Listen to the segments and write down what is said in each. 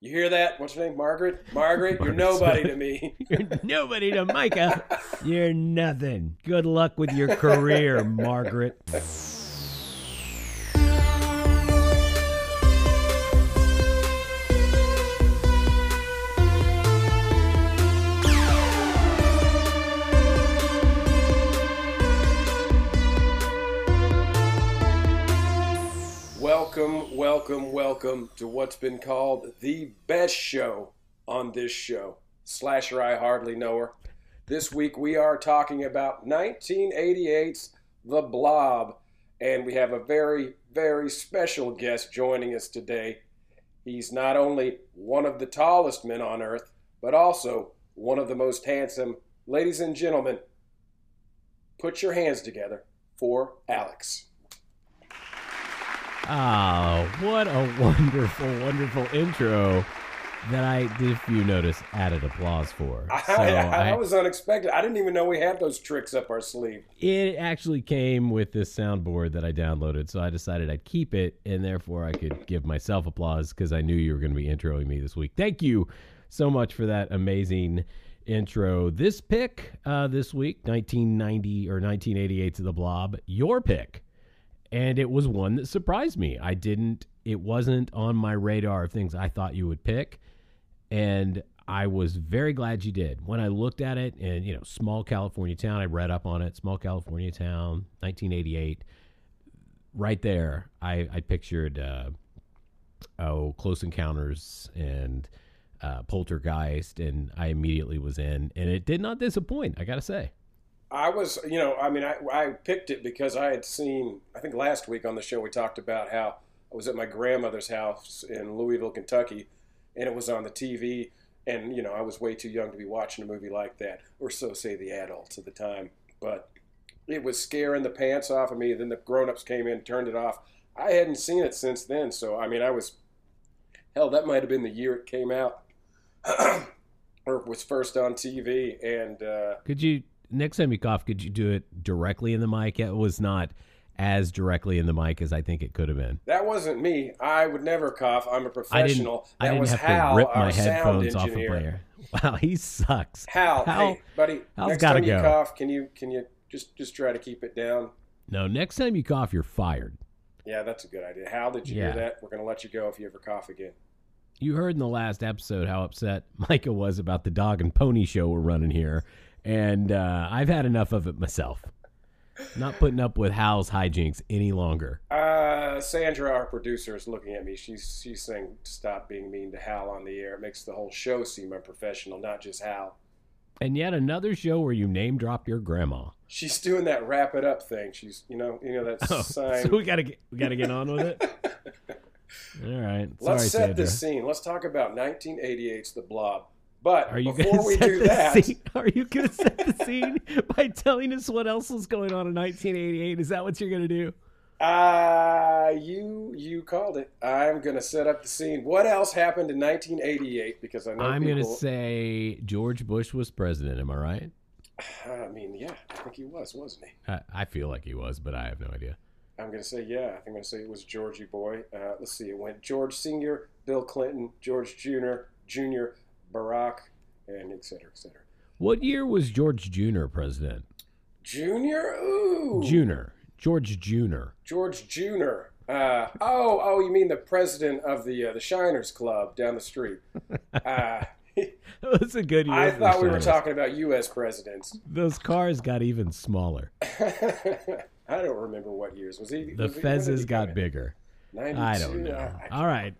You hear that? What's her name? Margaret? Margaret, you're nobody to me. You're nobody to Micah. You're nothing. Good luck with your career, Margaret. Welcome, welcome, to what's been called the best show on this show. Slasher, I hardly know her. This week we are talking about 1988's The Blob, and we have a very, very special guest joining us today. He's not only one of the tallest men on earth, but also one of the most handsome. Ladies and gentlemen, put your hands together for Alex. Oh, what a wonderful, wonderful intro that I, if you notice, added applause for. I, I, I- was unexpected. I didn't even know we had those tricks up our sleeve. it actually came with this soundboard that I downloaded, so I decided I'd keep it, and therefore I could give myself applause because I knew you were going to be introing me this week. Thank you so much for that amazing intro. This pick uh, this week, 1990 or 1988 to the Blob, your pick, and it was one that surprised me. I didn't. It wasn't on my radar of things I thought you would pick, and I was very glad you did. When I looked at it, and you know, small California town, I read up on it. Small California town, 1988. Right there, I, I pictured uh, oh, Close Encounters and uh, Poltergeist, and I immediately was in, and it did not disappoint. I gotta say. I was, you know, I mean, I, I picked it because I had seen, I think last week on the show we talked about how I was at my grandmother's house in Louisville, Kentucky, and it was on the TV. And, you know, I was way too young to be watching a movie like that, or so say the adults at the time. But it was scaring the pants off of me. Then the grown ups came in, turned it off. I hadn't seen it since then. So, I mean, I was, hell, that might have been the year it came out. or was first on TV. And, uh, Could you next time you cough? Could you do it directly in the mic? It was not as directly in the mic as I think it could have been. That wasn't me. I would never cough. I'm a I didn't. professional. I didn't was have Hal, to rip my headphones off my ear. Wow, he sucks. Hal, Hal- hey, buddy. Hal's next time you cough, can you can you just just try to keep it down? No, next time you cough, you're fired. Yeah, that's a good idea. Hal, did you Yeah. hear that? We're gonna let you go if you ever cough again. You heard in the last episode how upset Micah was about the dog and pony show we're running here, and uh, I've had enough of it myself. Not putting up with Hal's hijinks any longer. Uh, Sandra, our producer, is looking at me. She's she's saying stop being mean to Hal on the air. It makes the whole show seem unprofessional, not just Hal. And yet another show where you name drop your grandma. She's doing that wrap it up thing. She's you know you know that Oh, sign. so we gotta get we gotta get on with it. All right. Sorry, Let's set Sandra. this scene. Let's talk about 1988's The Blob. But Are you before we set do the that, scene? Are you gonna set the scene by telling us what else was going on in 1988? Is that what you're gonna do? uh, you you called it. I'm gonna set up the scene. What else happened in 1988? Because I know I'm people. gonna say George Bush was president. Am I right? I mean, yeah, I think he was, wasn't he? I, I feel like he was, but I have no idea. I'm gonna say yeah. I think I'm gonna say it was Georgie boy. Uh, let's see. It went George Senior, Bill Clinton, George Junior, Junior, Barack, and et cetera, et cetera. What year was George Jr. president? Junior, ooh, Junior. George Jr. George Junior. Uh, oh, oh, you mean the president of the uh, the Shriners Club down the street? Uh, That was a good year. I thought we were talking about U.S. presidents. Those cars got even smaller. I don't remember what years was he. The was did he fezzes got bigger. 92? I don't know. I- All right.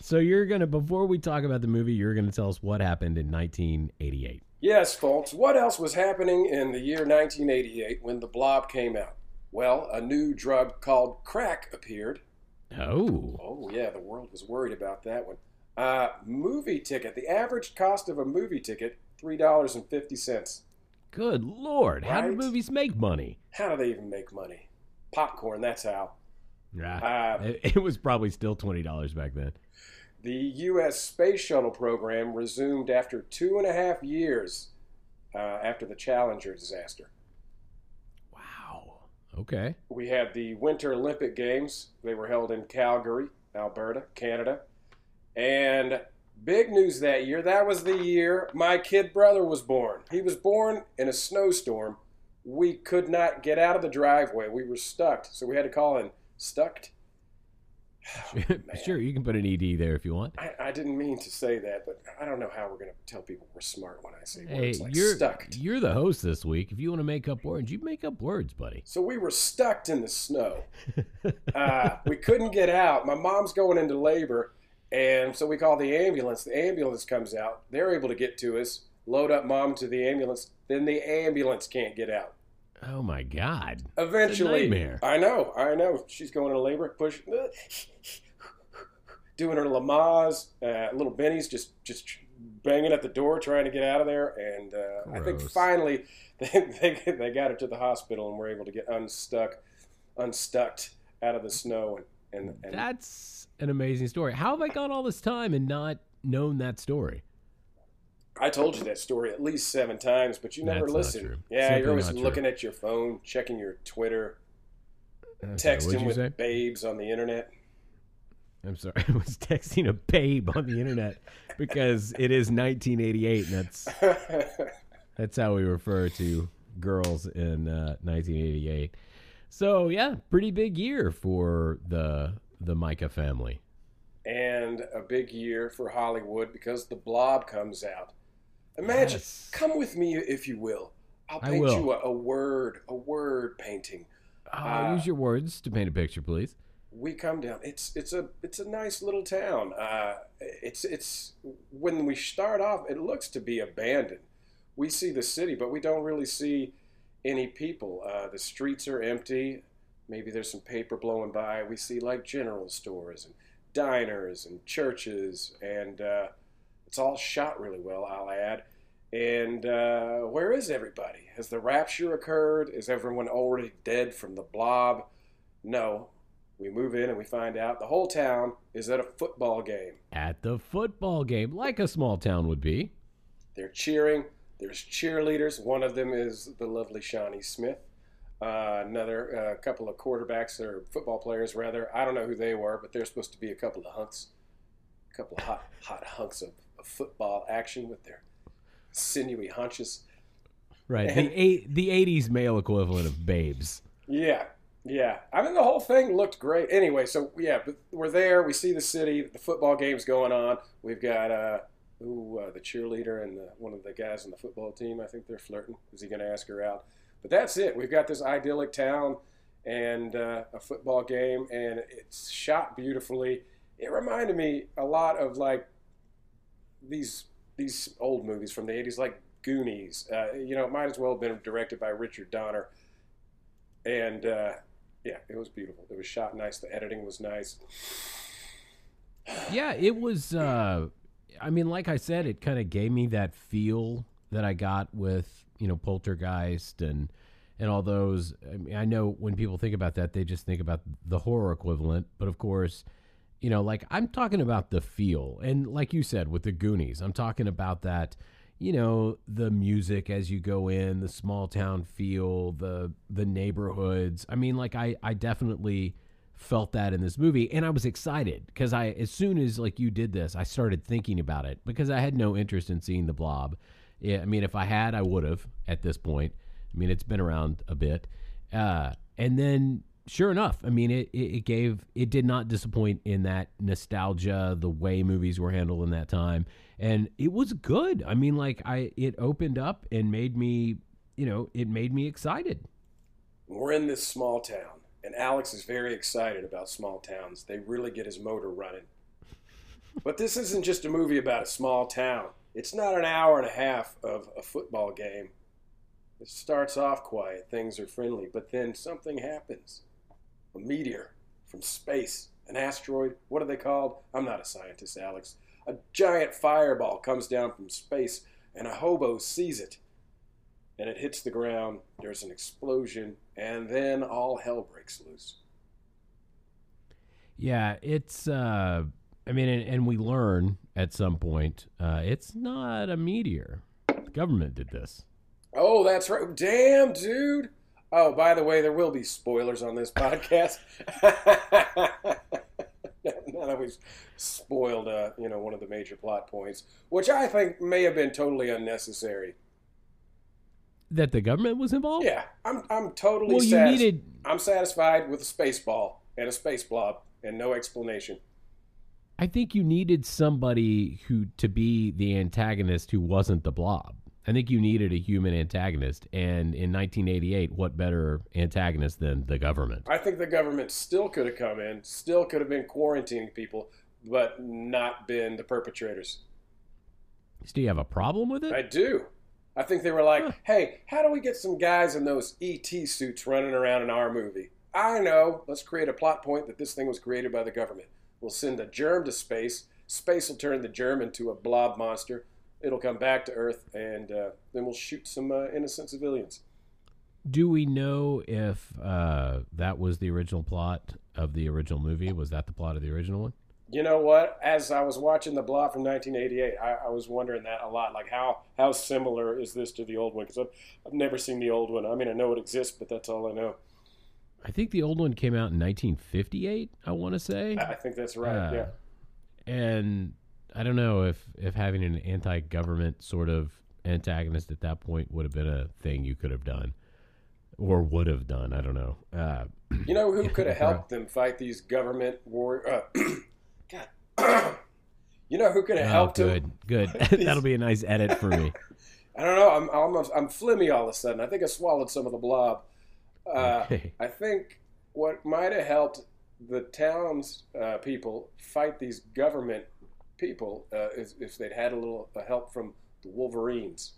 So you're gonna before we talk about the movie, you're gonna tell us what happened in 1988. Yes, folks. What else was happening in the year 1988 when The Blob came out? Well, a new drug called crack appeared. Oh, Oh, yeah, the world was worried about that one. Uh, movie ticket. The average cost of a movie ticket, $3.50. good lord! How do movies make money? How do they even make money? Popcorn, that's how. Yeah, Uh, it, it was probably still twenty dollars back then. the U.S. Space Shuttle program resumed after two and a half years uh, after the Challenger disaster. Wow. Okay. We had the Winter Olympic Games. They were held in Calgary, Alberta, Canada. And Big news that year. That was the year my kid brother was born. He was born in a snowstorm. We could not get out of the driveway. We were stuck, so we had to call in stuck. sure, you can put an ED there if you want. I, I, didn't mean to say that, but I don't know how we're going to tell people we're smart when I say hey, words like you're, stuck. You're the host this week. If you want to make up words, you make up words, buddy. So we were stuck in the snow. uh, we couldn't get out. My mom's going into labor, and so we call the ambulance. The ambulance comes out. They're able to get to us, load up mom to the ambulance. Then the ambulance can't get out. Oh my God! Eventually, I know, I know. She's going into labor. Push, doing her Lamaze. Uh, little Benny's just just banging at the door, trying to get out of there. And uh, I think finally they, they they got her to the hospital and were able to get unstuck, unstuck out of the snow. And, and, and that's an amazing story. How have I gone all this time and not known that story? I told you that story at least seven times, but you never That's listen. Yeah, Simply you're always looking at your phone, checking your Twitter, what'd texting with say? babes on the internet. I'm sorry, I was texting a babe on the internet because it is 1988, and that's that's how we refer to girls in uh, 1988. So yeah, pretty big year for the the Micah family. and a big year for Hollywood because the Blob comes out. Imagine, Yes. come with me if you will. I'll paint will. you a, a word, a word painting. Uh, Uh, use your words to paint a picture, please. We come down. It's it's a it's a nice little town. Uh, it's it's when we start off, it looks to be abandoned. We see the city, but we don't really see any people. Uh, the streets are empty. Maybe there's some paper blowing by. We see like general stores and diners and churches, and uh, it's all shot really well. I'll add. And uh, where is everybody? Has the rapture occurred? Is everyone already dead from the blob? No. We move in and we find out the whole town is at a football game. At the football game, like a small town would be. They're cheering. There's cheerleaders. One of them is the lovely Shawnee Smith. Uh, another uh, couple of quarterbacks or football players, rather. I don't know who they were, but they're supposed to be a couple of hunks, a couple of hot, hot hunks of, of football action with their sinewy haunches. Right. And- the eight, the 80s male equivalent of babes. Yeah, yeah. I mean, the whole thing looked great. Anyway, so yeah, but we're there. We see the city. The football game's going on. We've got uh, ooh, uh, the cheerleader and the, one of the guys on the football team. I think they're flirting. Is he going to ask her out? But that's it. We've got this idyllic town and uh, a football game, and it's shot beautifully. It reminded me a lot of like these these old movies from the '80s, like Goonies. Uh, you know, it might as well have been directed by Richard Donner. And uh, yeah, it was beautiful. It was shot nice. The editing was nice. Yeah, it was. Uh, I mean, like I said, it kind of gave me that feel that I got with you know Poltergeist and and all those. I mean, I know when people think about that, they just think about the horror equivalent, but of course, you know, like I'm talking about the feel, and like you said with the Goonies, I'm talking about that. You know, the music as you go in, the small town feel, the the neighborhoods. I mean, like I I definitely felt that in this movie and I was excited because I as soon as like you did this I started thinking about it because I had no interest in seeing the blob yeah I mean if I had I would have at this point I mean it's been around a bit uh and then sure enough I mean it, it, it gave it did not disappoint in that nostalgia the way movies were handled in that time and it was good I mean like I it opened up and made me you know it made me excited We're in this small town, and Alex is very excited about small towns. They really get his motor running. But this isn't just a movie about a small town. It's not an hour and a half of a football game. It starts off quiet, things are friendly, but then something happens. A meteor from space, an asteroid, what are they called? I'm not a scientist, Alex. A giant fireball comes down from space, and a hobo sees it. And it hits the ground, there's an explosion, and then all hell breaks loose. Yeah, it's. Uh, I mean, and, and we learn at some point uh, it's not a meteor. The government did this. Oh, that's right. Damn, dude. Oh, by the way, there will be spoilers on this podcast. now that we've spoiled, uh, you know, one of the major plot points, which I think may have been totally unnecessary. That the government was involved? Yeah, I'm, I'm totally Well, you needed. I'm satisfied with a space ball and a space blob and no explanation. I think you needed somebody who to be the antagonist who wasn't the blob. I think you needed a human antagonist, and in 1988, what better antagonist than the government? I think the government still could have come in, still could have been quarantining people, but not been the perpetrators. Do you have a problem with it? I do. I think they were like, Huh. hey, how do we get some guys in those ET suits running around in our movie? I know. Let's create a plot point that this thing was created by the government. We'll send a germ to space. Space will turn the germ into a blob monster. It'll come back to Earth, and uh, then we'll shoot some uh, innocent civilians. Do we know if uh, that was the original plot of the original movie? Was that the plot of the original one? You know what? As I was watching the Blob from 1988, I, I was wondering that a lot. Like, how how similar is this to the old one? Because I've, I've never seen the old one. I mean, I know it exists, but that's all I know. I think the old one came out in 1958. I want to say. I think that's right. Uh, yeah. and I don't know if if having an anti-government sort of antagonist at that point would have been a thing you could have done, or would have done. I don't know. Uh, You know who could have helped them fight these government war? Uh, God. you know who could have oh, helped them? good, good. That'll be a nice edit for me. I don't know. I'm almost I'm flimmy all of a sudden. I think I swallowed some of the blob. Uh, Okay. I think what might have helped the town's uh, people fight these government people uh, is if they'd had a little uh, help from the Wolverines.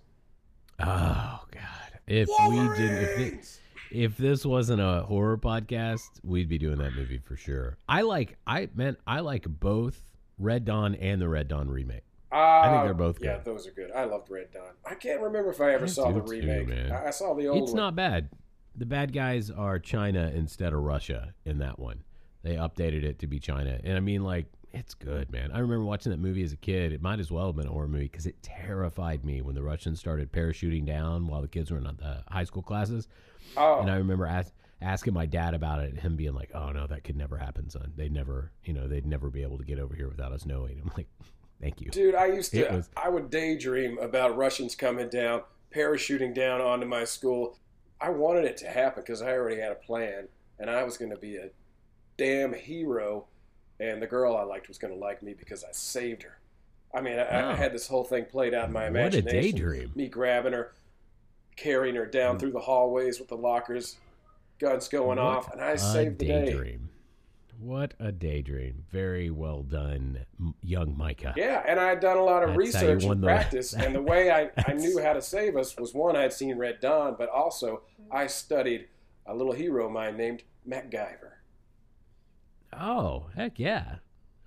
Oh God! If we didn't, if this, if this wasn't a horror podcast, we'd be doing that movie for sure. I like, I man, I like both Red Dawn and the Red Dawn remake. Uh, think they're both Yeah, good. Yeah, those are good. I loved Red Dawn. I can't remember if I ever I saw do the too, remake. man. I, I saw the old It's one. not bad. The bad guys are China instead of Russia in that one. They updated it to be China, and I mean, like, it's good, man. I remember watching that movie as a kid. It might as well have been a horror movie because it terrified me when the Russians started parachuting down while the kids were in uh, the high school classes. Oh, And I remember as, asking my dad about it, and him being like, "Oh no, that could never happen, son. They'd never, you know, they'd never be able to get over here without us knowing." I'm like, "Thank you." Dude, I used to. was- I would daydream about Russians coming down, parachuting down onto my school. I wanted it to happen because I already had a plan, and I was going to be a damn hero, and the girl I liked was going to like me because I saved her. I mean, I, I oh. had this whole thing played out in my imagination. What a daydream! Me grabbing her, carrying her down mm. through the hallways with the lockers, guns going What off, and I saved the day. daydream. What a daydream. Very well done, young Micah. Yeah, and I had done a lot of That's research and the- practice, and the way I, I knew how to save us was one, I had seen Red Dawn, but also I studied a little hero of mine named MacGyver. Oh, heck yeah.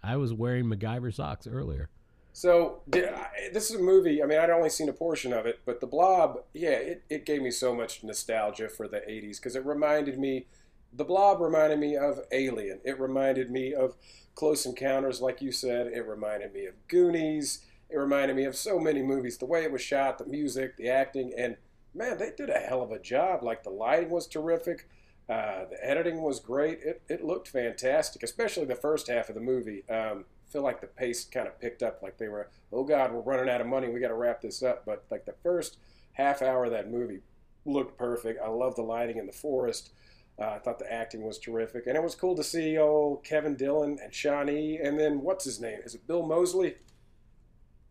I was wearing MacGyver socks earlier. So this is a movie. I mean, I'd only seen a portion of it, but The Blob, yeah, it, it gave me so much nostalgia for the '80s because it reminded me. The Blob reminded me of Alien. It reminded me of Close Encounters, like you said. It reminded me of Goonies. It reminded me of so many movies. The way it was shot, the music, the acting, and man, they did a hell of a job. Like the lighting was terrific. Uh, the editing was great. It, it looked fantastic, especially the first half of the movie. Um, I feel like the pace kind of picked up, like they were, oh God, we're running out of money. We got to wrap this up. But like the first half hour of that movie looked perfect. I love the lighting in the forest. Uh, I thought the acting was terrific, and it was cool to see old Kevin Dillon and Shawnee, and then what's his name? Is it Bill Moseley?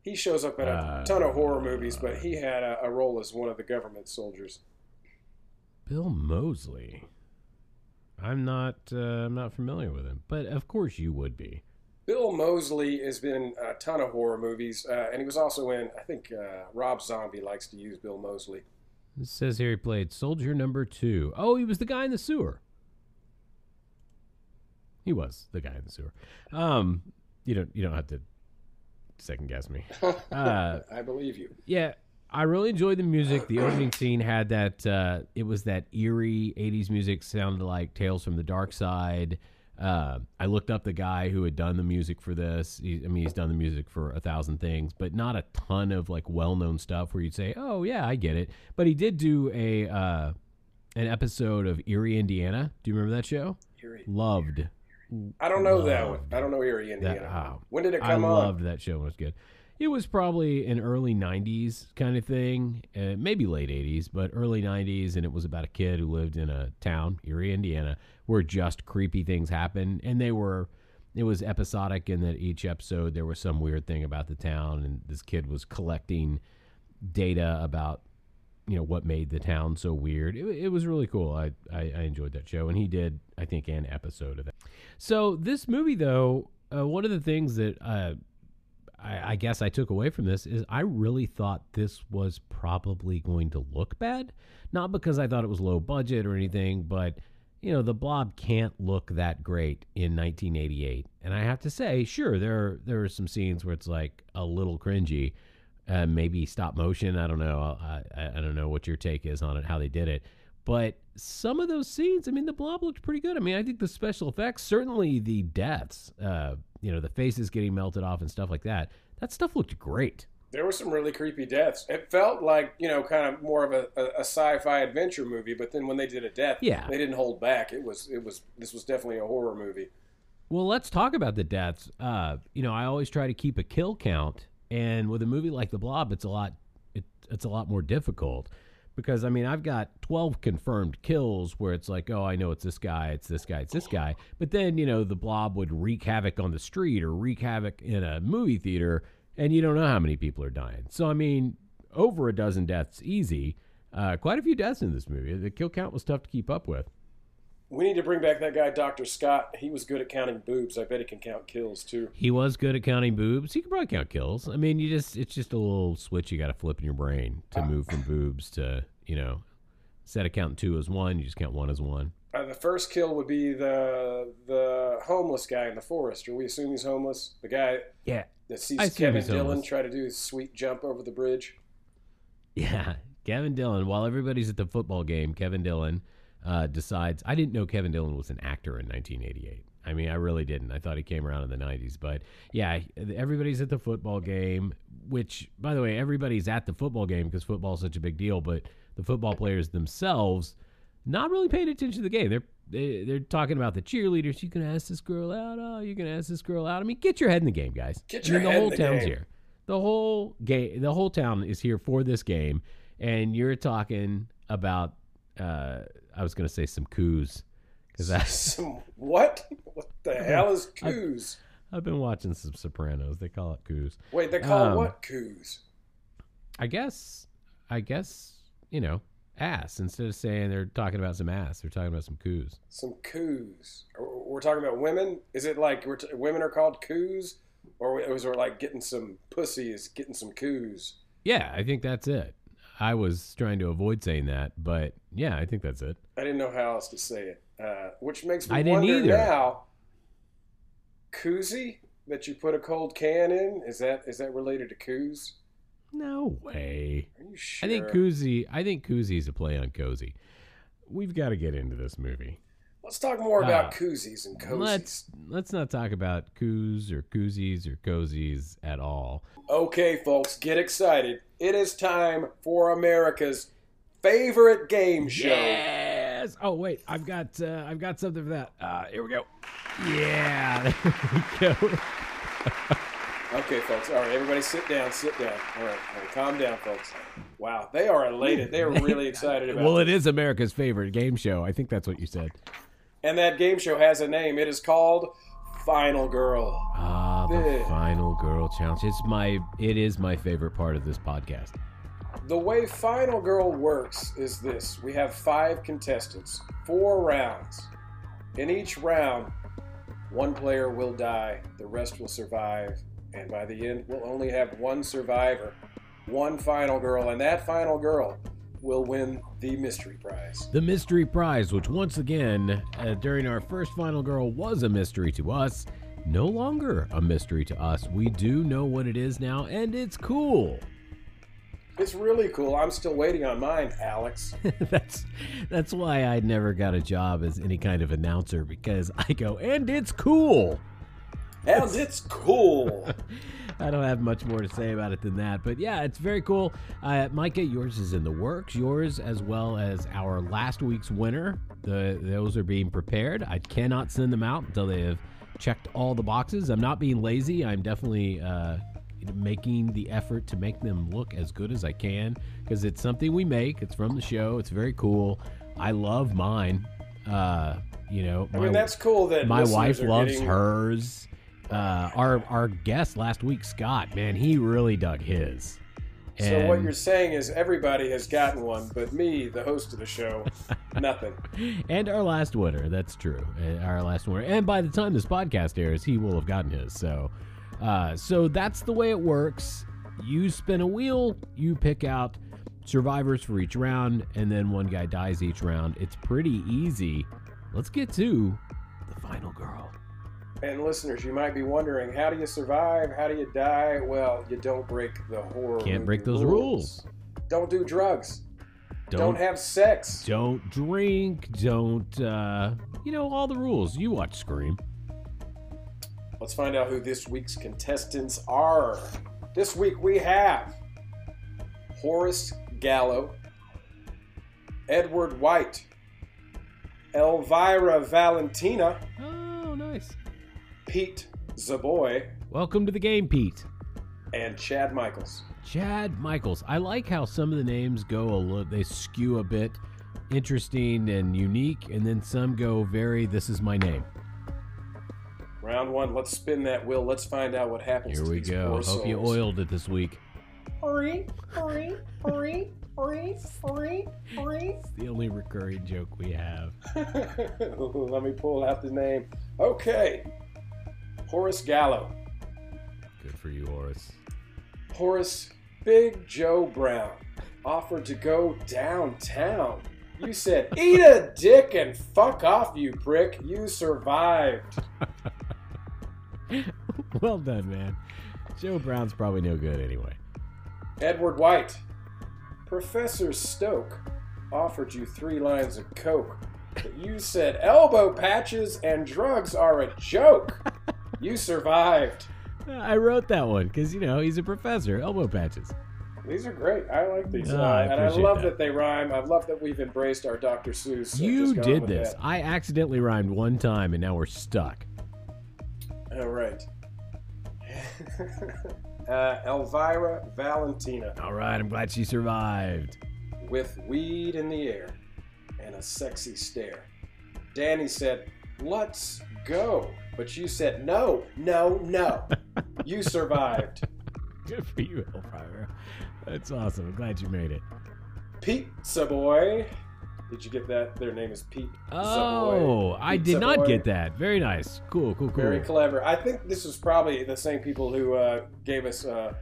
He shows up in a Uh, ton of horror movies, but he had a, a role as one of the government soldiers. Bill Moseley. I'm not uh, I'm not familiar with him, but of course you would be. Bill Moseley has been in a ton of horror movies, uh, and he was also in. I think uh, Rob Zombie likes to use Bill Moseley. It says here he played soldier number two. Oh, he was the guy in the sewer. He was the guy in the sewer. Um, you don't you don't have to second guess me. Uh, I believe you. Yeah, I really enjoyed the music. The opening scene had that. Uh, it was that eerie '80s music, sounded like Tales from the Darkside. Uh, I looked up the guy who had done the music for this. He, I mean, he's done the music for a thousand things, but not a ton of like well-known stuff where you'd say, "Oh yeah, I get it." But he did do a uh, an episode of Eerie, Indiana. Do you remember that show? Eerie. Loved I don't know that one. I don't know Eerie, that. Indiana. oh, when did it I come on? I loved that show. It was good. It was probably an early '90s kind of thing, uh, maybe late '80s, but early '90s, and it was about a kid who lived in a town, Eerie, Indiana, where just creepy things happened, and they were. It was episodic in that each episode there was some weird thing about the town, and this kid was collecting data about you know what made the town so weird. It, it was really cool. I, I I enjoyed that show, and he did I think an episode of it. So this movie, though, uh, one of the things that uh, I, I guess I took away from this is I really thought this was probably going to look bad, not because I thought it was low budget or anything, but you know the Blob can't look that great in 1988, and I have to say, sure, there are, there are some scenes where it's like a little cringy, uh, maybe stop motion. I don't know. I, I, I don't know what your take is on it, how they did it. But some of those scenes, I mean, the blob looked pretty good. I mean, I think the special effects, certainly the deaths, uh, you know, the faces getting melted off and stuff like that, that stuff looked great. There were some really creepy deaths. It felt like you know, kind of more of a, a, a sci-fi adventure movie. But then when they did a death, Yeah. they didn't hold back. It was it was this was definitely a horror movie. Well, let's talk about the deaths. Uh, you know, I always try to keep a kill count, and with a movie like The Blob, it's a lot. It, it's a lot more difficult because I mean, I've got twelve confirmed kills where it's like, oh, I know it's this guy, it's this guy, it's this guy. But then you know, the Blob would wreak havoc on the street or wreak havoc in a movie theater, and you don't know how many people are dying. So I mean, over a dozen deaths, easy. Uh, quite a few deaths in this movie. The kill count was tough to keep up with. We need to bring back that guy, Doctor Scott. He was good at counting boobs. I bet he can count kills too. He was good at counting boobs. He could probably count kills. I mean, you just it's just a little switch you got to flip in your brain to move from boobs to you know instead of counting two as one, you just count one as one. Uh, the first kill would be the the homeless guy in the forest. Or we assume he's homeless. The guy Yeah, that sees Kevin Dillon homeless. try to do his sweet jump over the bridge. yeah. Kevin Dillon. While everybody's at the football game, Kevin Dillon uh, decides. I didn't know Kevin Dillon was an actor in 1988. I mean, I really didn't. I thought he came around in the 90s. But yeah, everybody's at the football game, which, by the way, everybody's at the football game because football is such a big deal. But the football players themselves not really paying attention to the game. They're they, they're talking about the cheerleaders. You can ask this girl out. Oh, you can ask this girl out. I mean, get your head in the game, guys. Get I your mean, the head in whole the town's game. here. The whole game. The whole town is here for this game, and you're talking about. Uh, I was going to say some coos. because I Some what? What the hell is coos? I've been watching some Sopranos. They call it coos. Wait, they call um, what coos? I guess. I guess you know ass instead of saying they're talking about some ass. They're talking about some coos. Some coos. We're talking about women. Is it like we're t- women are called coos, or was it like getting some pussies, getting some coos? Yeah, I think that's it. I was trying to avoid saying that, but yeah, I think that's it. I didn't know how else to say it, uh, which makes me I didn't wonder either. now. Koozie that you put a cold can in is that is that related to coos? No way. Are you sure? I think koozie. I think koozie's a play on cozy. We've got to get into this movie. Let's talk more about Uh, koozies and cozies. Let's let's not talk about coos or koozies or cozies at all. Okay, folks, get excited. It is time for America's favorite game show. Yes. Oh wait, I've got uh, I've got something for that. Uh, here we go. Yeah, there we go. Okay, folks. All right, everybody sit down, sit down. All right, all right, calm down, folks. Wow, they are elated. They are really excited about well, it. it is America's favorite game show. I think that's what you said. And that game show has a name. It is called Final Girl. Ah, the Yeah. final girl challenge. It's my it is my favorite part of this podcast. The way Final Girl works is this we have five contestants, four rounds. In each round, one player will die, the rest will survive, and by the end, we'll only have one survivor, one final girl, and that final girl will win the mystery prize. The mystery prize, which once again, uh, during our first final girl, was a mystery to us, no longer a mystery to us. We do know what it is now, and it's cool. It's really cool. I'm still waiting on mine, Alex. that's that's why I never got a job as any kind of announcer because I go, and it's cool. And it's cool. I don't have much more to say about it than that. But yeah, it's very cool. Uh, Micah, yours is in the works. Yours, as well as our last week's winner, the those are being prepared. I cannot send them out until they have checked all the boxes. I'm not being lazy. I'm definitely uh, making the effort to make them look as good as I can because it's something we make. It's from the show. It's very cool. I love mine. Uh, you know, I mean, that's cool that my wife loves getting- hers. Uh, our our guest last week, Scott, man, he really dug his. So what you're saying is everybody has gotten one, but me, the host of the show, nothing. and our last winner. That's true. Uh, Our last winner. And by the time this podcast airs, he will have gotten his. So, uh, so that's the way it works. You spin a wheel, you pick out survivors for each round, and then one guy dies each round. It's pretty easy. Let's get to the final girl. And listeners, you might be wondering, how do you survive? How do you die? Well, you don't break the horror. Can't break those rules. Don't do drugs. Don't, Don't have sex. don't drink. Don't uh, you know all the rules? You watch Scream. Let's find out who this week's contestants are. This week we have Horace Gallo, Edward White, Elvira Valentina, Oh. Pete Zaboy, Welcome to the game, Pete. and Chad Michaels. Chad Michaels. I like how some of the names go a little, they skew a bit interesting and unique, and then some go very, this is my name. Round one, let's spin that wheel. Let's find out what happens Here to we these go. poor Hope you oiled it this week. Hurry, hurry, hurry, hurry, hurry, hurry. It's the only recurring joke we have. Let me pull out the name. Okay. Horace Gallo. Good for you, Horace. Horace, Big Joe Brown offered to go downtown. You said, eat a dick and fuck off, you prick. You survived. well done, man. Joe Brown's probably no good anyway. Edward White. Professor Stoke offered you three lines of coke. But you said elbow patches and drugs are a joke. You survived. I wrote that one because, you know, he's a professor. Elbow patches. These are great. I like these. Uh, I and I love that. that. they rhyme. I love that we've embraced our Dr. Seuss. uh, you did this. that. I accidentally rhymed one time and now we're stuck. All right. uh, Elvira Valentina All right, I'm glad she survived. with weed in the air and a sexy stare. Danny said, Let's go. But you said, No, no, no. you survived. Good for you, Elvira. That's awesome. I'm glad you made it. Pizza Boy. Did you get that? Their name is Pete. Oh, I did not Boy. get that. Very nice. Cool, cool, cool. Very clever. I think this was probably the same people who uh, gave us, uh,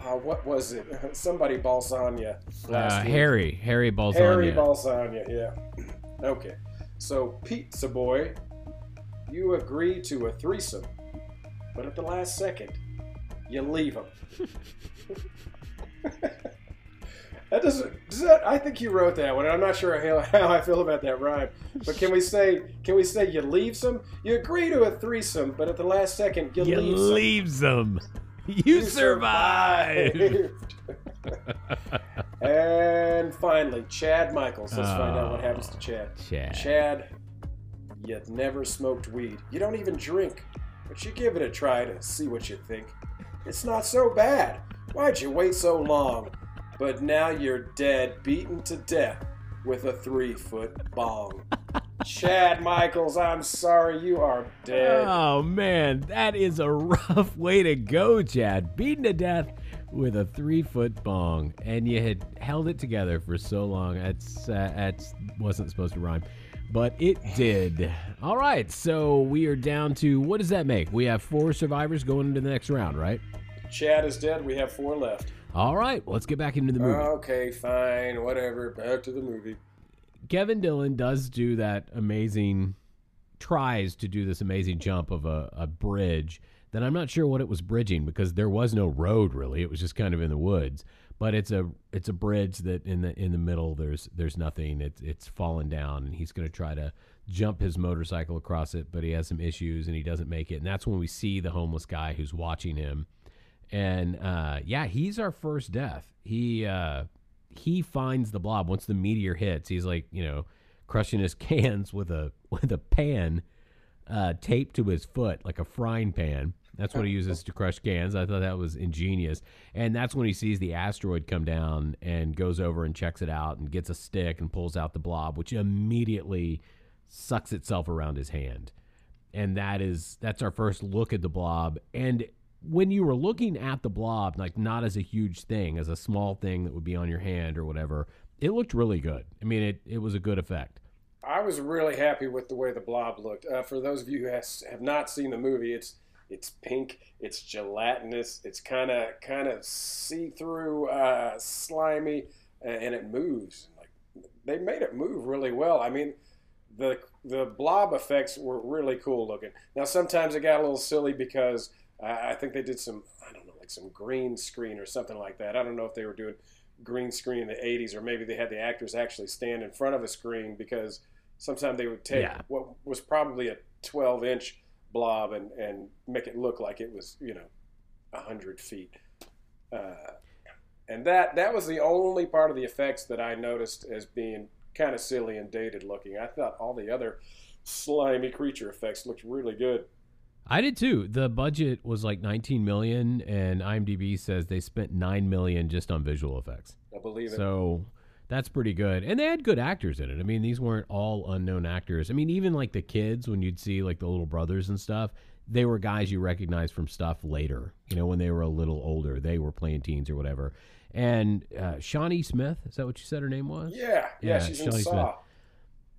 uh, what was it? Somebody Balsania Uh. Harry, Harry Balsania. Harry Balsania, yeah. Okay. So, Pizza Boy, you agree to a threesome, but at the last second, you leave them. that doesn't. Does that? I think you wrote that one. I'm not sure how, how I feel about that rhyme. But can we say? Can we say you leave some? You agree to a threesome, but at the last second, you, you leave leaves them. You, survived. survived. and finally, Chad Michaels. Let's find out what happens to Chad. Chad. Chad, you never smoked weed. You don't even drink, but you give it a try to see what you think. It's not so bad. Why'd you wait so long? But now you're dead, beaten to death with a three foot bong. Chad Michaels, I'm sorry, you are dead. Oh man, that is a rough way to go, Chad. Beaten to death with a three foot bong, and you had held it together for so long. That's uh, that's wasn't supposed to rhyme, but it did. All right, so we are down to what does that make? We have four survivors going into the next round, right? Chad is dead. We have four left. All right, let's get back into the movie. Okay, fine, whatever. Back to the movie. Kevin Dillon does do that amazing, tries to do this amazing jump of a, a bridge that I'm not sure what it was bridging because there was no road really. It was just kind of in the woods. But it's a it's a bridge that in the in the middle there's there's nothing. It's it's fallen down and he's going to try to jump his motorcycle across it, but he has some issues and he doesn't make it. And that's when we see the homeless guy who's watching him and uh, yeah, he's our first death. He uh, he finds the blob once the meteor hits. He's like you know crushing his cans with a with a pan uh, taped to his foot like a frying pan. That's what he uses to crush cans. I thought that was ingenious. And that's when he sees the asteroid come down and goes over and checks it out and gets a stick and pulls out the blob, which immediately sucks itself around his hand. And that is that's our first look at the blob. And when you were looking at the blob, like not as a huge thing, as a small thing that would be on your hand or whatever, it looked really good. I mean, it, it was a good effect. I was really happy with the way the blob looked. Uh, for those of you who has, have not seen the movie, it's it's pink, it's gelatinous, it's kind of kind of see through, uh, slimy, and it moves. Like they made it move really well. I mean, the the blob effects were really cool looking. Now sometimes it got a little silly because I think they did some I don't know like some green screen or something like that. I don't know if they were doing green screen in the 80s or maybe they had the actors actually stand in front of a screen because sometimes they would take yeah. what was probably a 12 inch blob and, and make it look like it was, you know, a 100 feet. Uh, and that, that was the only part of the effects that I noticed as being kind of silly and dated looking. I thought all the other slimy creature effects looked really good. I did too. The budget was like 19 million, and IMDb says they spent nine million just on visual effects. I believe it. So that's pretty good. And they had good actors in it. I mean, these weren't all unknown actors. I mean, even like the kids, when you'd see like the little brothers and stuff, they were guys you recognized from stuff later. You know, when they were a little older, they were playing teens or whatever. And uh, Shawnee Smith, is that what you said her name was? Yeah, yeah, yeah she's Shawnee. Smith.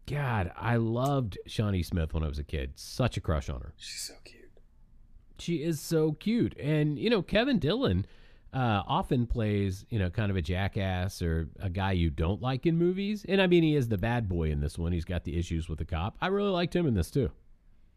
God, I loved Shawnee Smith when I was a kid. Such a crush on her. She's so cute. She is so cute. And, you know, Kevin Dillon uh, often plays, you know, kind of a jackass or a guy you don't like in movies. And I mean, he is the bad boy in this one. He's got the issues with the cop. I really liked him in this too.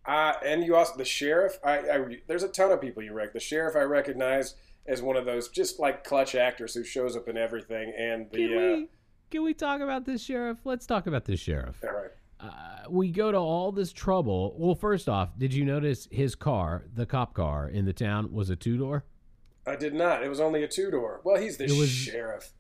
Uh, and you also the sheriff. I, I there's a ton of people you rec. The sheriff I recognize as one of those just like clutch actors who shows up in everything. And the can we, uh, can we talk about this sheriff? Let's talk about this sheriff. All right. Uh, we go to all this trouble. Well, first off, did you notice his car, the cop car in the town, was a two door? I did not. It was only a two door. Well, he's the it was, sheriff.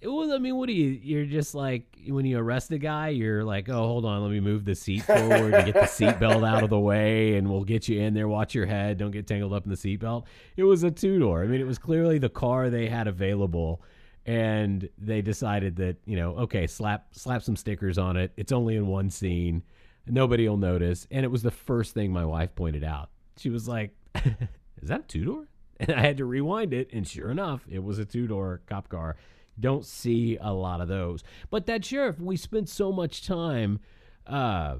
It was. I mean, what do you? You're just like when you arrest a guy, you're like, oh, hold on, let me move the seat forward to get the seatbelt out of the way, and we'll get you in there. Watch your head. Don't get tangled up in the seatbelt. It was a two door. I mean, it was clearly the car they had available, and they decided that you know, okay, slap slap some stickers on it. It's only in one scene. Nobody will notice. And it was the first thing my wife pointed out. She was like, "Is that a two door?" And I had to rewind it, and sure enough, it was a two door cop car. Don't see a lot of those. But that sheriff, we spent so much time uh,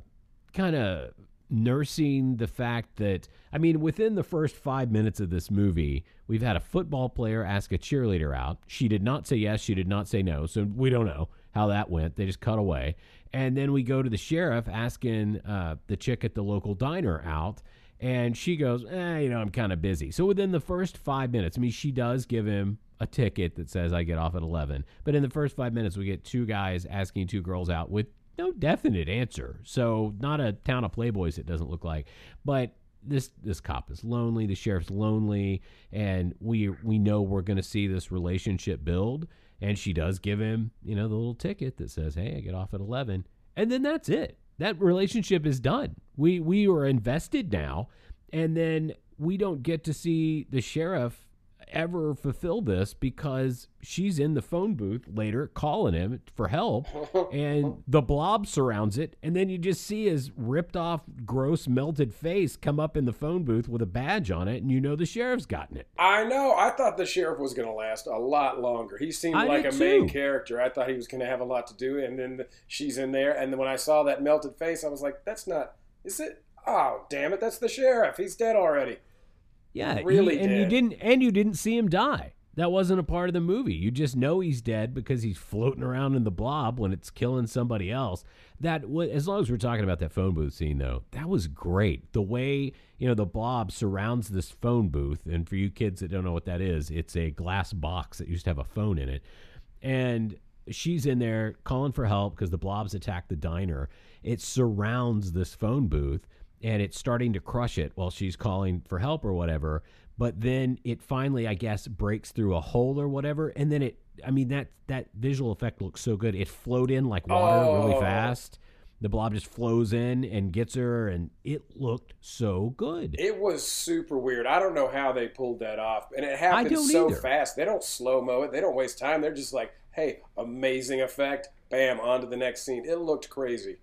kind of nursing the fact that, I mean, within the first five minutes of this movie, we've had a football player ask a cheerleader out. She did not say yes, she did not say no. So we don't know how that went. They just cut away. And then we go to the sheriff asking uh, the chick at the local diner out. And she goes, eh, you know, I'm kind of busy. So within the first five minutes, I mean, she does give him a ticket that says I get off at 11. But in the first five minutes, we get two guys asking two girls out with no definite answer. So not a town of playboys, it doesn't look like. But this this cop is lonely, the sheriff's lonely, and we we know we're going to see this relationship build. And she does give him, you know, the little ticket that says, "Hey, I get off at 11," and then that's it that relationship is done. We we are invested now, and then we don't get to see the sheriff ever fulfill this because she's in the phone booth later calling him for help and the blob surrounds it and then you just see his ripped off gross melted face come up in the phone booth with a badge on it and you know the sheriff's gotten it. I know. I thought the sheriff was going to last a lot longer. He seemed I like a too. main character. I thought he was going to have a lot to do and then the, she's in there and then when i saw that melted face i was like that's not is it oh damn it that's the sheriff he's dead already yeah, really, he, and did. you didn't, and you didn't see him die. That wasn't a part of the movie. You just know he's dead because he's floating around in the blob when it's killing somebody else. That as long as we're talking about that phone booth scene, though, that was great. The way you know the blob surrounds this phone booth, and for you kids that don't know what that is, it's a glass box that used to have a phone in it, and she's in there calling for help because the blobs attacked the diner. It surrounds this phone booth and it's starting to crush it while she's calling for help or whatever. but then it finally, I guess, breaks through a hole or whatever, and then it. I mean that that visual effect looks so good. It flowed in like water Oh. really fast. The blob just flows in and gets her, and it looked so good. It was super weird. I don't know how they pulled that off, and it happened so either. fast. They don't slow mo it. They don't waste time. They're just like, "Hey, amazing effect! Bam, on to the next scene." It looked crazy.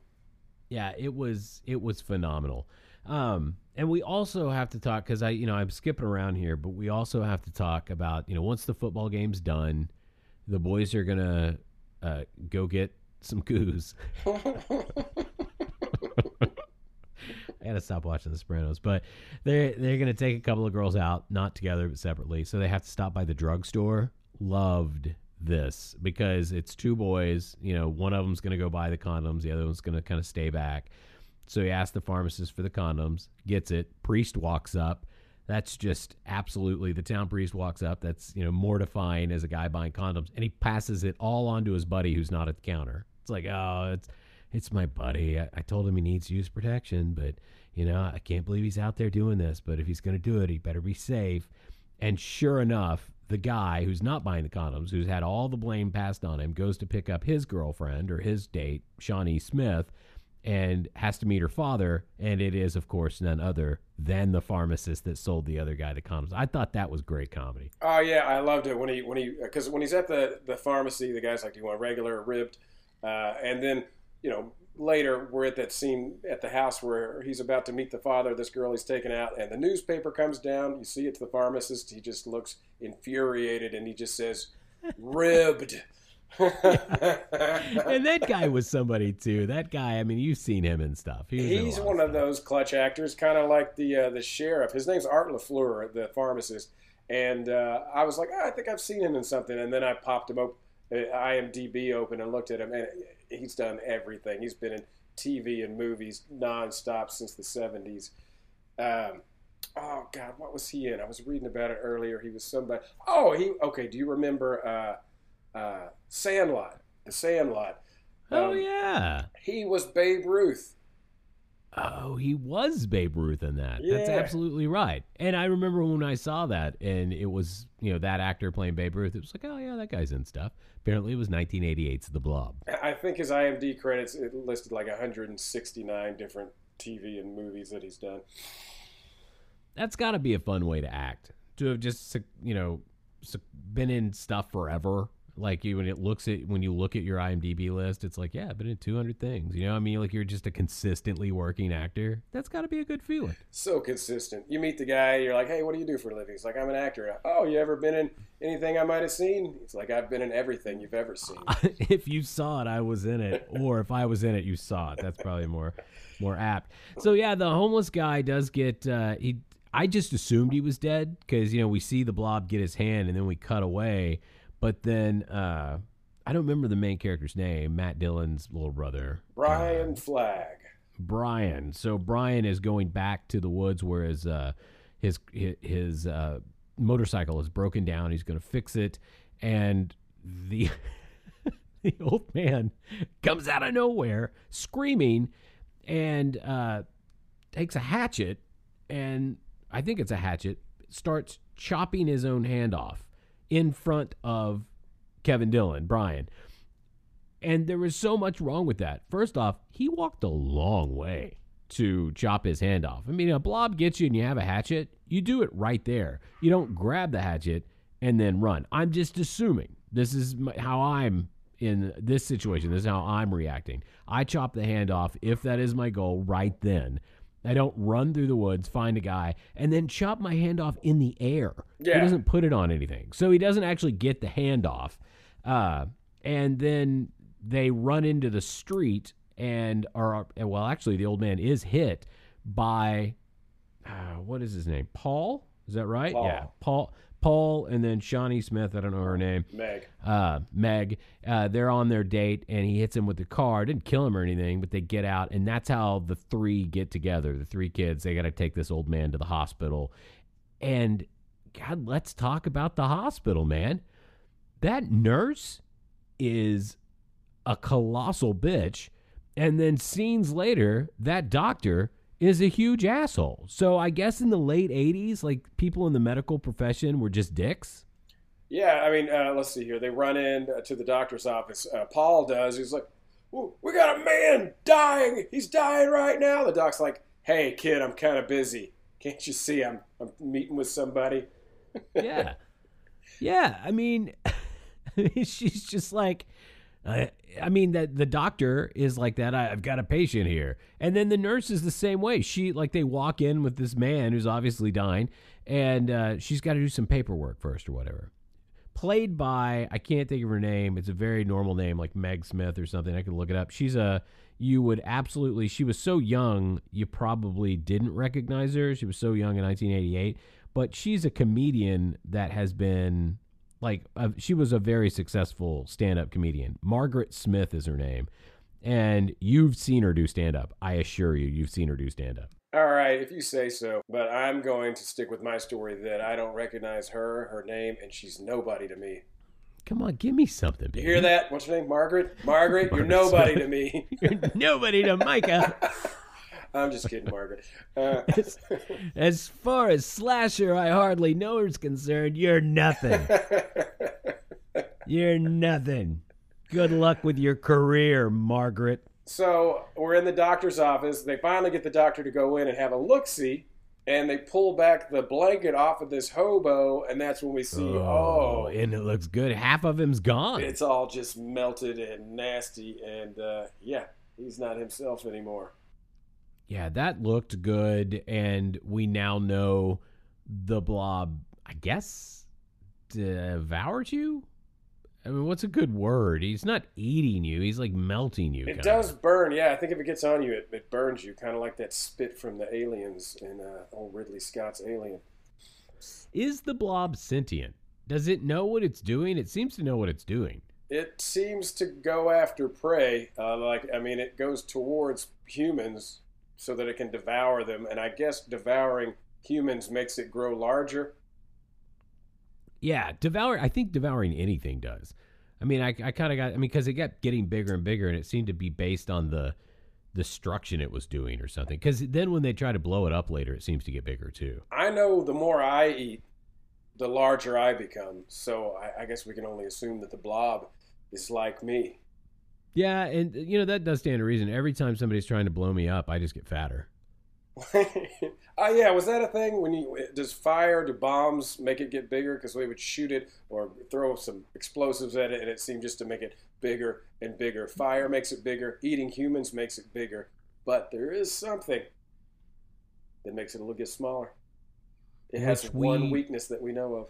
Yeah, it was it was phenomenal. Um, and we also have to talk because I, you know, I'm skipping around here, but we also have to talk about, you know, once the football game's done, the boys are gonna uh, go get some goose. I gotta stop watching The Sopranos, but they're they're gonna take a couple of girls out, not together but separately. So they have to stop by the drugstore. Loved this because it's two boys. You know, one of them's gonna go buy the condoms, the other one's gonna kind of stay back. So he asks the pharmacist for the condoms, gets it. Priest walks up. That's just absolutely the town priest walks up. That's you know mortifying as a guy buying condoms, and he passes it all on to his buddy who's not at the counter. It's like, oh, it's it's my buddy. I, I told him he needs use protection, but you know I can't believe he's out there doing this. But if he's going to do it, he better be safe. And sure enough, the guy who's not buying the condoms, who's had all the blame passed on him, goes to pick up his girlfriend or his date, Shawnee Smith, and has to meet her father. And it is, of course, none other than the pharmacist that sold the other guy the condoms. I thought that was great comedy. Oh yeah, I loved it when he when he because when he's at the the pharmacy, the guy's like, "Do you want regular or ribbed?" Uh, and then you know later we're at that scene at the house where he's about to meet the father. of This girl he's taken out, and the newspaper comes down. You see it's the pharmacist. He just looks infuriated, and he just says, "Ribbed." and that guy was somebody too. That guy, I mean, you've seen him and stuff. He was in a He's one of stuff. those clutch actors, kind of like the uh, the sheriff. His name's Art Lafleur, the pharmacist, and uh, I was like, oh, I think I've seen him in something, and then I popped him up, uh, IMDb open, and looked at him, and he's done everything. He's been in TV and movies nonstop since the '70s. Um, oh God, what was he in? I was reading about it earlier. He was somebody. Oh, he okay. Do you remember uh, uh, Sandlot? The Sandlot. Oh Um, yeah. He was Babe Ruth. Oh, he was Babe Ruth in that. That's absolutely right. And I remember when I saw that, and it was you know that actor playing Babe Ruth. It was like, oh yeah, that guy's in stuff. Apparently, it was 1988's The Blob. I think his IMDb credits it listed like 169 different TV and movies that he's done. That's got to be a fun way to act. To have just you know been in stuff forever. Like you, when it looks at when you look at your IMDb list, it's like, yeah, I've been in 200 things. You know, what I mean, like you're just a consistently working actor. That's got to be a good feeling. So consistent. You meet the guy, you're like, "Hey, what do you do for a living?" He's like, "I'm an actor." Oh, you ever been in anything I might have seen? He's like, "I've been in everything you've ever seen." if you saw it, I was in it, or if I was in it, you saw it. That's probably more more apt. So yeah, the homeless guy does get uh, he. I just assumed he was dead because you know we see the blob get his hand and then we cut away, but then uh, I don't remember the main character's name. Matt Dillon's little brother, Brian Flagg. Brian. So Brian is going back to the woods where his uh, his his, his uh, motorcycle is broken down. He's going to fix it, and the the old man comes out of nowhere screaming and uh, takes a hatchet and I think it's a hatchet starts chopping his own hand off in front of Kevin Dillon, Brian. And there was so much wrong with that. First off, he walked a long way to chop his hand off. I mean, a blob gets you and you have a hatchet, you do it right there. You don't grab the hatchet and then run. I'm just assuming this is how I'm in this situation. This is how I'm reacting. I chop the hand off if that is my goal right then. I don't run through the woods, find a guy, and then chop my hand off in the air. He doesn't put it on anything. So he doesn't actually get the hand off. Uh, and then they run into the street and are, well, actually, the old man is hit by, uh, what is his name? Paul? Is that right? Paul. Yeah. Paul. Paul and then Shawnee Smith, I don't know her name Meg. uh, Meg. Uh, they're on their date, and he hits him with the car. Didn't kill him or anything, but they get out, and that's how the three get together. The three kids. They got to take this old man to the hospital, and God, let's talk about the hospital, man. That nurse is a colossal bitch, and then scenes later, that doctor is a huge asshole. So I guess in the late 80s, like people in the medical profession were just dicks. Yeah, I mean, uh, let's see here. They run in uh, to the doctor's office. Uh, Paul does. He's like, "We got a man dying. He's dying right now." The doc's like, "Hey, kid, I'm kind of busy. Can't you see I'm I'm meeting with somebody?" yeah, yeah. I mean, she's just like, I mean that the doctor is like that. I, have got a patient here, and then the nurse is the same way. She like they walk in with this man who's obviously dying, and uh, she's got to do some paperwork first or whatever. Played by I can't think of her name. It's a very normal name like Meg Smith or something. I could look it up. She's a you would absolutely. She was so young you probably didn't recognize her. She was so young in 1988, but she's a comedian that has been like uh, she was a very successful stand-up comedian. Margaret Smith is her name, and you've seen her do stand-up. I assure you, you've seen her do stand-up. All right, if you say so. But I'm going to stick with my story that I don't recognize her, her name, and she's nobody to me. Come on, give me something. Baby. You hear that? What's your name? Margaret? Margaret, you're nobody to me. you're nobody to Micah. I'm just kidding, Margaret. Uh, as, as, far as Slasher I hardly know is concerned, you're nothing. you're nothing. Good luck with your career, Margaret. So we're in the doctor's office. They finally get the doctor to go in and have a look see, and they pull back the blanket off of this hobo, and that's when we see oh, oh and it looks good. Half of him's gone. It's all just melted and nasty, and uh, yeah, he's not himself anymore. Yeah, that looked good, and we now know the blob. I guess devoured you. I mean, what's a good word? He's not eating you; he's like melting you. It does of. burn. Yeah, I think if it gets on you, it, it burns you, kind of like that spit from the aliens in uh, old Ridley Scott's Alien. Is the blob sentient? Does it know what it's doing? It seems to know what it's doing. It seems to go after prey. Uh, like I mean, it goes towards humans so that it can devour them. And I guess devouring humans makes it grow larger. Yeah, devour. I think devouring anything does. I mean, I, I kind of got. I mean, because it kept getting bigger and bigger, and it seemed to be based on the destruction it was doing or something. Because then when they try to blow it up later, it seems to get bigger too. I know the more I eat, the larger I become. So I, I guess we can only assume that the blob is like me. Yeah, and uh, you know that does stand to reason. Every time somebody's trying to blow me up, I just get fatter. oh yeah, was that a thing? When you does fire, do bombs make it get bigger? Because we would shoot it or throw some explosives at it, and it seemed just to make it bigger and bigger. Fire makes it bigger. Eating humans makes it bigger. But there is something that makes it a little bit smaller. It has we, one weakness that we know of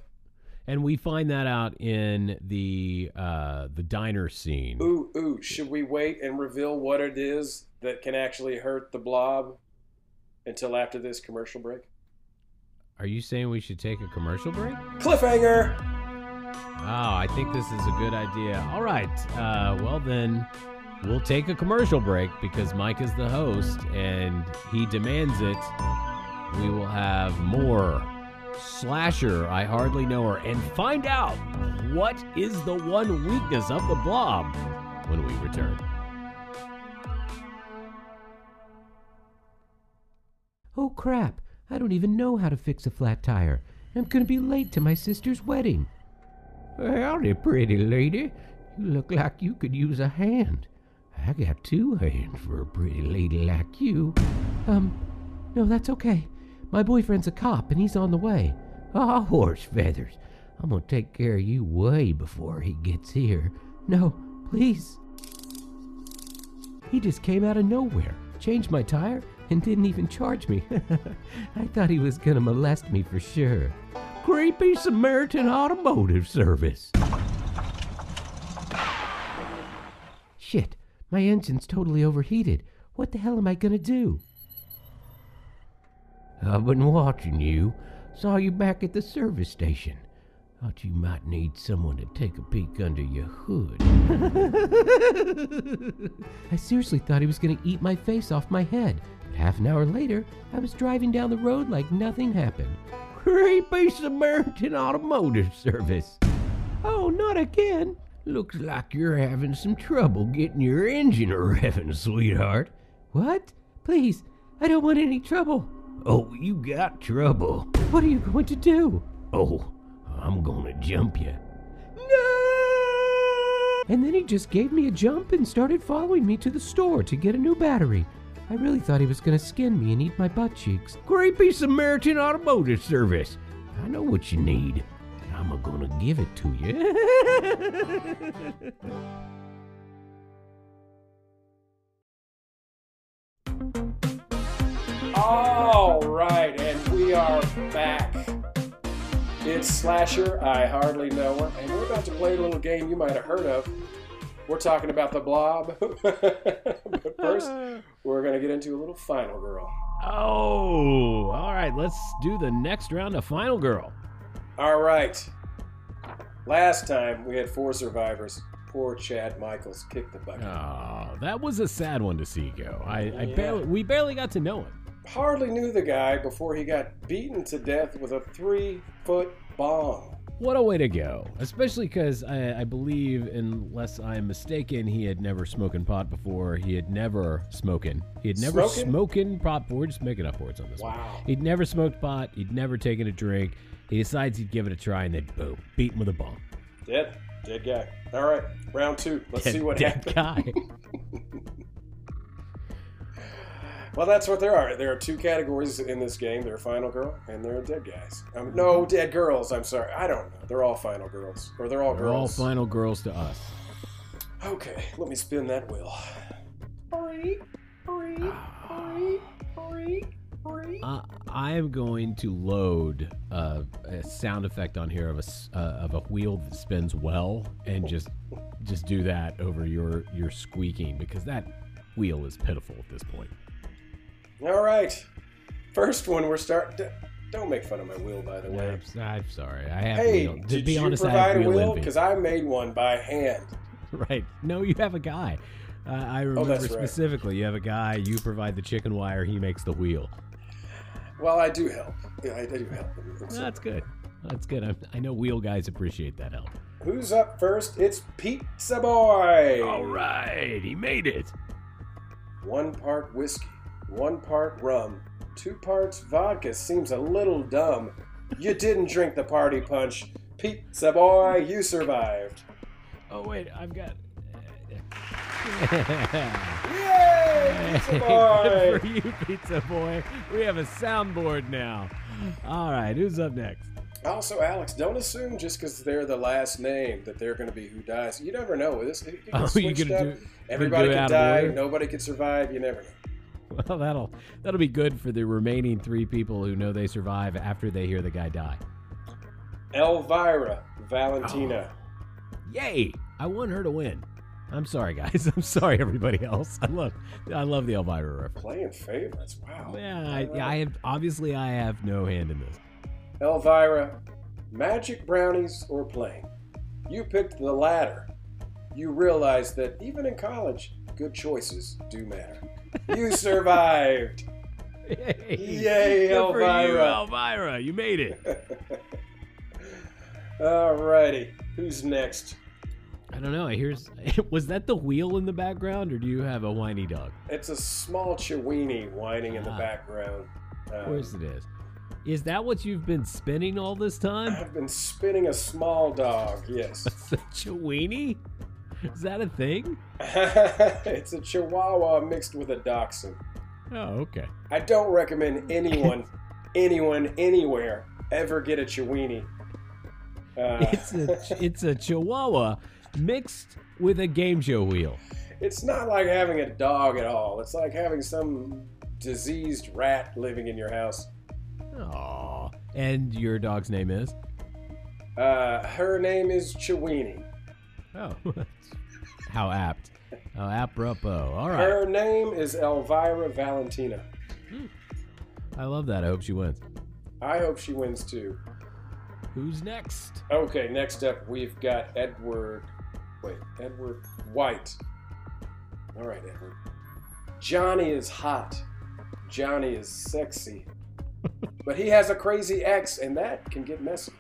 and we find that out in the uh, the diner scene. Ooh, ooh! Should we wait and reveal what it is that can actually hurt the blob until after this commercial break? Are you saying we should take a commercial break? Cliffhanger. Oh, I think this is a good idea. All right. Uh, well then, we'll take a commercial break because Mike is the host and he demands it. We will have more Slasher, I Hardly Know Her, and find out what is the one weakness of the blob when we return. Oh crap, I don't even know how to fix a flat tire. I'm gonna be late to my sister's wedding. Howdy, pretty lady. You look like you could use a hand. I got two hands for a pretty lady like you. Um, no, that's okay. My boyfriend's a cop and he's on the way. Ah, oh, horse feathers. I'm gonna take care of you way before he gets here. No, please. He just came out of nowhere, changed my tire, and didn't even charge me. I thought he was gonna molest me for sure. Creepy Samaritan Automotive Service. Shit, my engine's totally overheated. What the hell am I gonna do? I've been watching you. Saw you back at the service station. Thought you might need someone to take a peek under your hood. I seriously thought he was going to eat my face off my head. But half an hour later, I was driving down the road like nothing happened. Creepy Samaritan Automotive Service. Oh, not again. Looks like you're having some trouble getting your engine revving, sweetheart. What? Please, I don't want any trouble. Oh, you got trouble. What are you going to do? Oh, I'm gonna jump you. No! And then he just gave me a jump and started following me to the store to get a new battery. I really thought he was going to skin me and eat my butt cheeks. Creepy Samaritan Automotive Service. I know what you need. I'm gonna give it to you. All right, and we are back. It's Slasher, I hardly know her, and we're about to play a little game you might have heard of. We're talking about the blob. but first, we're going to get into a little final girl. Oh, all right. Let's do the next round of Final Girl. All right. Last time we had four survivors. Poor Chad Michaels kicked the bucket. Oh, that was a sad one to see go. I, I Yeah. barely, we barely got to know him. Hardly knew the guy before he got beaten to death with a three foot bomb. What a way to go! Especially because I, I believe, unless I'm mistaken, he had never smoking pot before. He had never smoking. He had never Smoking? smoking pot. We're just making up words on this. one. Wow. He'd never smoked pot. He'd never taken a drink. He decides he'd give it a try, and then boom, beat him with a bomb. Dead. Dead guy. All right. Round two. Let's Dead- see what dead happens. guy. Well, that's what there are. There are two categories in this game. There are final girl and there are dead guys. Um, no, dead girls. I'm sorry. I don't know. They're all final girls. Or they're all girls. They're all final girls to us. Okay, let me spin that wheel. Uh, I am going to load uh, a sound effect on here of a uh, of a wheel that spins well, and just just do that over your your squeaking because that wheel is pitiful at this point. All right. First one, we're starting. Don't make fun of my wheel, by the way. I'm, I'm sorry. I have Hey, wheel. To did be you honest, I provide have a wheel? Because I made one by hand. Right? No, you have a guy. Uh, I remember Oh, that's right. specifically. You have a guy. You provide the chicken wire. He makes the wheel. Well, I do help. Yeah, I do help. some That's good. That's good. I'm, I know wheel guys appreciate that help. Who's up first? It's Pizza Boy. All right, he made it. One part whiskey, one part rum, two parts vodka seems a little dumb. You didn't drink the party punch. Pizza Boy, you survived. Oh wait, I've got. Yay, Pizza Good Boy! for you, Pizza Boy. We have a soundboard now. All right, who's up next? Also, Alex, don't assume just because they're the last name that they're going to be who dies. You never know. This it can Oh, you gonna do- Everybody do can die. Nobody can survive. You never know. Well, that'll that'll be good for the remaining three people who know they survive after they hear the guy die. Elvira Valentina. Oh. Yay! I want her to win. I'm sorry, guys. I'm sorry, everybody else. I love I love the Elvira reference. Playing favorites. Wow. Yeah, I. I have obviously I have no hand in this. Elvira, magic brownies or plain? You picked the latter. You realize that even in college, good choices do matter. You survived. Yay, Good for you, Elvira. Elvira. You made it. Alrighty, who's next? I don't know. I Here's was that the wheel in the background, or do you have a whiny dog? It's a small Chiweenie whining in the Ah. background. Of Um, course it is. Is that what you've been spinning all this time? I've been spinning a small dog, yes. a Chiweenie? Is that a thing? it's a Chihuahua mixed with a Dachshund. Oh, okay. I don't recommend anyone, anyone, anywhere ever get a Chiweenie. Uh, It's a it's a Chihuahua mixed with a game show wheel. it's not like having a dog at all. It's like having some diseased rat living in your house. Aww. And your dog's name is? Uh, her name is Chiweenie. Oh. How apt. How apropos. All right. Her name is Elvira Valentina. I love that. I hope she wins. I hope she wins too. Who's next? Okay, next up we've got Edward. Wait, Edward White. All right, Edward. Johnny is hot. Johnny is sexy. but he has a crazy ex, and that can get messy.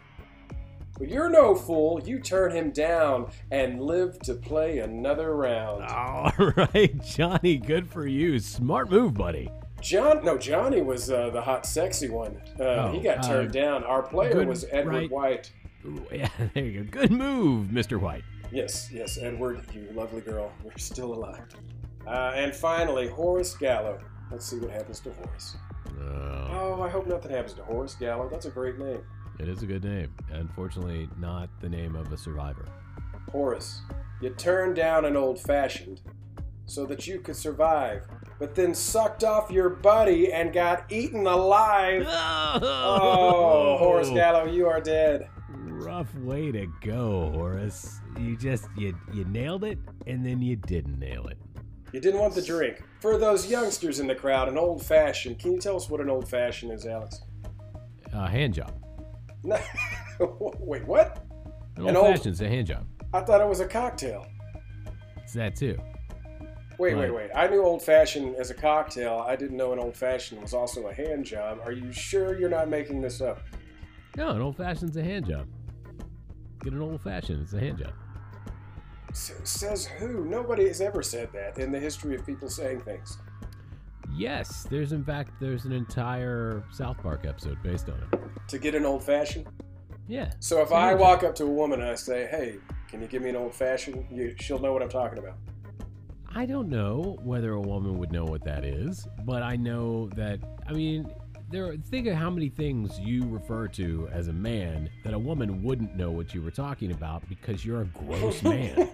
But you're no fool. You turn him down and live to play another round. All right, Johnny. Good for you. Smart move, buddy. John, no, Johnny was uh, the hot, sexy one. Uh, Oh, he got uh, turned down. Our player good, was Edward right. White. Ooh, yeah, there you go. Good move, Mr. White. Yes, yes, Edward, you lovely girl. We're still alive. Uh, and finally, Horace Gallo. Let's see what happens to Horace. Oh, Oh, I hope nothing happens to Horace Gallo. That's a great name. It is a good name. Unfortunately, not the name of a survivor. Horace, you turned down an old fashioned so that you could survive, but then sucked off your buddy and got eaten alive. Oh, Horace Gallo, you are dead. Rough way to go, Horace. You just you you nailed it, and then you didn't nail it. You didn't want the drink. For those youngsters in the crowd, an old fashioned. Can you tell us what an old fashioned is, Alex? Uh, hand job. No. Wait, what? An An old old- fashioned's a hand job. I thought it was a cocktail. It's that too. Wait, Right. wait, wait. I knew old fashioned as a cocktail. I didn't know an old fashioned was also a hand job. Are you sure you're not making this up? No, an old fashioned's a hand job. Get an old fashioned. It's a hand job. S- says who? Nobody has ever said that in the history of people saying things. Yes, there's in fact there's an entire South Park episode based on it. To get an old fashioned? Yeah. So if I walk up to a woman and I say, hey, can you give me an old fashioned? You, she'll know what I'm talking about. I don't know whether a woman would know what that is, but I know that I mean there think of how many things you refer to as a man that a woman wouldn't know what you were talking about because you're a gross man.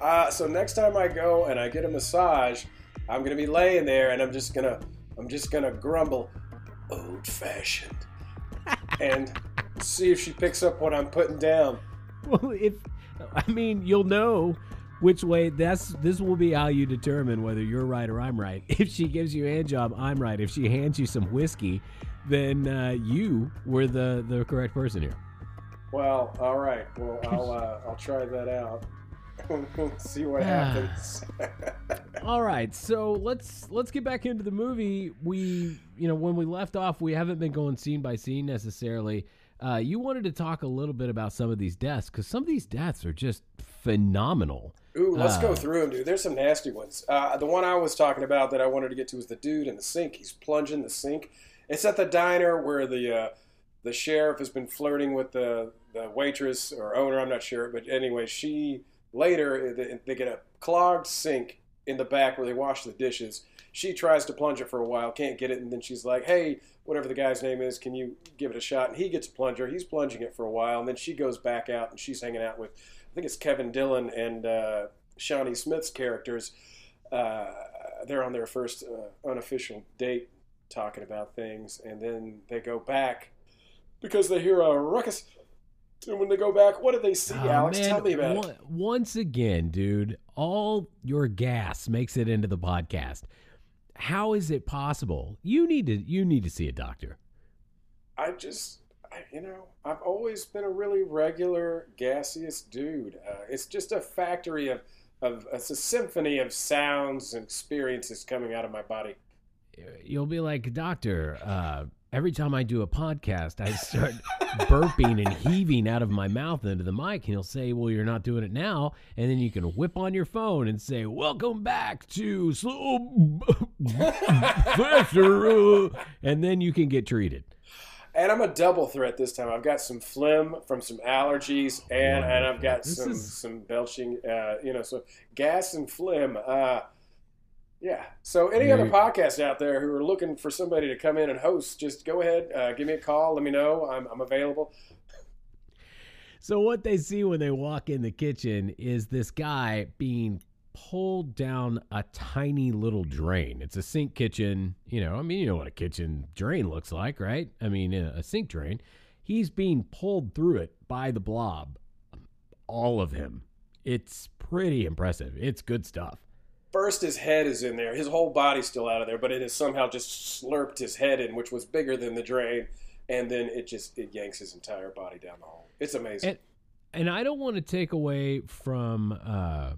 uh, so next time I go and I get a massage, I'm gonna be laying there and I'm just gonna I'm just gonna grumble, old fashioned, and see if she picks up what I'm putting down. well, if I mean, you'll know which way that's this will be how you determine whether you're right or I'm right. If she gives you a hand job, I'm right. If she hands you some whiskey, then uh, you were the the correct person here. Well, all right. Well, I'll uh, I'll try that out. see what happens. All right, so let's let's get back into the movie. We, you know, when we left off, we haven't been going scene by scene necessarily. Uh, you wanted to talk a little bit about some of these deaths because some of these deaths are just phenomenal. Ooh, let's go Uh, through them, dude. There's some nasty ones. Uh, the one I was talking about that I wanted to get to was the dude in the sink. He's plunging the sink. It's at the diner where the uh, the sheriff has been flirting with the the waitress or owner. I'm not sure, but anyway, she later they, they get a clogged sink in the back where they wash the dishes. She tries to plunge it for a while, can't get it, and then she's like, "Hey, whatever the guy's name is, can you give it a shot?" And he gets a plunger. He's plunging it for a while, and then she goes back out and she's hanging out with I think it's Kevin Dillon and uh, Shawnee Smith's characters. Uh, they're on their first uh, unofficial date talking about things, and then they go back because they hear a ruckus. And when they go back, what do they see, Oh, Alex? man, Tell me about it. Once again, dude, all your gas makes it into the podcast. How is it possible? You need to you need to see a doctor. I just, I, you know, I've always been a really regular, gaseous dude. Uh, it's just a factory of, of, it's a symphony of sounds and experiences coming out of my body. You'll be like, doctor. Uh, every time I do a podcast, I start burping and heaving out of my mouth into the mic, and he'll say, "Well, you're not doing it now." And then you can whip on your phone and say, "Welcome back to Slow and then you can get treated. And I'm a double threat this time. I've got some phlegm from some allergies, and, and I've got This some is- some belching. Uh, you know, so gas and phlegm. Uh, yeah. So any other podcasts out there who are looking for somebody to come in and host, just go ahead, uh, give me a call. Let me know. I'm, I'm available. So what they see when they walk in the kitchen is this guy being pulled down a tiny little drain. It's a sink kitchen, you know. I mean, you know what a kitchen drain looks like, right? I mean, a sink drain. He's being pulled through it by the blob. All of him. It's pretty impressive. It's good stuff. First, his head is in there. His whole body's still out of there, but it has somehow just slurped his head in, which was bigger than the drain, and then it just it yanks his entire body down the hole. It's amazing. And and I don't want to take away from uh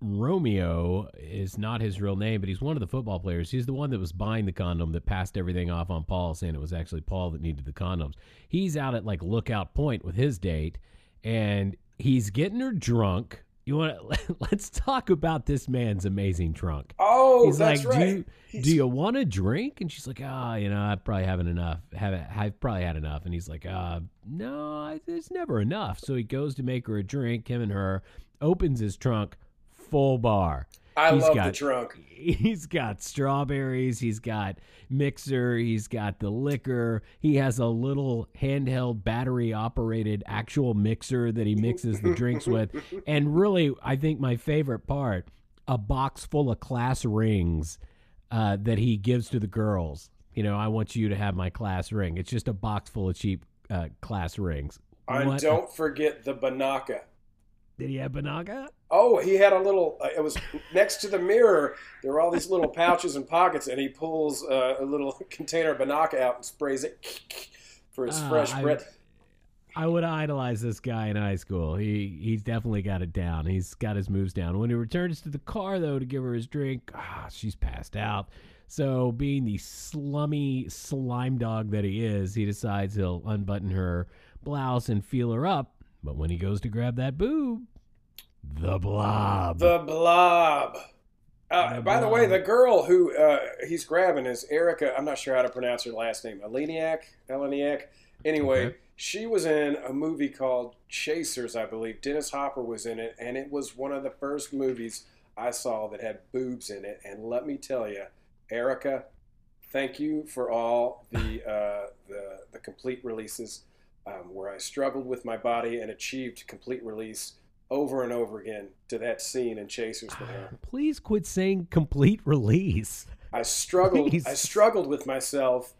Romeo is not his real name, but he's one of the football players. He's the one that was buying the condom that passed everything off on Paul, saying it was actually Paul that needed the condoms. He's out at like lookout point with his date, and he's getting her drunk. You want to let's talk about this man's amazing trunk. Oh, He's that's like, right. do you, He's- do you want a drink? And she's like, ah, you know, I've probably haven't enough. Have I've probably had enough. And he's like, uh, no, I- it's never enough. So he goes to make her a drink. Him and her opens his trunk, full bar. I he's love got- the trunk. He's got strawberries. He's got mixer. He's got the liquor. He has a little handheld battery operated actual mixer that he mixes the drinks with. And really, I think my favorite part a box full of class rings uh, that he gives to the girls. You know, I want you to have my class ring. It's just a box full of cheap uh, class rings. And What- don't forget the Binaca. Did he have Binaca? Oh, he had a little. Uh, it was next to the mirror. There were all these little pouches and pockets, and he pulls uh, a little container of Binaca out and sprays it for his Ah, fresh breath. I would idolize this guy in high school. He he's definitely got it down. He's got his moves down. When he returns to the car though to give her his drink, ah, she's passed out. So being the slummy slime dog that he is, he decides he'll unbutton her blouse and feel her up. But when he goes to grab that boob, the blob. The Blob. Uh, The by the way, the girl who uh, he's grabbing is Erika. I'm not sure how to pronounce her last name. Eleniak? Eleniak? Anyway, Okay. she was in a movie called Chasers, I believe. Dennis Hopper was in it, and it was one of the first movies I saw that had boobs in it. And let me tell you, Erika, thank you for all the uh, the, the complete releases um, where I struggled with my body and achieved complete release over and over again to that scene in Chasers her. Please quit saying complete release. I struggled. Please. I struggled with myself,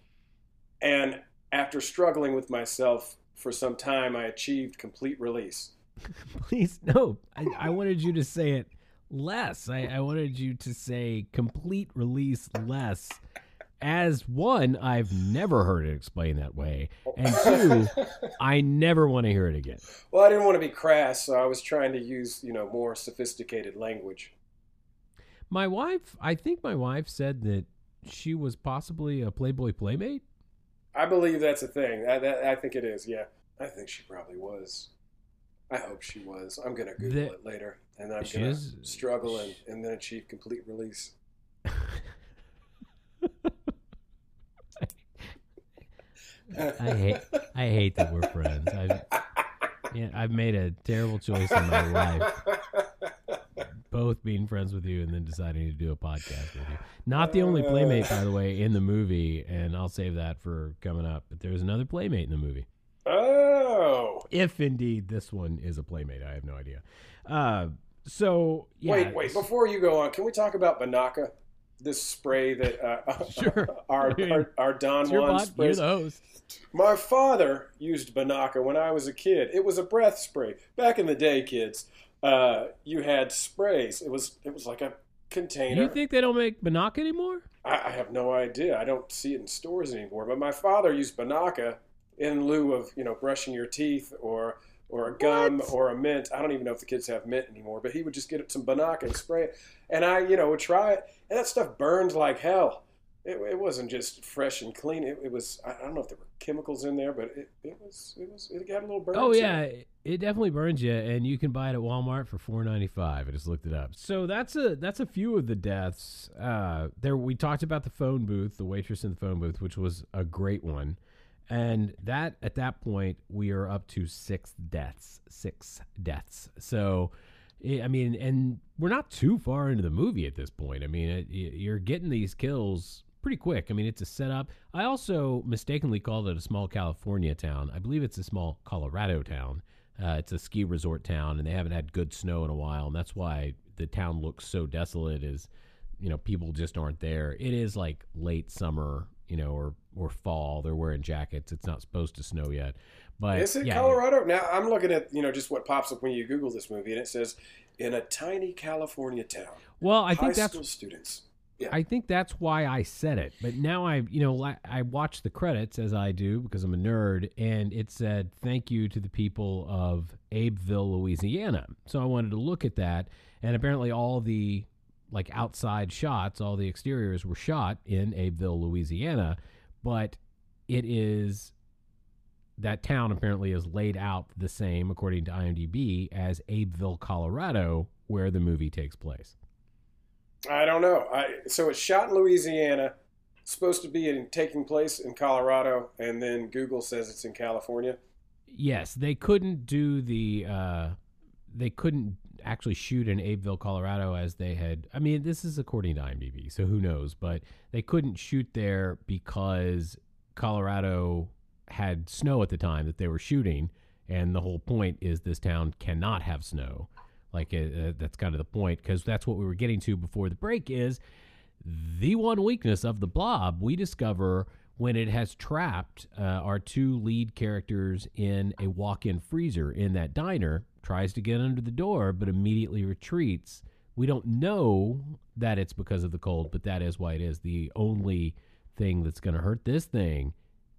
and after struggling with myself for some time, I achieved complete release. Please, no. I, I wanted you to say it less. I, I wanted you to say complete release less. As one, I've never heard it explained that way. Oh. And two, I never want to hear it again. well, I didn't want to be crass, so I was trying to use you know more sophisticated language. My wife, I think my wife said that she was possibly a Playboy Playmate. I believe that's a thing. I, that, I think it is. Yeah, I think she probably was. I hope she was. I'm gonna Google The- it later, and I'm gonna is- struggle and, and then achieve complete release. I hate I hate that we're friends. I've, yeah, I've made a terrible choice in my life. both being friends with you and then deciding to do a podcast with you. Not the only playmate, by the way, in the movie, and I'll save that for coming up. But there's another playmate in the movie. Oh, If indeed this one is a playmate, I have no idea. Uh, so yeah, wait, wait. Before you go on, can we talk about Binaca? This spray that uh, Sure. our, our our Don Juan sprays. the. My father used Binaca when I was a kid. It was a breath spray. Back in the day, kids, uh, you had sprays. It was it was like a container. You think they don't make Binaca anymore? I, I have no idea. I don't see it in stores anymore. But my father used Binaca in lieu of you know brushing your teeth or or a gum What? or a mint. I don't even know if the kids have mint anymore. But he would just get some Binaca and spray it, and I you know would try it, and that stuff burned like hell. It, it wasn't just fresh and clean. It, it was I don't know if there were chemicals in there, but it, it was it was it got a little burn. Oh yeah, it. it definitely burns you, and you can buy it at Walmart for four ninety five. I just looked it up. So that's a that's a few of the deaths. Uh, there we talked about the phone booth, the waitress in the phone booth, which was a great one, and that at that point we are up to six deaths, six deaths. So. I mean, and we're not too far into the movie at this point. I mean, it, you're getting these kills pretty quick. I mean, it's a setup. I also mistakenly called it a small California town. I believe it's a small Colorado town. Uh, it's a ski resort town, and they haven't had good snow in a while, and that's why the town looks so desolate. Is you know people just aren't there. It is like late summer, you know, or or fall. They're wearing jackets. It's not supposed to snow yet. But Is it yeah, Colorado? Now I'm looking at you know just what pops up when you Google this movie, and it says in a tiny California town, Well, I think that's school students. Yeah. I think that's why I said it. But now I, you know, I watched the credits as I do because I'm a nerd, and it said thank you to the people of Abbeville, Louisiana. So I wanted to look at that, and apparently all the like outside shots, all the exteriors were shot in Abbeville, Louisiana, but it is that town apparently is laid out the same, according to IMDb, as Abbeville, Colorado, where the movie takes place. I don't know. I, so it's shot in Louisiana, supposed to be in, taking place in Colorado, and then Google says it's in California. Yes, they couldn't do the. Uh, they couldn't actually shoot in Abbeville, Colorado, as they had. I mean, this is according to IMDb, so who knows? But they couldn't shoot there because Colorado had snow at the time that they were shooting, and the whole point is this town cannot have snow. Like uh, uh that's kind of the point because that's what we were getting to before the break. Is the one weakness of the blob we discover when it has trapped uh, our two lead characters in a walk-in freezer in that diner tries to get under the door but immediately retreats we don't know that it's because of the cold but that is why it is the only thing that's going to hurt this thing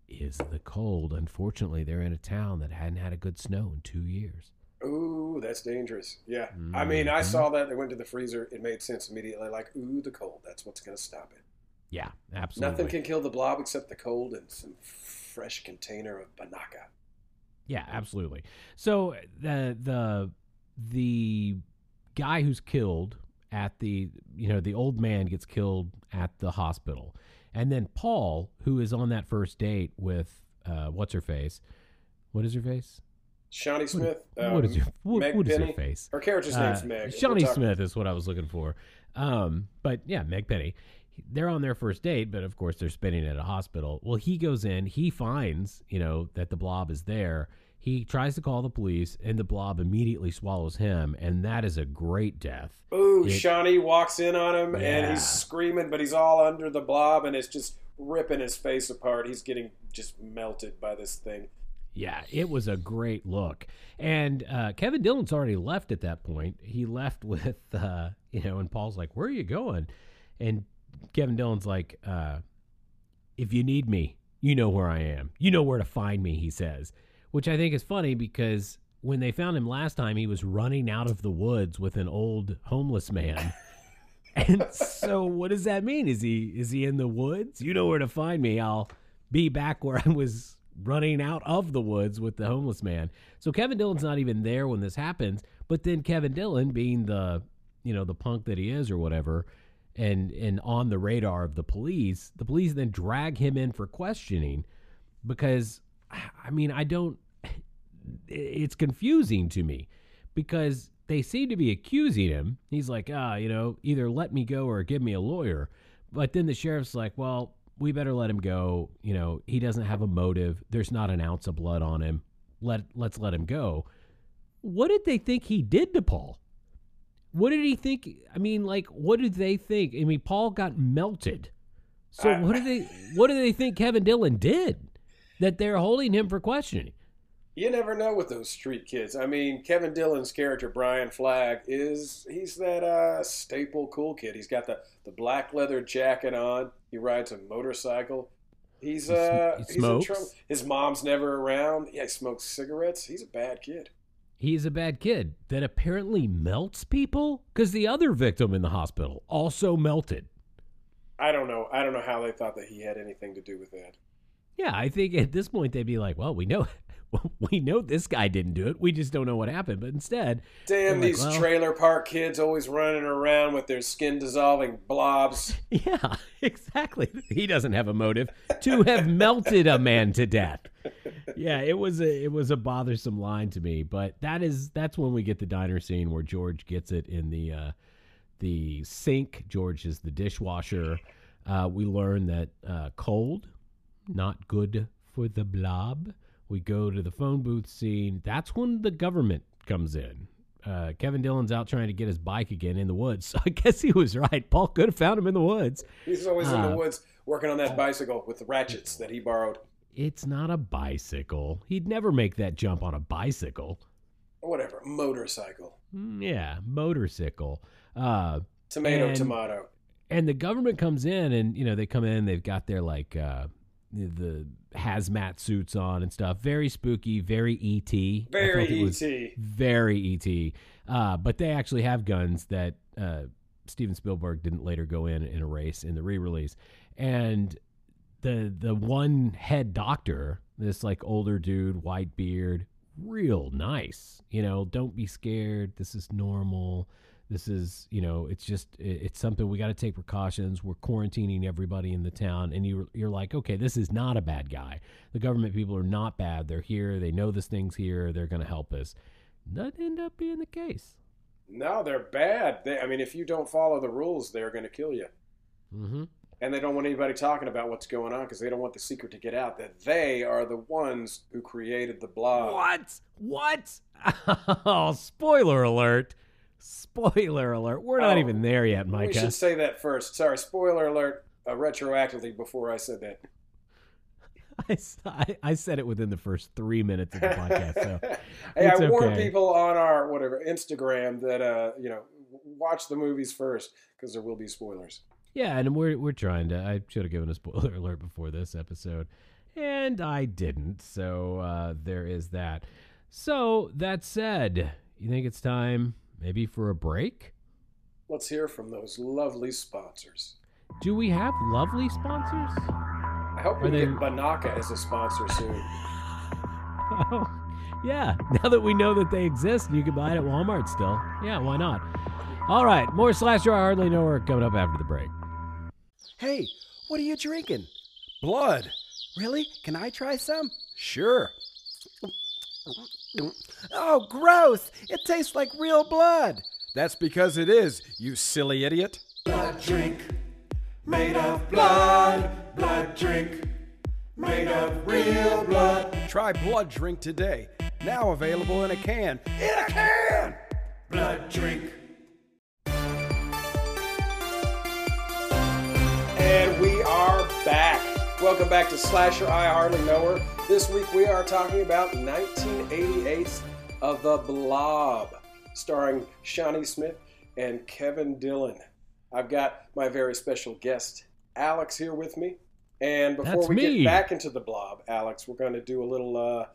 is the cold unfortunately they're in a town that hadn't had a good snow in two years Ooh, that's dangerous. Yeah. I mean, I Mhm. saw that. They went to the freezer. It made sense immediately. Like, ooh, the cold. That's what's going to stop it. yeah absolutely Nothing can kill the blob except the cold and some fresh container of Binaca. Yeah, absolutely. So the the the guy who's killed at the you know the old man gets killed at the hospital, and then Paul, who is on that first date with uh, what's her face, what is her face? Shawnee Smith. um, what is her what, Meg what is her face? Her character's Uh, name's Meg. Shawnee Smith is what I was looking for. Um, but yeah, Meg Penny. They're on their first date, but of course they're spending it at a hospital. Well, he goes in, he finds, you know, that the blob is there. He tries to call the police, and the blob immediately swallows him, and that is a great death. Ooh, It- Shawnee walks in on him and he's screaming, but he's all under the blob and it's just ripping his face apart. He's getting just melted by this thing. Yeah, it was a great look. And uh, Kevin Dillon's already left at that point. He left with, uh, you know, and Paul's like, Where are you going? And Kevin Dillon's like, uh, If you need me, you know where I am. You know where to find me, he says, which I think is funny because when they found him last time, he was running out of the woods with an old homeless man. and so what does that mean? Is he is he in the woods? You know where to find me. I'll be back where I was running out of the woods with the homeless man. So Kevin Dillon's not even there when this happens, but then Kevin Dillon being the you know the punk that he is or whatever and and on the radar of the police, the police then drag him in for questioning because I mean, I don't it's confusing to me because they seem to be accusing him. He's like, ah, you know, either let me go or give me a lawyer. But then the sheriff's like, well, we better let him go. You know, he doesn't have a motive. There's not an ounce of blood on him. Let let's let him go. What did they think he did to Paul? What did he think? I mean, like, what did they think? I mean, Paul got melted. So I- what do they what do they think Kevin Dillon did that they're holding him for questioning? You never know with those street kids. I mean, Kevin Dillon's character, Brian Flagg, is he's that uh, staple cool kid. He's got the, the black leather jacket on. He rides a motorcycle. He's He uh he he's in trouble. His mom's never around. Yeah, he smokes cigarettes. He's a bad kid. He's a bad kid that apparently melts people because the other victim in the hospital also melted. I don't know. I don't know how they thought that he had anything to do with that. Yeah, I think at this point they'd be like, "Well, we know, we know this guy didn't do it. We just don't know what happened." But instead, Damn, like, these well- trailer park kids always running around with their skin dissolving blobs. yeah, exactly. He doesn't have a motive to have melted a man to death. Yeah, it was a it was a bothersome line to me, but that is that's when we get the diner scene where George gets it in the uh, the sink. George is the dishwasher. Uh, we learn that uh, cold, not good for the blob. We go to the phone booth scene. That's when the government comes in. Uh, Kevin Dillon's out trying to get his bike again in the woods. So I guess he was right. Paul could have found him in the woods. He's always in Uh, the woods working on that bicycle with the ratchets that he borrowed. It's not a bicycle. He'd never make that jump on a bicycle. Whatever, motorcycle. Mm, Yeah, motorcycle. Uh, Tomato, And- tomato. and the government comes in and you know they come in they've got their like uh the- hazmat suits on and stuff very spooky very et Very ET. very et uh but they actually have guns that uh steven spielberg didn't later go in and erase in the re-release and the the one head doctor This like older dude, white beard, real nice. You know, don't be scared. This is normal. This is, you know, it's just it's something we got to take precautions. We're quarantining everybody in the town, and you you're like, okay, this is not a bad guy. The government people are not bad. They're here. They know this thing's here. They're going to help us. That end up being the case. No, they're bad. They, I mean, if you don't follow the rules, they're going to kill you. Mm-hmm. And they don't want anybody talking about what's going on because they don't want the secret to get out that they are the ones who created the blob. What? What? Oh, spoiler alert. Spoiler alert. We're not Oh, even there yet, Micah. We should say that first. Sorry, spoiler alert. Uh, retroactively, before I said that. I said it within the first three minutes of the podcast. So hey, I warn okay. people on our whatever Instagram that uh, you know, watch the movies first because there will be spoilers. Yeah, and we're we're trying to. I should have given a spoiler alert before this episode, and I didn't. So uh, there is that. So that said, you think it's time maybe for a break? Let's hear from those lovely sponsors. Do we have lovely sponsors? I hope Are we they- get Binaca as a sponsor soon. Oh, yeah. Now that we know that they exist and you can buy it at Walmart still. Yeah, why not? All right, more Slasher I Hardly Know Her coming up after the break. Hey, what are you drinking? Blood. Really? Can I try some? Sure. Oh, gross! It tastes like real blood. That's because it is, you silly idiot. Blood drink made of blood. Blood drink made of real blood. Try Blood Drink today. Now available in a can. In a can! Blood drink. And we are back. Welcome back to Slasher I Hardly Know Her. This week we are talking about 1988's of The Blob, starring Shawnee Smith and Kevin Dillon. I've got my very special guest, Alex, here with me. And before That's we me. get back into The Blob, Alex, we're going to do a little, uh,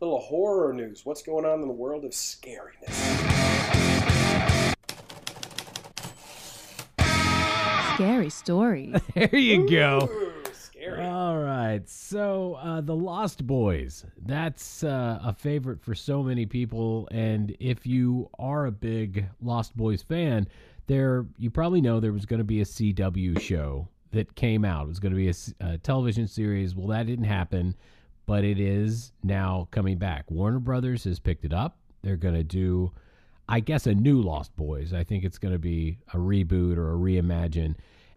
little horror news. What's going on in the world of scariness? Scary story. There you go. Ooh, scary. All right. So, uh, The Lost Boys. That's uh, a favorite for so many people. And if you are a big Lost Boys fan, there you probably know there was going to be a CW show that came out. It was going to be a television series. Well, that didn't happen, but it is now coming back. Warner Brothers has picked it up. They're going to do, I guess, a new Lost Boys. I think it's going to be a reboot or a reimagine.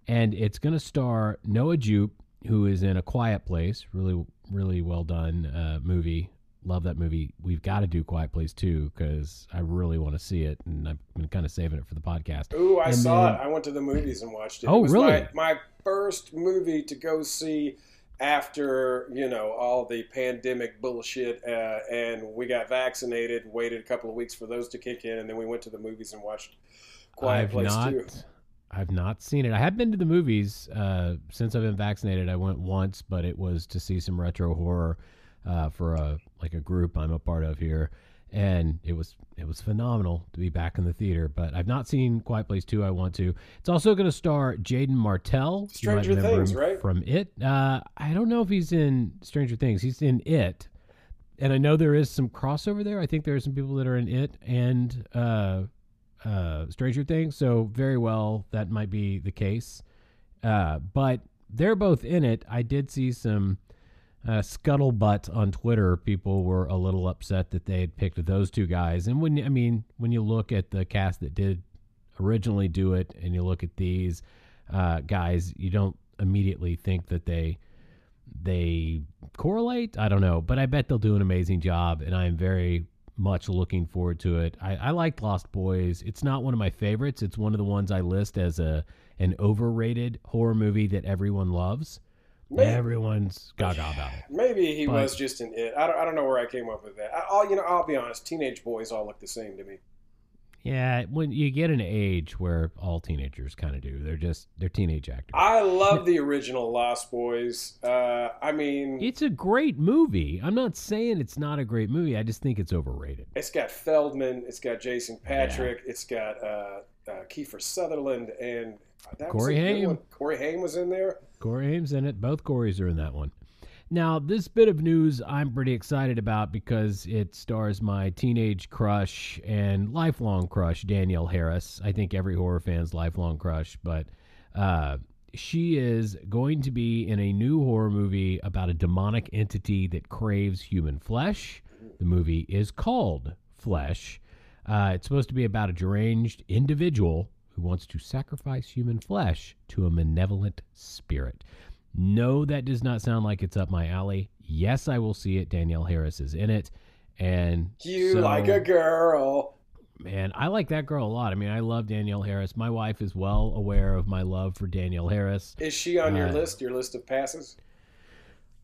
And it's going to star Noah Jupe, who is in A Quiet Place. Really, really well done uh, movie. Love that movie. We've got to do Quiet Place too because I really want to see it, and I've been kind of saving it for the podcast. Ooh, I And saw then- it. I went to the movies and watched it. Oh, it was really? My, my first movie to go see after you know all the pandemic bullshit, uh, and we got vaccinated. Waited a couple of weeks for those to kick in, and then we went to the movies and watched Quiet I've Place not, too. I've not seen it. I have been to the movies uh, since I've been vaccinated. I went once, but it was to see some retro horror uh, for a like a group I'm a part of here, and it was it was phenomenal to be back in the theater. But I've not seen Quiet Place two. I want to. It's also going to star Jaeden Martell. Stranger Things, right? From It. Uh, I don't know if he's in Stranger Things. He's in It. And I know there is some crossover there. I think there are some people that are in it and uh, uh, Stranger Things. So very well, that might be the case. Uh, but they're both in it. I did see some uh, scuttlebutt on Twitter. People were a little upset that they had picked those two guys. And when I mean, when you look at the cast that did originally do it, and you look at these uh, guys, you don't immediately think that they they correlate. I don't know, but I bet they'll do an amazing job, and I am very much looking forward to it. I, I Lost Boys. It's not one of my favorites. It's one of the ones I list as a an overrated horror movie that everyone loves. Maybe, Everyone's gaga about it. maybe he But- was just an it. I don't, I don't know where I came up with that. I, I'll you know I'll be honest. Teenage boys all look the same to me. Yeah, when you get an age where all teenagers kind of do, they're just they're teenage actors. I love the original Lost Boys. Uh, I mean, It's a great movie. I'm not saying it's not a great movie. I just think it's overrated. It's got Feldman. It's got Jason Patric. It's got uh, uh, Kiefer Sutherland and that Corey Haim. Corey Haim was in there. Corey Haim's in it. Both Corys are in that one. Now, this bit of news I'm pretty excited about because it stars my teenage crush and lifelong crush, Danielle Harris. I think every horror fan's lifelong crush, but uh, she is going to be in a new horror movie about a demonic entity that craves human flesh. The movie is called Flesh. Uh, it's supposed to be about a deranged individual who wants to sacrifice human flesh to a malevolent spirit. No, that does not sound like it's up my alley. Yes, I will see it. Danielle Harris is in it. And You so- like a girl. Man, I like that girl a lot. I mean, I love Danielle Harris. My wife is well aware of my love for Danielle Harris. Is she on your Uh, list? Your list of passes?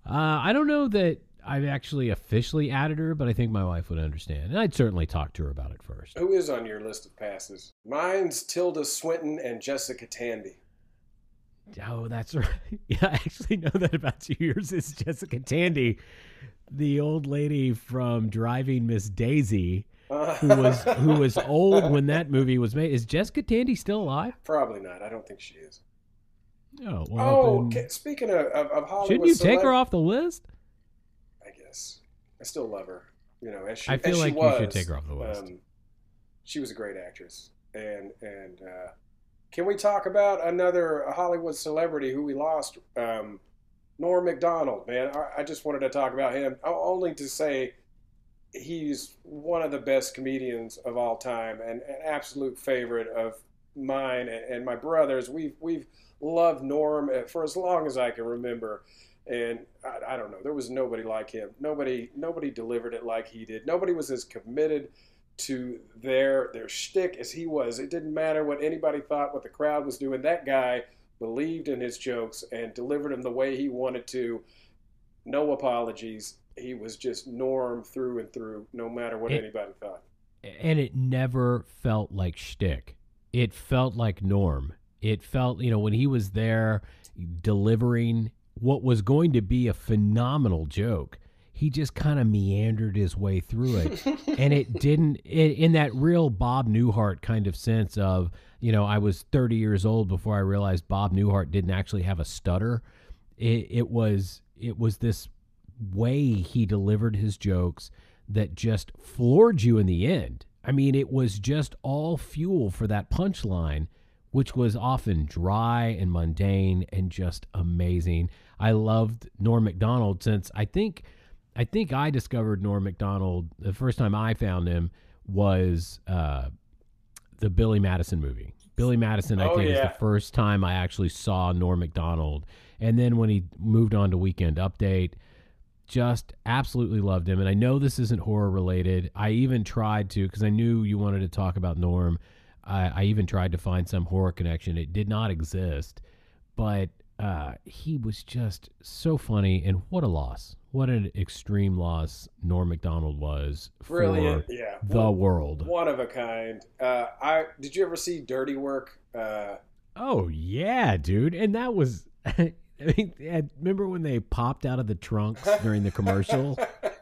Uh, I don't know that I've actually officially added her, but I think my wife would understand. And I'd certainly talk to her about it first. Who is on your list of passes? Mine's Tilda Swinton and Jessica Tandy. Oh, that's right. Yeah, I actually know that about you. Yours is Jessica Tandy, the old lady from Driving Miss Daisy, who was who was old when that movie was made. Is Jessica Tandy still alive? Probably not. I don't think she is. Oh, well, Oh, then- speaking of, of, of Hollywood, shouldn't you take celeb- her off the list? I I still love her. You know, as she, I feel like you should take her off the list. Um, she was a great actress, and and uh, can we talk about another Hollywood celebrity who we lost? Um, Norm Macdonald, man. I, I just wanted to talk about him, only to say he's one of the best comedians of all time, and an absolute favorite of mine and, and my brothers. We've we've loved Norm for as long as I can remember and I, I don't know. There was nobody like him. Nobody, nobody delivered it like he did. Nobody was as committed to their their shtick as he was. It didn't matter what anybody thought, what the crowd was doing. That guy believed in his jokes and delivered them the way he wanted to. No apologies. He was just Norm through and through, no matter what It- anybody thought. and it never felt like shtick. It felt like Norm. It felt, you know, when he was there delivering what was going to be a phenomenal joke, he just kind of meandered his way through it. and it didn't, it, in that real Bob Newhart kind of sense of, you know, I was 30 years old before I realized Bob Newhart didn't actually have a stutter. It, it was, it was this way he delivered his jokes that just floored you in the end. I mean, it was just all fuel for that punchline, which was often dry and mundane and just amazing. I loved Norm Macdonald since I think I think I discovered Norm Macdonald the first time I found him was uh, the Billy Madison movie. Billy Madison, I Oh, think, is the first time I actually saw Norm Macdonald. And then when he moved on to Weekend Update, just absolutely loved him. And I know this isn't horror related. I even tried to, because I knew you wanted to talk about Norm. I, I even tried to find some horror connection. It did not exist, but uh, he was just so funny. And what a loss! What an extreme loss Norm Macdonald was for yeah. the One- world. One of a kind. Uh, I did you ever see Dirty Work? Uh, Oh yeah, dude. And that was. I mean, remember when they popped out of the trunks during the commercial?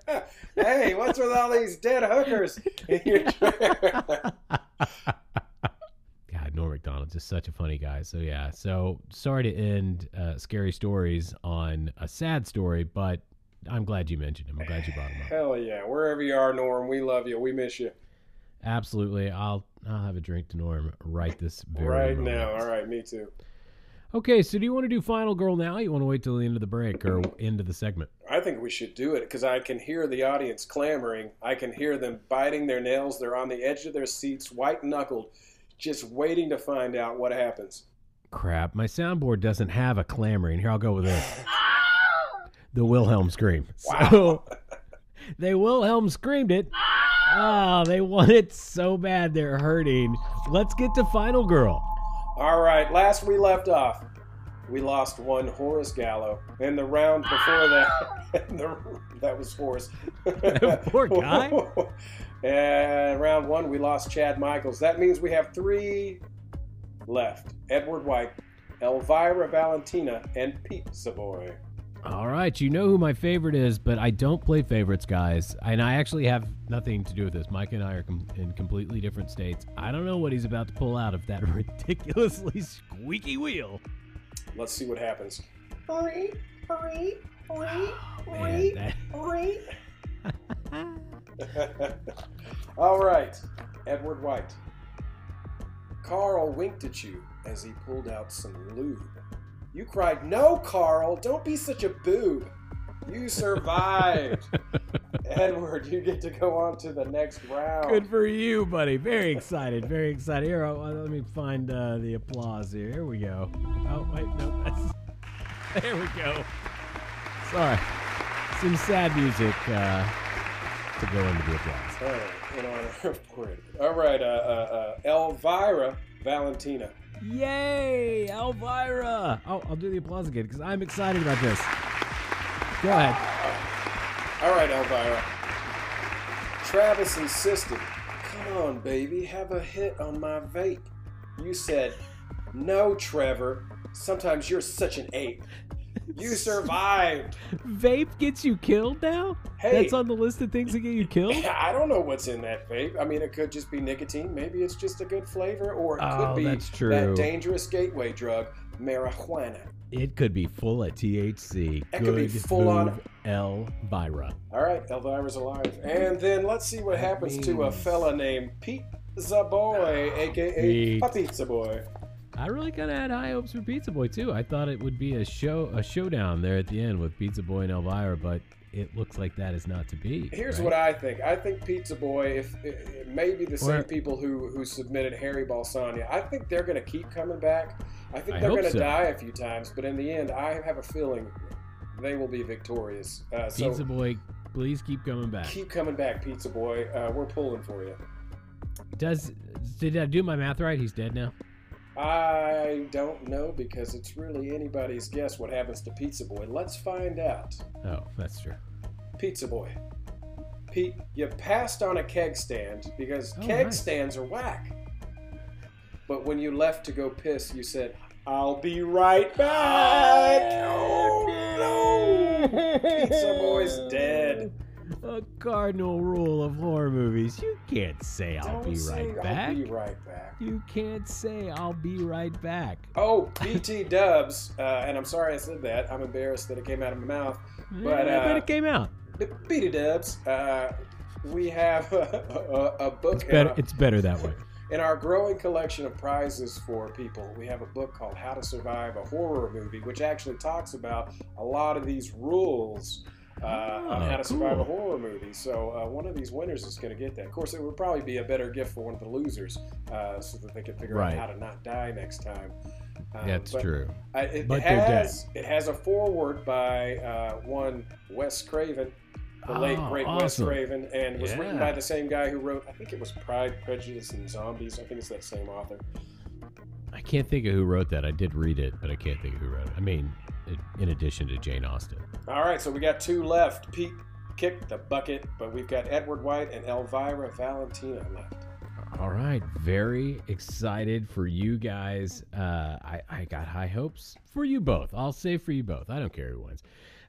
hey, what's with all these dead hookers? in your- God, Norm Macdonald's just such a funny guy. So yeah, so sorry to end uh, scary stories on a sad story, but I'm glad you mentioned him. I'm glad you brought him up. Hell yeah! Wherever you are, Norm, we love you. We miss you Absolutely, I'll I'll have a drink to Norm right this very right moment. now. All right, me too. Okay, so do you want to do final girl now? You want to wait till the end of the break or end of the segment? I think we should do it because I can hear the audience clamoring. I can hear them biting their nails. They're on the edge of their seats, white knuckled, just waiting to find out what happens. Crap, my soundboard doesn't have a clamoring. Here, I'll go with this. the Wilhelm scream. So they Wilhelm screamed it. Oh, they want it so bad they're hurting. Let's get to Final Girl. All right, last we left off, we lost one Horace Gallo, and the round before that, ah! the, that was Horace. Poor guy. and round one, we lost Chad Michaels. That means we have three left: Edward White, Elvira Valentina, and Pete Savoy. All right, you know who my favorite is, but I don't play favorites, guys. And I actually have nothing to do with this. Mike and I are com- in completely different states. I don't know what he's about to pull out of that ridiculously squeaky wheel. Let's see what happes. Oh, man, that- All right, Edward White. Carl winked at you as he pulled out some lube. You cried, No, Carl, don't be such a boob. You survived. Edward, you get to go on to the next round. Good for you, buddy. Very excited. Very excited. Here, uh, let me find uh, the applause here. Here we go. Oh, wait, no. That's, there we go. Sorry. Some sad music uh, to go into the applause. All right, in honor of Quinn. All right, uh, uh, uh, Elvira Valentina. Yay, Elvira! Oh, I'll do the applause again because I'm excited about this. Go ahead. All right, Elvira. Travis insisted, Come on, baby, have a hit on my vape. You said, No, Trevor. Sometimes you're such an ape. You survived. Vape gets you killed now? Hey. That's on the list of things that get you killed? I don't know what's in that vape. I mean, it could just be nicotine. Maybe it's just a good flavor, or it Oh, could be that dangerous gateway drug, marijuana. It could be full of THC. It could be Good full on- Elvira. All right, Elvira's alive. And then let's see what happens to a means- fella named Pizza Boy, aka Pete. a Pizza Boy. I really kind of had high hopes for Pizza Boy too. I thought it would be a show, a showdown there at the end with Pizza Boy and Elvira, but it looks like that is not to be. Here's right? what I think. I think Pizza Boy, if it, may be the same people who who submitted Harry Balsania, I think they're going to keep coming back. I think I they're going to so. die a few times, but in the end, I have a feeling they will be victorious. Uh, so Pizza Boy, please keep coming back. keep coming back, Pizza Boy. Uh, we're pulling for you. Does did I do my math right? He's dead now. I don't know because it's really anybody's guess what happens to Pizza Boy. Let's find out. Oh, that's true. Pizza Boy. Pete, you passed on a keg stand because Oh, keg nice. stands are whack. But when you left to go piss, you said, I'll be right back. Oh, no. Pizza Boy's dead. A cardinal rule of horror movies: you can't say "I'll Don't be say, right back." I'll be right back. You can't say "I'll be right back." Oh, BT Dubs, uh, and I'm sorry I said that. I'm embarrassed that it came out of my mouth. But, Yeah, I bet uh, it came out. BT Dubs, uh, we have a, a, a book It's better. our- It's better that way. In our growing collection of prizes for people, we have a book called How to Survive a Horror Movie, which actually talks about a lot of these rules uh, on Oh, how to survive a horror movie. So uh, one of these winners is going to get that. Of course, it would probably be a better gift for one of the losers, uh, so that they can figure Right. out how to not die next time. Um, That's but true. I, it, But they're dead. has it has a foreword by uh, one Wes Craven, the late Oh, great Wes. Craven, and was written by the same guy who wrote I think it was Pride, Prejudice, and Zombies. I think it's that same author. I can't think of who wrote that. I did read it, but I can't think of who wrote it. I mean, in addition to Jane Austen. All right, so we got two left. Pete kicked the bucket, but we've got Edward White and Elvira Valentina left. All right, very excited for you guys. Uh, I, I got high hopes for you both. I'll say for you both. I don't care who wins.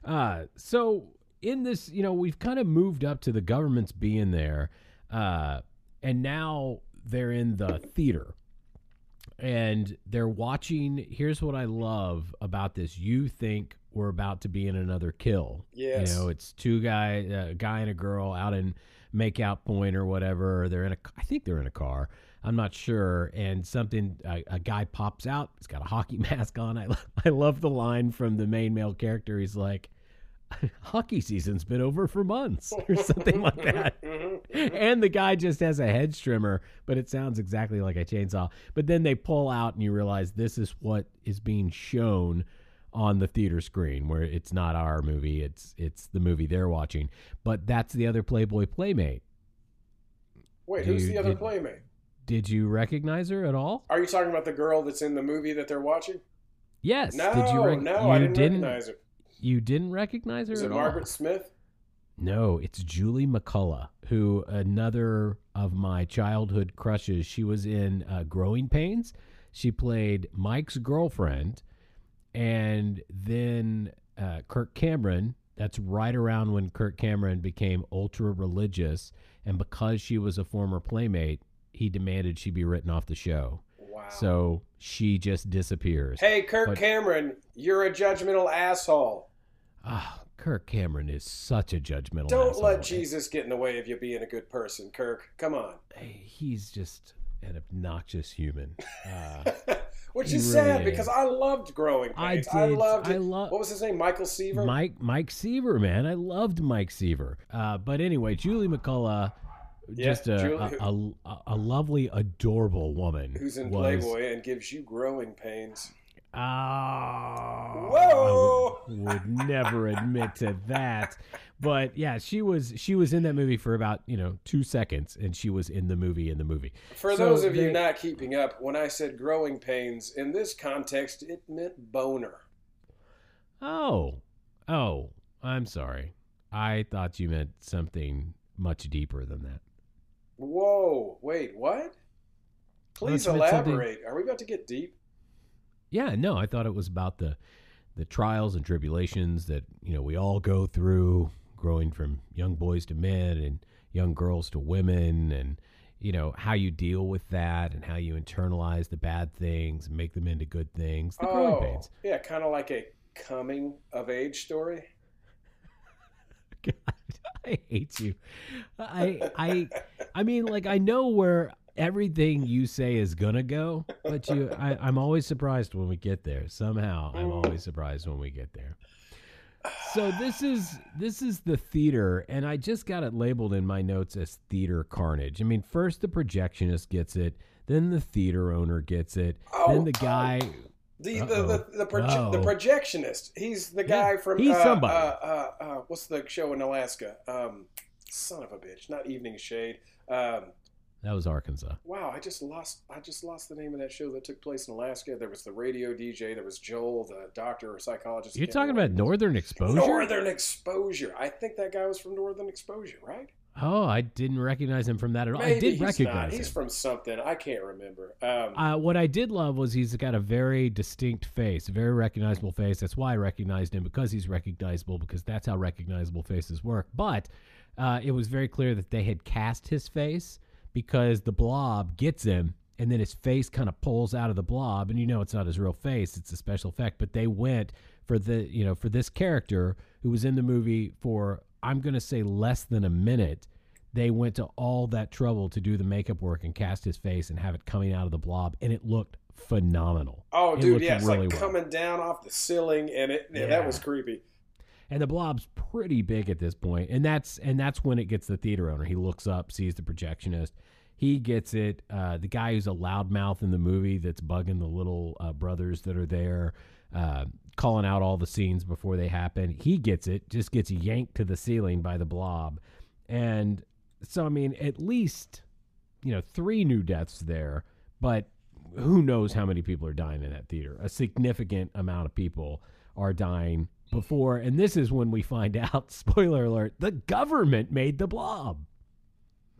Uh, so in this, you know, we've kind of moved up to the government's being there, uh, and now they're in the theater, and they're watching. Here's what I love about this: you think we're about to be in another kill. Yes. You know, it's two guy, a guy and a girl out in makeout point or whatever. They're in a, I think they're in a car. I'm not sure. And something, a, a guy pops out. He's got a hockey mask on. I, I love the line from the main male character. He's like, "Hockey season's been over for months," or something like that. Mm-hmm. and the guy just has a head trimmer, but it sounds exactly like a chainsaw. But then they pull out, and you realize this is what is being shown on the theater screen where it's not our movie it's it's the movie they're watching but that's the other playboy playmate Wait, who's Dude, the other did- playmate? did you recognize her at all Are you talking about the girl that's in the movie that they're watching? yes No, did you rec- no, you I didn't, recognize her. you didn't recognize her Is it all? Margaret Smith? No, it's Julie McCullough, who another of my childhood crushes. She was in uh, Growing Pains. She played Mike's girlfriend, and then uh, Kirk Cameron. That's right around when Kirk Cameron became ultra religious, and because she was a former playmate, he demanded she be written off the show. Wow. So she just disappears. Hey, Kirk But- Cameron, you're a judgmental asshole. Ah, Kirk Cameron is such a judgmental. Don't asshole. let Jesus get in the way of you being a good person, Kirk. Come on. Hey, He's just an obnoxious human. Uh, Which is really sad because I loved Growing I Pains. did. loved I it. lo- what was his name? Michael Seaver? Mike Mike Seaver, man, I loved Mike Seaver. Uh, but anyway, Julie McCullough, Yeah, just a, Julie- a, a, a lovely, adorable woman. Who's in was- Playboy and gives you growing pains. Oh, Whoa! Would, would never admit to that. But yeah, she was she was in that movie for about you know two seconds, and she was in the movie in the movie. For So those of you not keeping up, when I said growing pains, in this context, it meant boner. Oh, oh, I'm sorry. I thought you meant something much deeper than that. Whoa, wait, what? Please elaborate. Are we about to get deep? Yeah, no, I thought it was about the the trials and tribulations that you know we all go through, growing from young boys to men and young girls to women, and you know how you deal with that and how you internalize the bad things and make them into good things. The growing oh, pains. yeah, kind of like a coming of age story. God, I hate you. I I I mean, like I know where everything you say is gonna go, but you, I, I'm always surprised when we get there. Somehow, I'm always surprised when we get there. So this is this is the theater, and I just got it labeled in my notes as theater carnage. I mean, first the projectionist gets it, then the theater owner gets it, Oh, then the guy. The the the, the, proje- the projectionist. He's the Yeah, guy from he's uh, somebody. Uh, uh, uh, what's the show in Alaska? Um, son of a bitch, not Evening Shade. Um, That was Arkansas. wow, I just lost. I just lost the name of that show that took place in Alaska. There was the radio DJ. There was Joel, the doctor or psychologist. You're talking about Northern Exposure. Northern Exposure. I think that guy was from Northern Exposure, right? Oh, I didn't recognize him from that at all. Maybe I did he's recognize not. him. He's from something. I can't remember. Um, Uh, what I did love was he's got a very distinct face, a very recognizable face. That's why I recognized him because he's recognizable because that's how recognizable faces work. But uh, it was very clear that they had cast his face because the blob gets him and then his face kind of pulls out of the blob and you know it's not his real face it's a special effect but they went for the you know for this character who was in the movie for i'm going to say less than a minute they went to all that trouble to do the makeup work and cast his face and have it coming out of the blob and it looked phenomenal oh, It dude, yeah, it's really like well. coming down off the ceiling, and it yeah, that was creepy. And the blob's pretty big at this point and that's and that's when it gets the theater owner. He looks up sees the projectionist. He gets it uh, the guy who's a loudmouth in the movie that's bugging the little uh, brothers that are there uh, calling out all the scenes before they happen. He gets it just gets yanked to the ceiling by the blob. And so i mean at least you know three new deaths there but who knows how many people are dying in that theater? A significant amount of people are dying before and this is when we find out spoiler alert the government made the blob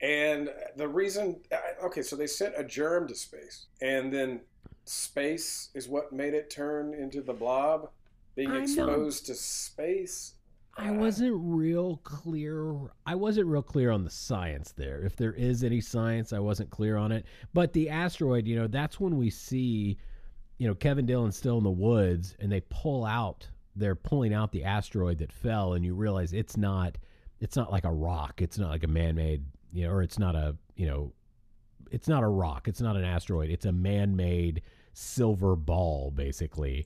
And the reason, uh, okay, so they sent a germ to space, and then space is what made it turn into the blob, being I know. exposed to space. I wasn't real clear. I wasn't real clear on the science there. If there is any science, I wasn't clear on it. But the asteroid, you know, that's when we see, you know, Kevin Dillon still in the woods and they pull out, they're pulling out the asteroid that fell and you realize it's not it's not like a rock. It's not like a man-made, you know, or it's not a, you know, it's not a rock. It's not an asteroid. It's a man-made silver ball basically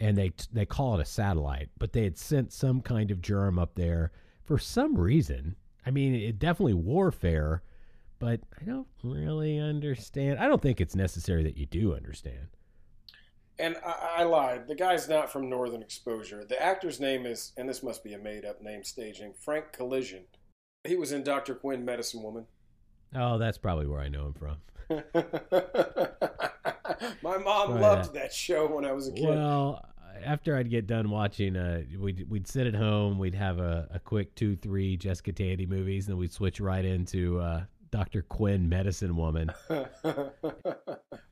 and they they call it a satellite, but they had sent some kind of germ up there for some reason. I mean, it definitely warfare, but I don't really understand. I don't think it's necessary that you do understand. And I, I lied. The guy's not from Northern Exposure. The actor's name is, and this must be a made up name staging, Frank Collison. He was in Dr. Quinn, Medicine Woman. Oh, that's probably where I know him from. My mom loved uh, that show when I was a kid. Well, after I'd get done watching, uh, we'd we'd sit at home, we'd have a, a quick two, three Jessica Tandy movies, and then we'd switch right into uh, Dr. Quinn, Medicine Woman.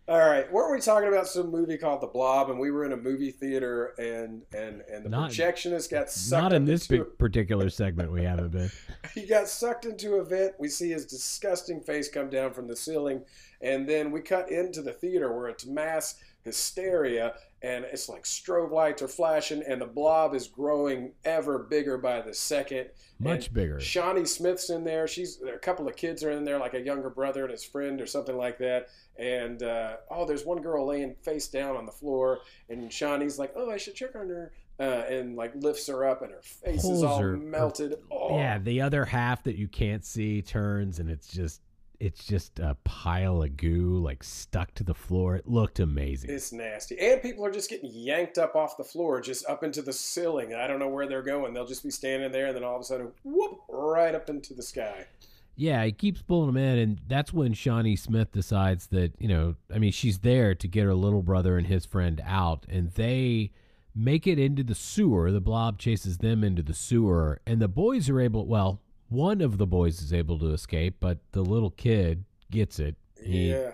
All right, weren't we talking about some movie called The Blob, and we were in a movie theater, and and and the Not- projectionist got sucked Not in this into particular segment we haven't been. he got sucked into a vent. We see his disgusting face come down from the ceiling, and then we cut into the theater where it's mass hysteria, and it's like strobe lights are flashing, and the blob is growing ever bigger by the second. Much And bigger. Shawnee Smith's in there. She's a couple of kids are in there, like a younger brother and his friend or something like that. And uh, oh, there's one girl laying face down on the floor, and Shawnee's like, "Oh, I should check on her," uh, and like lifts her up, and her face is all melted. oh, Yeah, the other half that you can't see turns, and it's just it's just a pile of goo like stuck to the floor. It looked amazing. It's nasty. And people are just getting yanked up off the floor, just up into the ceiling. I don't know where they're going. They'll just be standing there, and then all of a sudden, whoop, right up into the sky. Yeah, he keeps pulling them in, and that's when Shawnee Smith decides that you know, I mean, she's there to get her little brother and his friend out, and they make it into the sewer. The blob chases them into the sewer, and the boys are able. Well, one of the boys is able to escape, but the little kid gets it. He- Yeah.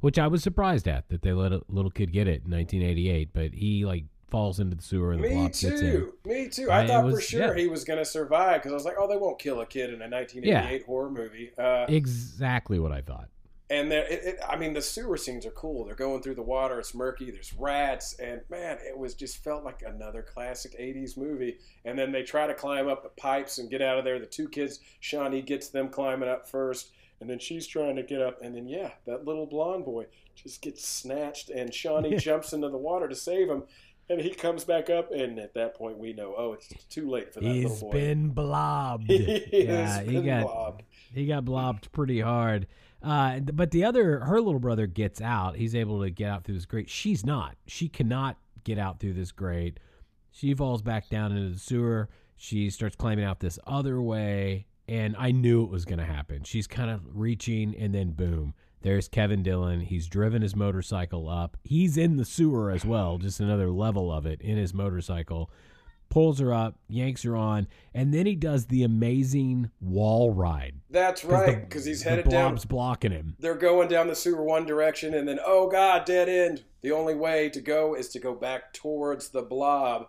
which I was surprised at that they let a little kid get it in 1988, but he like falls into the sewer and the Me too. Me too. I, I- thought for sure yeah. he was going to survive because I was like, oh, they won't kill a kid in a 1988 horror movie. Uh, Exactly what I thought. And there, it, it, I mean, the sewer scenes are cool. They're going through the water. It's murky. There's rats, and man, it was just felt like another classic '80s movie. And then they try to climb up the pipes and get out of there. The two kids, Shawnee gets them climbing up first, and then she's trying to get up. And then yeah, that little blonde boy just gets snatched, and Shawnee jumps into the water to save him. And he comes back up, and at that point, we know, oh, it's too late for that He's little boy. been blobbed. He yeah, he got blobbed. he got blobbed pretty hard. Uh, but the other, her little brother gets out. He's able to get out through this grate. She's not. She cannot get out through this grate. She falls back down into the sewer. She starts climbing out this other way, and I knew it was going to happen. She's kind of reaching, and then boom, there's Kevin Dillon. He's driven his motorcycle up. He's in the sewer as well, just another level of it in his motorcycle. Pulls her up, yanks her on, and then he does the amazing wall ride. That's right, because he's headed down. the down blob's blocking him. they're going down the sewer one direction and then oh god dead end the only way to go is to go back towards the blob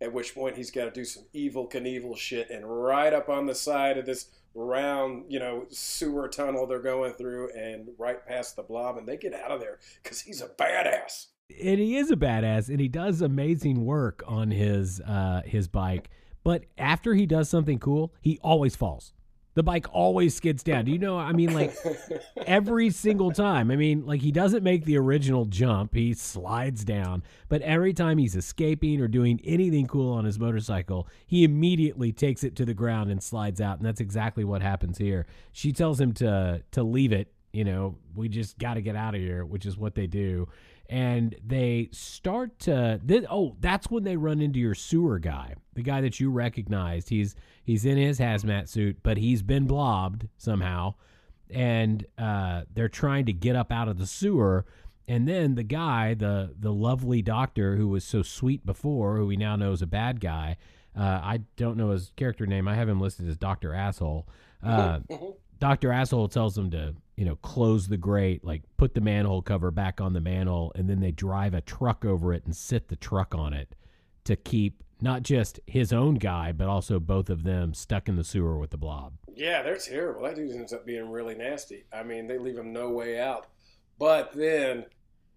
at which point he's got to do some Evel Knievel shit and right up on the side of this round you know sewer tunnel they're going through and right past the blob and they get out of there because he's a badass And he is a badass, and he does amazing work on his uh, his bike. But after he does something cool, he always falls. The bike always skids down. Do you know? I mean, like every single time. I mean, like he doesn't make the original jump; he slides down. But every time he's escaping or doing anything cool on his motorcycle, he immediately takes it to the ground and slides out. And that's exactly what happens here. She tells him to to leave it. You know, we just got to get out of here, which is what they do. And they start to. Then, oh, that's when they run into your sewer guy, the guy that you recognized. He's he's in his hazmat suit, but he's been blobbed somehow and uh, they're trying to get up out of the sewer. And then the guy, the the lovely doctor who was so sweet before, who we now know is a bad guy. Uh, I don't know his character name. I have him listed as Doctor Asshole. Uh, Doctor Asshole tells him to, you know, close the grate, like put the manhole cover back on the manhole, and then they drive a truck over it and sit the truck on it to keep not just his own guy, but also both of them stuck in the sewer with the blob. Yeah, they're terrible. That dude ends up being really nasty. I mean, they leave him no way out. But then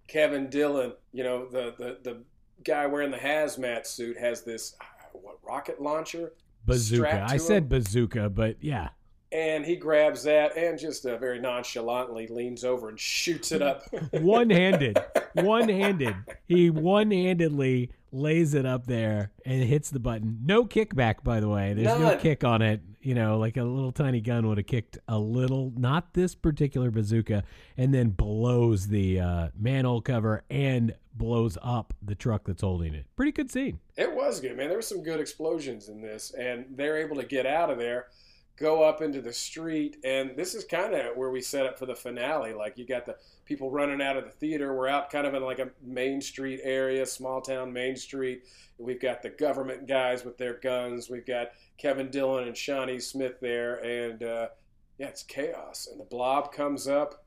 Kevin Dillon, you know, the the, the guy wearing the hazmat suit has this uh, what rocket launcher, Bazooka. I said bazooka, but yeah. And he grabs that and just uh, very nonchalantly leans over and shoots it up. one handed, one handed. He one handedly lays it up there and hits the button. No kickback, by the way. There's no kick on it. You know, like a little tiny gun would have kicked a little, not this particular bazooka, and then blows the uh, manhole cover and blows up the truck that's holding it. Pretty good scene. It was good, man. There were some good explosions in this, and they're able to get out of there, go up into the street, and this is kind of where we set up for the finale. Like you got the people running out of the theater. We're out kind of in like a main street area, small town main street. We've got the government guys with their guns. We've got Kevin Dillon and Shawnee Smith there, and uh, yeah, it's chaos. And the blob comes up.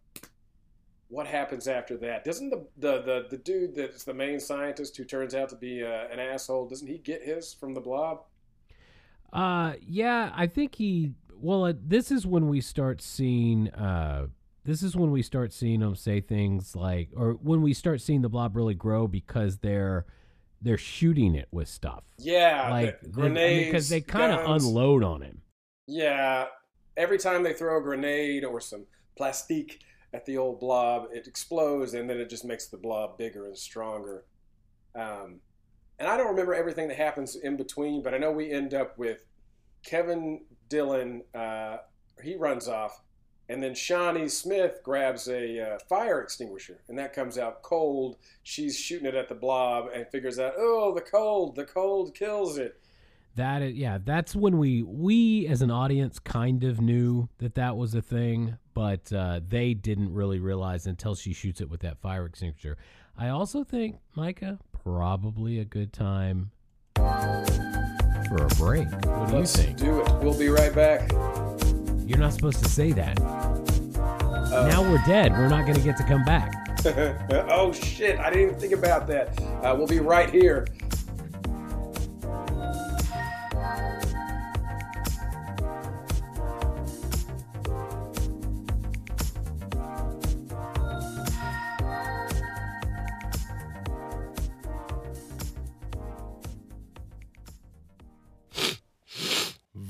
What happens after that? Doesn't the the the, the dude that's the main scientist who turns out to be uh, an asshole? Doesn't he get his from the blob? Uh, yeah, I think he. Well, uh, this is when we start seeing uh, this is when we start seeing them say things like, or when we start seeing the blob really grow because they're they're shooting it with stuff. Yeah, like the they- I mean, grenades, because they kind of unload on him. Yeah, every time they throw a grenade or some plastique at the old blob, it explodes, and then it just makes the blob bigger and stronger. Um, and I don't remember everything that happens in between, but I know we end up with Kevin Dillon. Uh, he runs off, and then Shawnee Smith grabs a uh, fire extinguisher, and that comes out cold. She's shooting it at the blob and figures out, oh, the cold, the cold kills it. That is, yeah, that's when we we as an audience kind of knew that that was a thing, but uh, they didn't really realize until she shoots it with that fire extinguisher. I also think Micah probably a good time for a break. What do Let's you think? do it. We'll be right back. You're not supposed to say that. Uh, now we're dead. We're not going to get to come back. oh shit! I didn't even think about that. Uh, we'll be right here.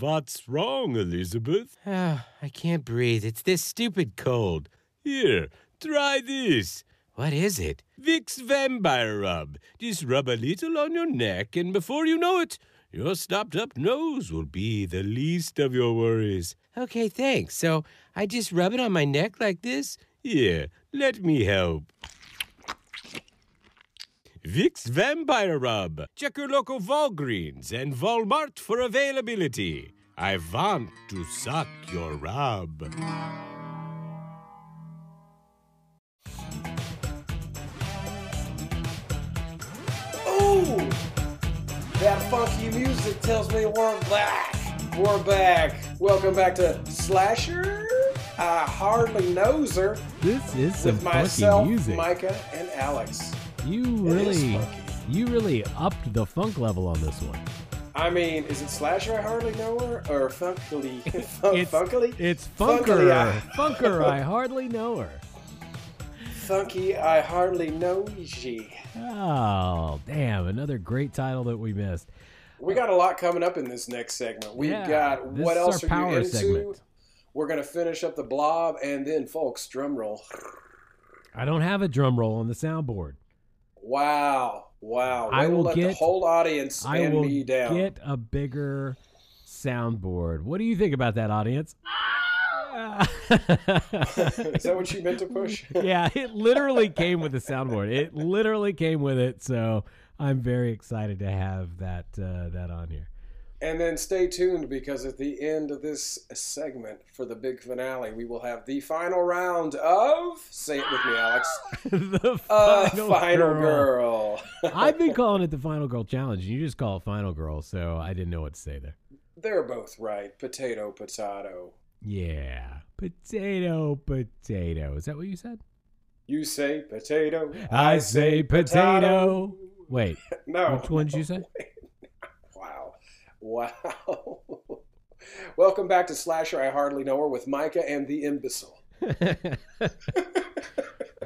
What's wrong, Elizabeth? Ah, I can't breathe. It's this stupid cold. Here, try this. What is it? Vicks Vampire Rub. Just rub a little on your neck, and before you know it, your stopped up nose will be the least of your worries. Okay, thanks. So I just rub it on my neck like this? Here, let me help. Vicks Vampire Rub. Check your local Walgreens and Walmart for availability. I want to suck your rub. Ooh, that funky music tells me we're back. We're back. Welcome back to Slasher. I hardly knows her This is some with funky music. Micah, and Alex. You really, you really upped the funk level on this one. I mean, is it Slasher? I hardly know her, or Funkily? Fun- It's- Funkily? It's Funkily, Funker. I- Funker, I hardly know her. Funky. I hardly know ye. Oh, damn. Another great title that we missed. We got a lot coming up in this next segment. We Yeah, got what else are power you into? segment. We're gonna finish up the blob, and then, folks, drum roll. I don't have a drum roll on the soundboard. Wow, wow! I Way will let the whole audience I will me down. get a bigger soundboard. What do you think about that, audience? Is that what you meant to push? yeah, it literally came with the soundboard. It literally came with it. So I'm very excited to have that uh, that on here. And then stay tuned because at the end of this segment for the big finale, we will have the final round of say it with me, Alex. the Uh, final, final girl. girl. I've been calling it the final girl challenge. and You just call it final girl, so I didn't know what to say there. They're both right. Potato, potato. Yeah, potato, potato. Is that what you said? You say potato. I say potato. Wait, No. which one did you say? Wow. Wow. Welcome back to Slasher I Hardly Know Her with Micah and the Imbecile.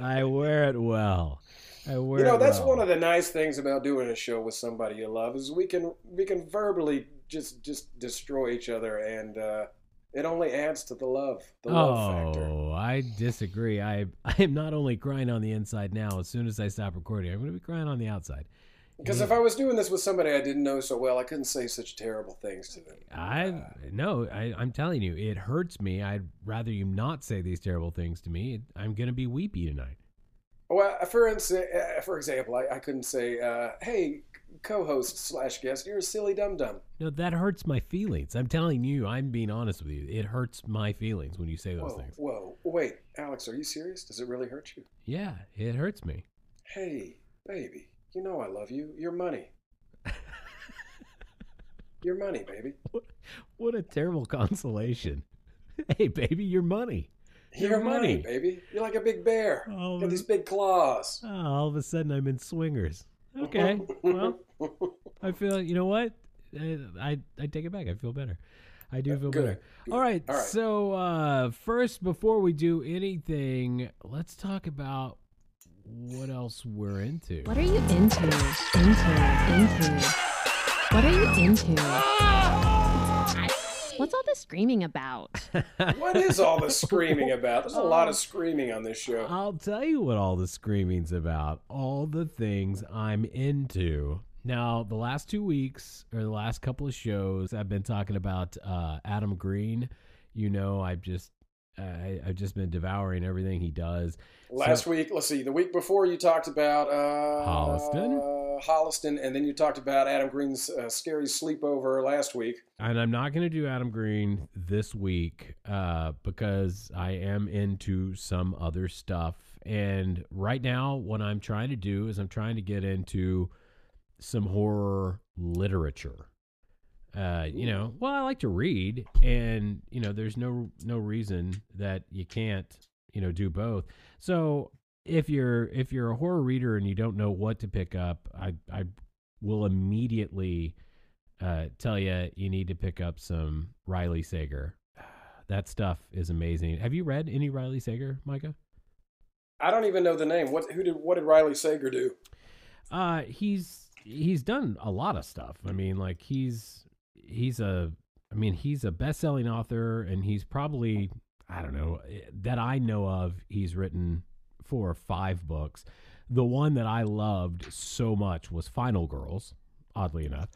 I wear it well. I wear it well. You know, that's well. one of the nice things about doing a show with somebody you love is we can we can verbally just just destroy each other and uh it only adds to the love, the love factor. Oh, I disagree. I I am not only crying on the inside now. As soon as I stop recording, I'm going to be crying on the outside. Because if I was doing this with somebody I didn't know so well, I couldn't say such terrible things to them. I no, I, I'm telling you, it hurts me. I'd rather you not say these terrible things to me. I'm going to be weepy tonight. Well, for instance, uh, for example, I, I couldn't say, uh, "Hey, co-host slash guest, you're a silly dum dum." No, that hurts my feelings. I'm telling you, I'm being honest with you. It hurts my feelings when you say those Whoa, things. whoa, wait, Alex, are you serious? Does it really hurt you? Yeah, it hurts me. Hey, baby, you know I love you. Your money. Your money, baby. What what a terrible consolation. Hey, baby, your money. Your, Your money. money. baby. You're like a big bear. Oh, You got these big claws. Oh, all of a sudden, I'm in swingers. Okay, well, I feel. You know what? I I, I take it back. I feel better. I do feel Good. better. All right. All right. So uh, first, before we do anything, let's talk about what else we're into. What are you into? Into, into. What are you into? What's all this screaming about? What is all this screaming about? There's a lot of screaming on this show. I'll tell you what all the screaming's about. All the things I'm into. Now, the last two weeks or the last couple of shows, I've been talking about uh, Adam Green. You know, I've just I, I've just been devouring everything he does. Last So- week, let's see, the week before you talked about uh, Holliston. uh, Holliston, and then you talked about Adam Green's uh, scary sleepover last week. and I'm not going to do Adam Green this week uh, because I am into some other stuff. And right now, what I'm trying to do is I'm trying to get into some horror literature. Uh, you know, well, I like to read, and you know, there's no no reason that you can't, you know, do both. So if you're if you're a horror reader and you don't know what to pick up, I I will immediately uh, tell you you need to pick up some Riley Sager. That stuff is amazing. Have you read any Riley Sager, Micah? I don't even know the name. What who did what did Riley Sager do? Uh, he's he's done a lot of stuff. I mean, like he's he's a I mean he's a best-selling author, and he's probably I don't know eh, that I know of. He's written four or five books. The one that I loved so much was Final Girls, oddly enough,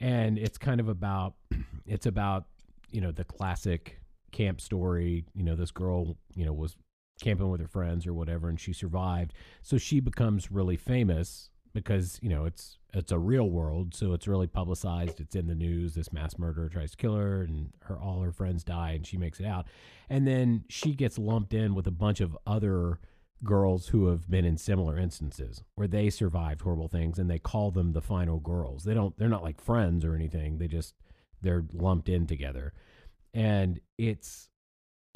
and it's kind of about it's about you know the classic camp story. You know, this girl you know was camping with her friends or whatever, and she survived. So she becomes really famous because you know it's it's a real world, so it's really publicized. It's in the news. This mass murderer tries to kill her, and her all her friends die, and she makes it out. And then she gets lumped in with a bunch of other girls who have been in similar instances where they survived horrible things, and they call them the final girls. They don't. They're not like friends or anything. They just they're lumped in together, and it's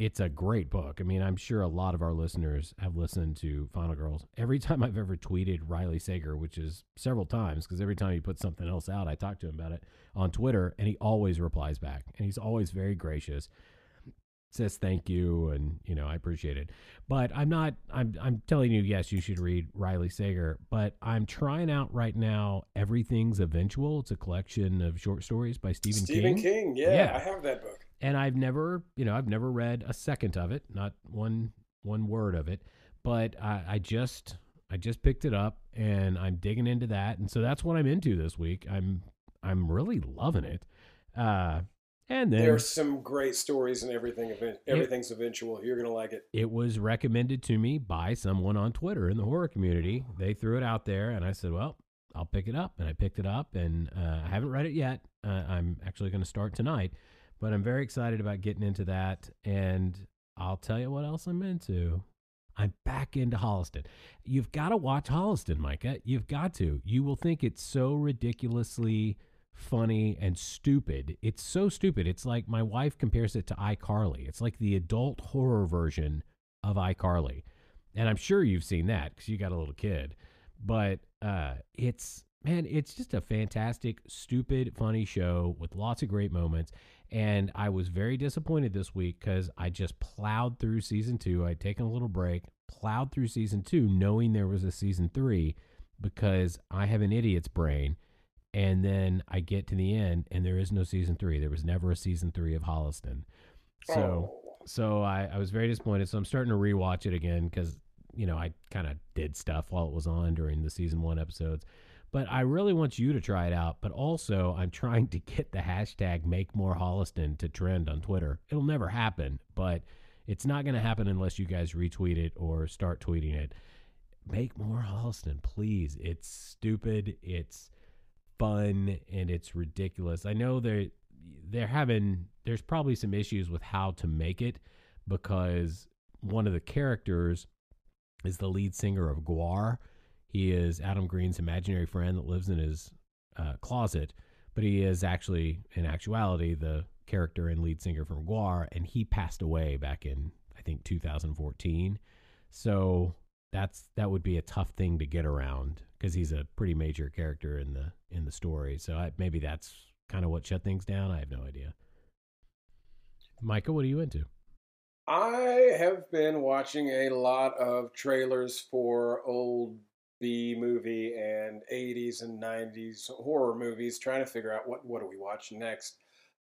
it's a great book. I mean, I'm sure a lot of our listeners have listened to Final Girls. Every time I've ever tweeted Riley Sager, which is several times, because every time he puts something else out, I talk to him about it on Twitter, and he always replies back, and he's always very gracious. Says thank you, and you know I appreciate it. But I'm not. I'm. I'm telling you, yes, you should read Riley Sager. But I'm trying out right now. Everything's eventual. It's a collection of short stories by Stephen, Stephen King Stephen King. Yeah, Yeah. I have that book. And I've never, you know, I've never read a second of it, not one one word of it, but I, I just I just picked it up and I'm digging into that, and so that's what I'm into this week. I'm I'm really loving it. Uh, and then There's some great stories and everything. Everything's eventual. You're gonna like it. it was recommended to me by someone on Twitter in the horror community. They threw it out there, and I said, "Well, I'll pick it up." And I picked it up, and uh, I haven't read it yet. Uh, I'm actually going to start tonight, but I'm very excited about getting into that. And I'll tell you what else I'm into. I'm back into Holliston. You've got to watch Holliston, Micah. You've got to. You will think it's so ridiculously funny and stupid. It's so stupid. It's like my wife compares it to iCarly. It's like the adult horror version of iCarly. And I'm sure you've seen that because you got a little kid. But uh, it's, man, it's just a fantastic, stupid, funny show with lots of great moments. And I was very disappointed this week because I just plowed through season two. I'd taken a little break, plowed through season two, knowing there was a season three because I have an idiot's brain. And then I get to the end and there is no season three. There was never a season three of Holliston. So Oh. so I, I was very disappointed. So I'm starting to rewatch it again because you know I kind of did stuff while it was on during the season one episodes. But I really want you to try it out. But also, I'm trying to get the hashtag Make More Holliston to trend on Twitter. It'll never happen, but it's not going to happen unless you guys retweet it or start tweeting it. Make more Holliston, please. It's stupid. It's fun and it's ridiculous. I know they're they're having there's probably some issues with how to make it because one of the characters is the lead singer of Gwar. He is Adam Green's imaginary friend that lives in his uh, closet, but he is actually in actuality the character and lead singer from Gwar, and he passed away back in I think 2014. So that's that would be a tough thing to get around because he's a pretty major character in the in the story. So I, maybe that's kind of what shut things down. I have no idea. Micah, what are you into? I have been watching a lot of trailers for old B movie and 80s and 90s horror movies, trying to figure out what what do we watch next.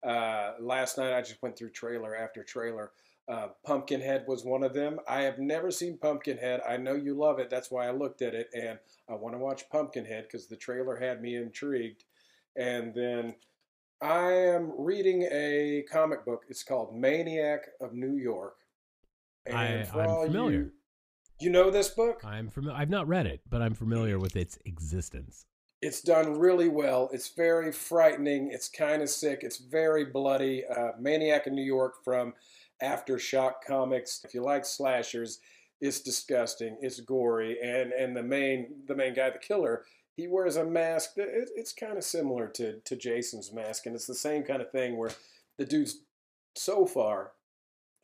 Uh, last night I just went through trailer after trailer. Uh, Pumpkinhead was one of them. I have never seen Pumpkinhead. I know you love it. That's why I looked at it, and I want to watch Pumpkinhead because the trailer had me intrigued. And then I am reading a comic book. It's called Maniac of New York. I, I'm familiar. You, you know this book? I'm familiar. I've not read it, but I'm familiar with its existence. It's done really well. It's very frightening. It's kind of sick. It's very bloody. Uh, Maniac in New York from Aftershock Comics. If you like slashers, it's disgusting. It's gory, and and the main the main guy, the killer, he wears a mask. It, it's kind of similar to to Jason's mask, and it's the same kind of thing where the dude's so far.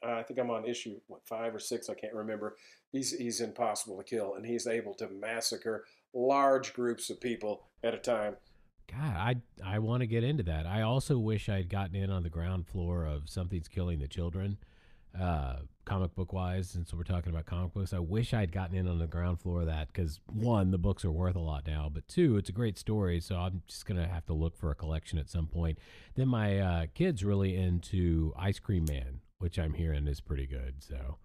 I think I'm on issue what five or six. I can't remember. He's he's impossible to kill, and he's able to massacre large groups of people at a time. God, I I want to get into that. I also wish I'd gotten in on the ground floor of Something's Killing the Children, uh, comic book wise. Since we're talking about comic books, I wish I'd gotten in on the ground floor of that because one, the books are worth a lot now, but two, it's a great story. So I'm just gonna have to look for a collection at some point. Then my uh, kid's really into Ice Cream Man, which I'm hearing is pretty good. So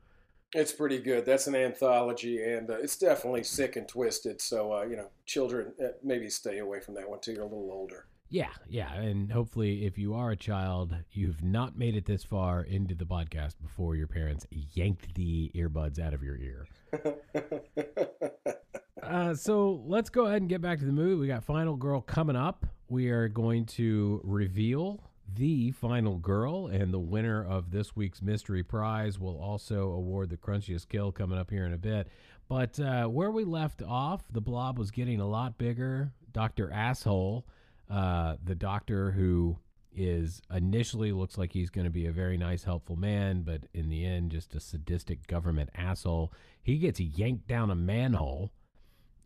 It's pretty good. That's an anthology, and uh, it's definitely sick and twisted. So uh, you know, children uh, maybe stay away from that one till you're a little older. Yeah, yeah, and hopefully, if you are a child, you've not made it this far into the podcast before your parents yanked the earbuds out of your ear. Uh, so let's go ahead and get back to the movie. We got Final Girl coming up. We are going to reveal the final girl, and the winner of this week's mystery prize will also award the crunchiest kill coming up here in a bit. But uh, where we left off, the blob was getting a lot bigger. Dr. Asshole, uh, the doctor who is initially looks like he's going to be a very nice, helpful man, but in the end, just a sadistic government asshole. He gets yanked down a manhole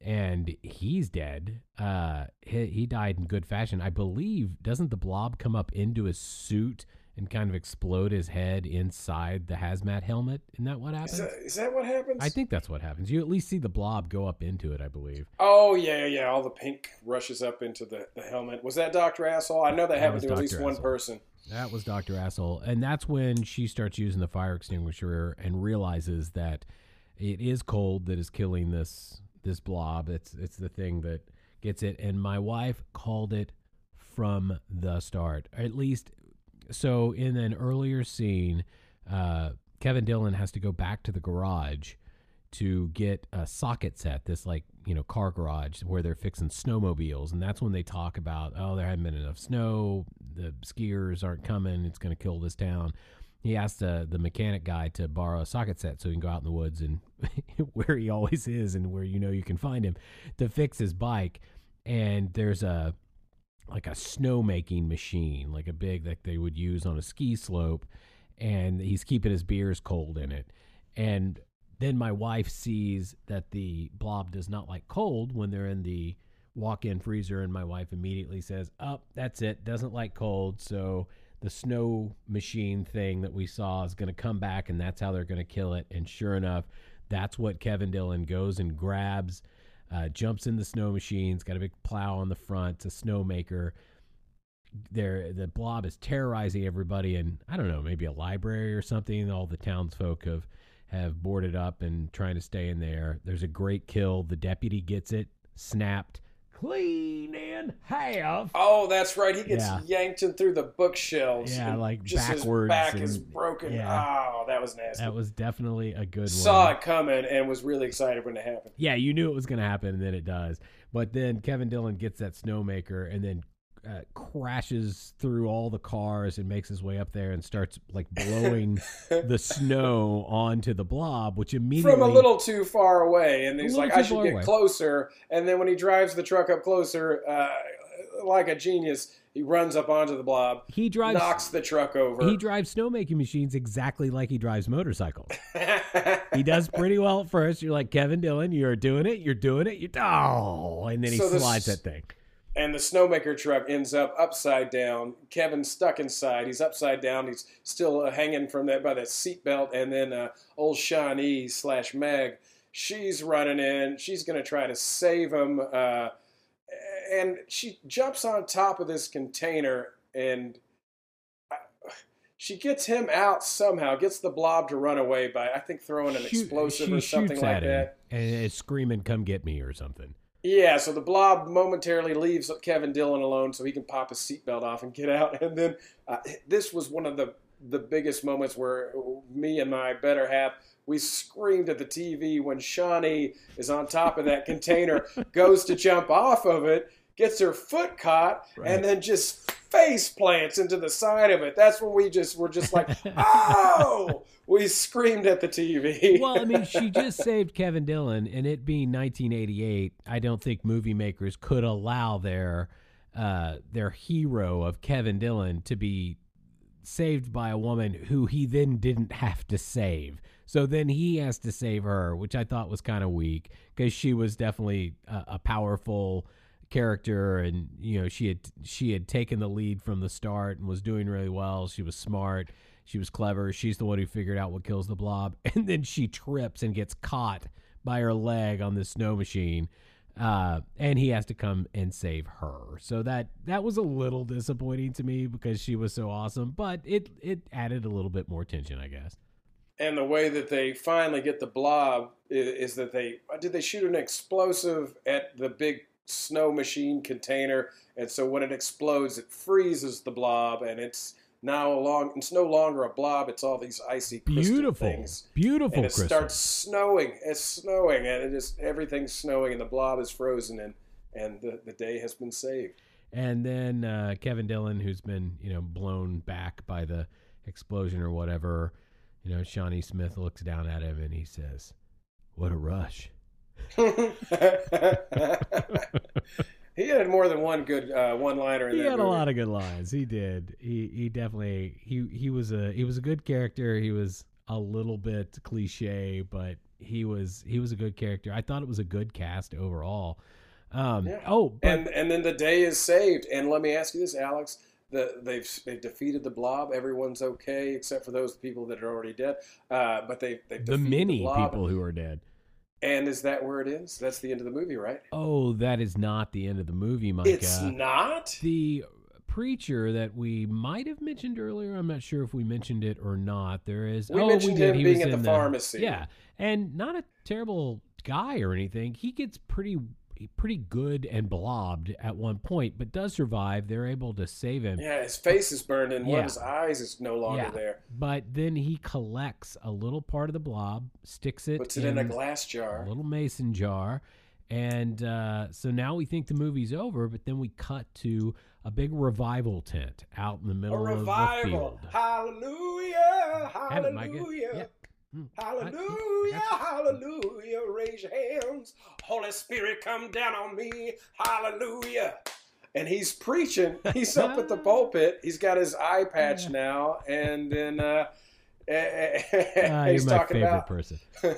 and he's dead. Uh, he, he died in good fashion. I believe, doesn't the blob come up into his suit and kind of explode his head inside the hazmat helmet? Isn't that what happens? that, is that what happens? I think that's what happens. You at least see the blob go up into it, I believe. Oh yeah, yeah, yeah. All the pink rushes up into the, the helmet. Was that Doctor Asshole? I know that That happened to at least Dr. one person. That was Dr. Asshole. And that's when she starts using the fire extinguisher and realizes that it is cold that is killing this this blob. It's it's the thing that gets it. And my wife called it from the start. At least so in an earlier scene, uh, Kevin Dillon has to go back to the garage to get a socket set, this like, you know, car garage where they're fixing snowmobiles. And that's when they talk about, oh, there hasn't been enough snow. The skiers aren't coming. It's going to kill this town. He asked uh, the mechanic guy to borrow a socket set so he can go out in the woods and where he always is and where you know you can find him to fix his bike. And there's a like a snowmaking machine, like a big that they would use on a ski slope, and he's keeping his beers cold in it. And then my wife sees that the blob does not like cold when they're in the walk-in freezer, and my wife immediately says, "Up, oh, that's it. Doesn't like cold." So the snow machine thing that we saw is going to come back, and that's how they're going to kill it. And sure enough, that's what Kevin Dillon goes and grabs uh, jumps in the snow machines, got a big plow on the front, it's a snowmaker. There, the blob is terrorizing everybody, and I don't know, maybe a library or something. All the townsfolk have have boarded up and trying to stay in there. There's a great kill. The deputy gets it, snapped, clean in half. Oh, that's right. He gets Yeah. yanked in through the bookshelves. Yeah, and like just backwards His back is and- broken. yeah. Oh, that was nasty. That was definitely a good Saw one. it coming and was really excited when it happened. Yeah, you knew it was going to happen, and then it does. But then Kevin Dillon gets that snowmaker and then uh, crashes through all the cars and makes his way up there and starts like blowing the snow onto the blob, which immediately From a little too far away, and he's like, "I should get away. closer." And then when he drives the truck up closer, uh, like a genius, he runs up onto the blob, he drives knocks the truck over. he drives snowmaking machines exactly like he drives motorcycles. he does pretty well at first. You're like Kevin Dillon, you're doing it, you're doing it, you oh, and then he So this- slides that thing. And the snowmaker truck ends up upside down. Kevin's stuck inside. He's upside down. He's still uh, hanging from that by that seatbelt. And then uh, old Shawnee slash Meg, she's running in. She's going to try to save him. Uh, and she jumps on top of this container and uh, she gets him out somehow. Gets the blob to run away by I think throwing an Shoot- explosive or something shoots like at him, that. and it's screaming, "Come get me!" or something. Yeah, so the blob momentarily leaves Kevin Dillon alone so he can pop his seatbelt off and get out. And then uh, this was one of the the biggest moments where me and my better half we screamed at the TV when Shawnee is on top of that container, goes to jump off of it, gets her foot caught, and then just face plants into the side of it. That's when we just were just like, oh! We screamed at the TV. well, I mean, she just saved Kevin Dillon, and it being 1988, I don't think movie makers could allow their uh, their hero of Kevin Dillon to be saved by a woman who he then didn't have to save. So then he has to save her, which I thought was kind of weak because she was definitely a, a powerful character and you know she had she had taken the lead from the start and was doing really well. She was smart. She was clever. She's the one who figured out what kills the blob. And then she trips and gets caught by her leg on the snow machine uh, and he has to come and save her. So that that was a little disappointing to me because she was so awesome but it it added a little bit more tension i guess. And the way that they finally get the blob is, is that they did they shoot an explosive at the big snow machine container and so when it explodes it freezes the blob and it's now long it's no longer a blob it's all these icy beautiful things beautiful and it Crystal. starts snowing it's snowing and it is everything's snowing and the blob is frozen and and the, the day has been saved And then uh, Kevin Dillon, who's been you know blown back by the explosion or whatever, you know, Shawnee Smith looks down at him and he says, "What a rush!" he had more than one good uh, one liner in there. He had a lot of good lines. He did. He he definitely he he was a he was a good character. He was a little bit cliche, but he was he was a good character. I thought it was a good cast overall. Um, Yeah. Oh, but and and then the day is saved. And let me ask you this, Alex: the, they've they've defeated the blob. Everyone's okay except for those people that are already dead. Uh, but they they've the many blob. people who are dead. And is that where it is? That's the end of the movie, right? Oh, that is not the end of the movie, Micah. It's not. the preacher that we might have mentioned earlier. I'm not sure if we mentioned it or not. There is. We oh, mentioned we did. him he being was at the in pharmacy. Yeah, and not a terrible guy or anything. He gets pretty pretty good and blobbed at one point, but does survive. They're able to save him. Yeah, his face is burned and one of his eyes is no longer Yeah. there. But then he collects a little part of the blob, sticks it, Puts it in a glass jar. a little mason jar. And uh, so now we think the movie's over, but then we cut to a big revival tent out in the middle of the revival. field. Hallelujah. Hallelujah. Yeah. Mm. Hallelujah, hallelujah. Raise your hands. Holy Spirit, come down on me. Hallelujah. And he's preaching. He's up at the pulpit. He's got his eye patch now. And then uh, Ah, he's talking favorite about person.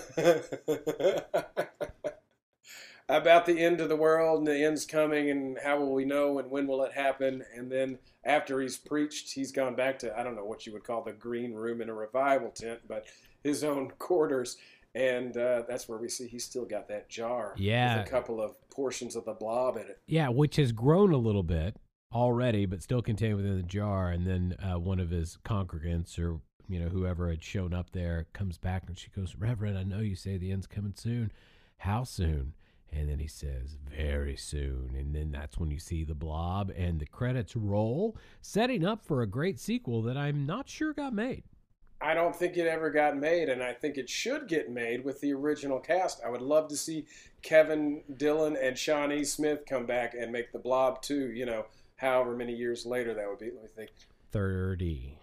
about the end of the world and the end's coming and how will we know and when will it happen and then after he's preached he's gone back to i don't know what you would call the green room in a revival tent but his own quarters and uh, that's where we see he's still got that jar Yeah. with a couple of portions of the blob in it Yeah, which has grown a little bit already, but still contained within the jar. And then uh, one of his congregants or you know whoever had shown up there comes back and she goes, Reverend, I know you say the end's coming soon. How soon? And then he says, very soon. And then that's when you see the blob and the credits roll, setting up for a great sequel that I'm not sure got made. I don't think it ever got made, and I think it should get made with the original cast. I would love to see Kevin Dillon and Shawnee Smith come back and make the Blob too. You know, however many years later that would be. Let me think. 30.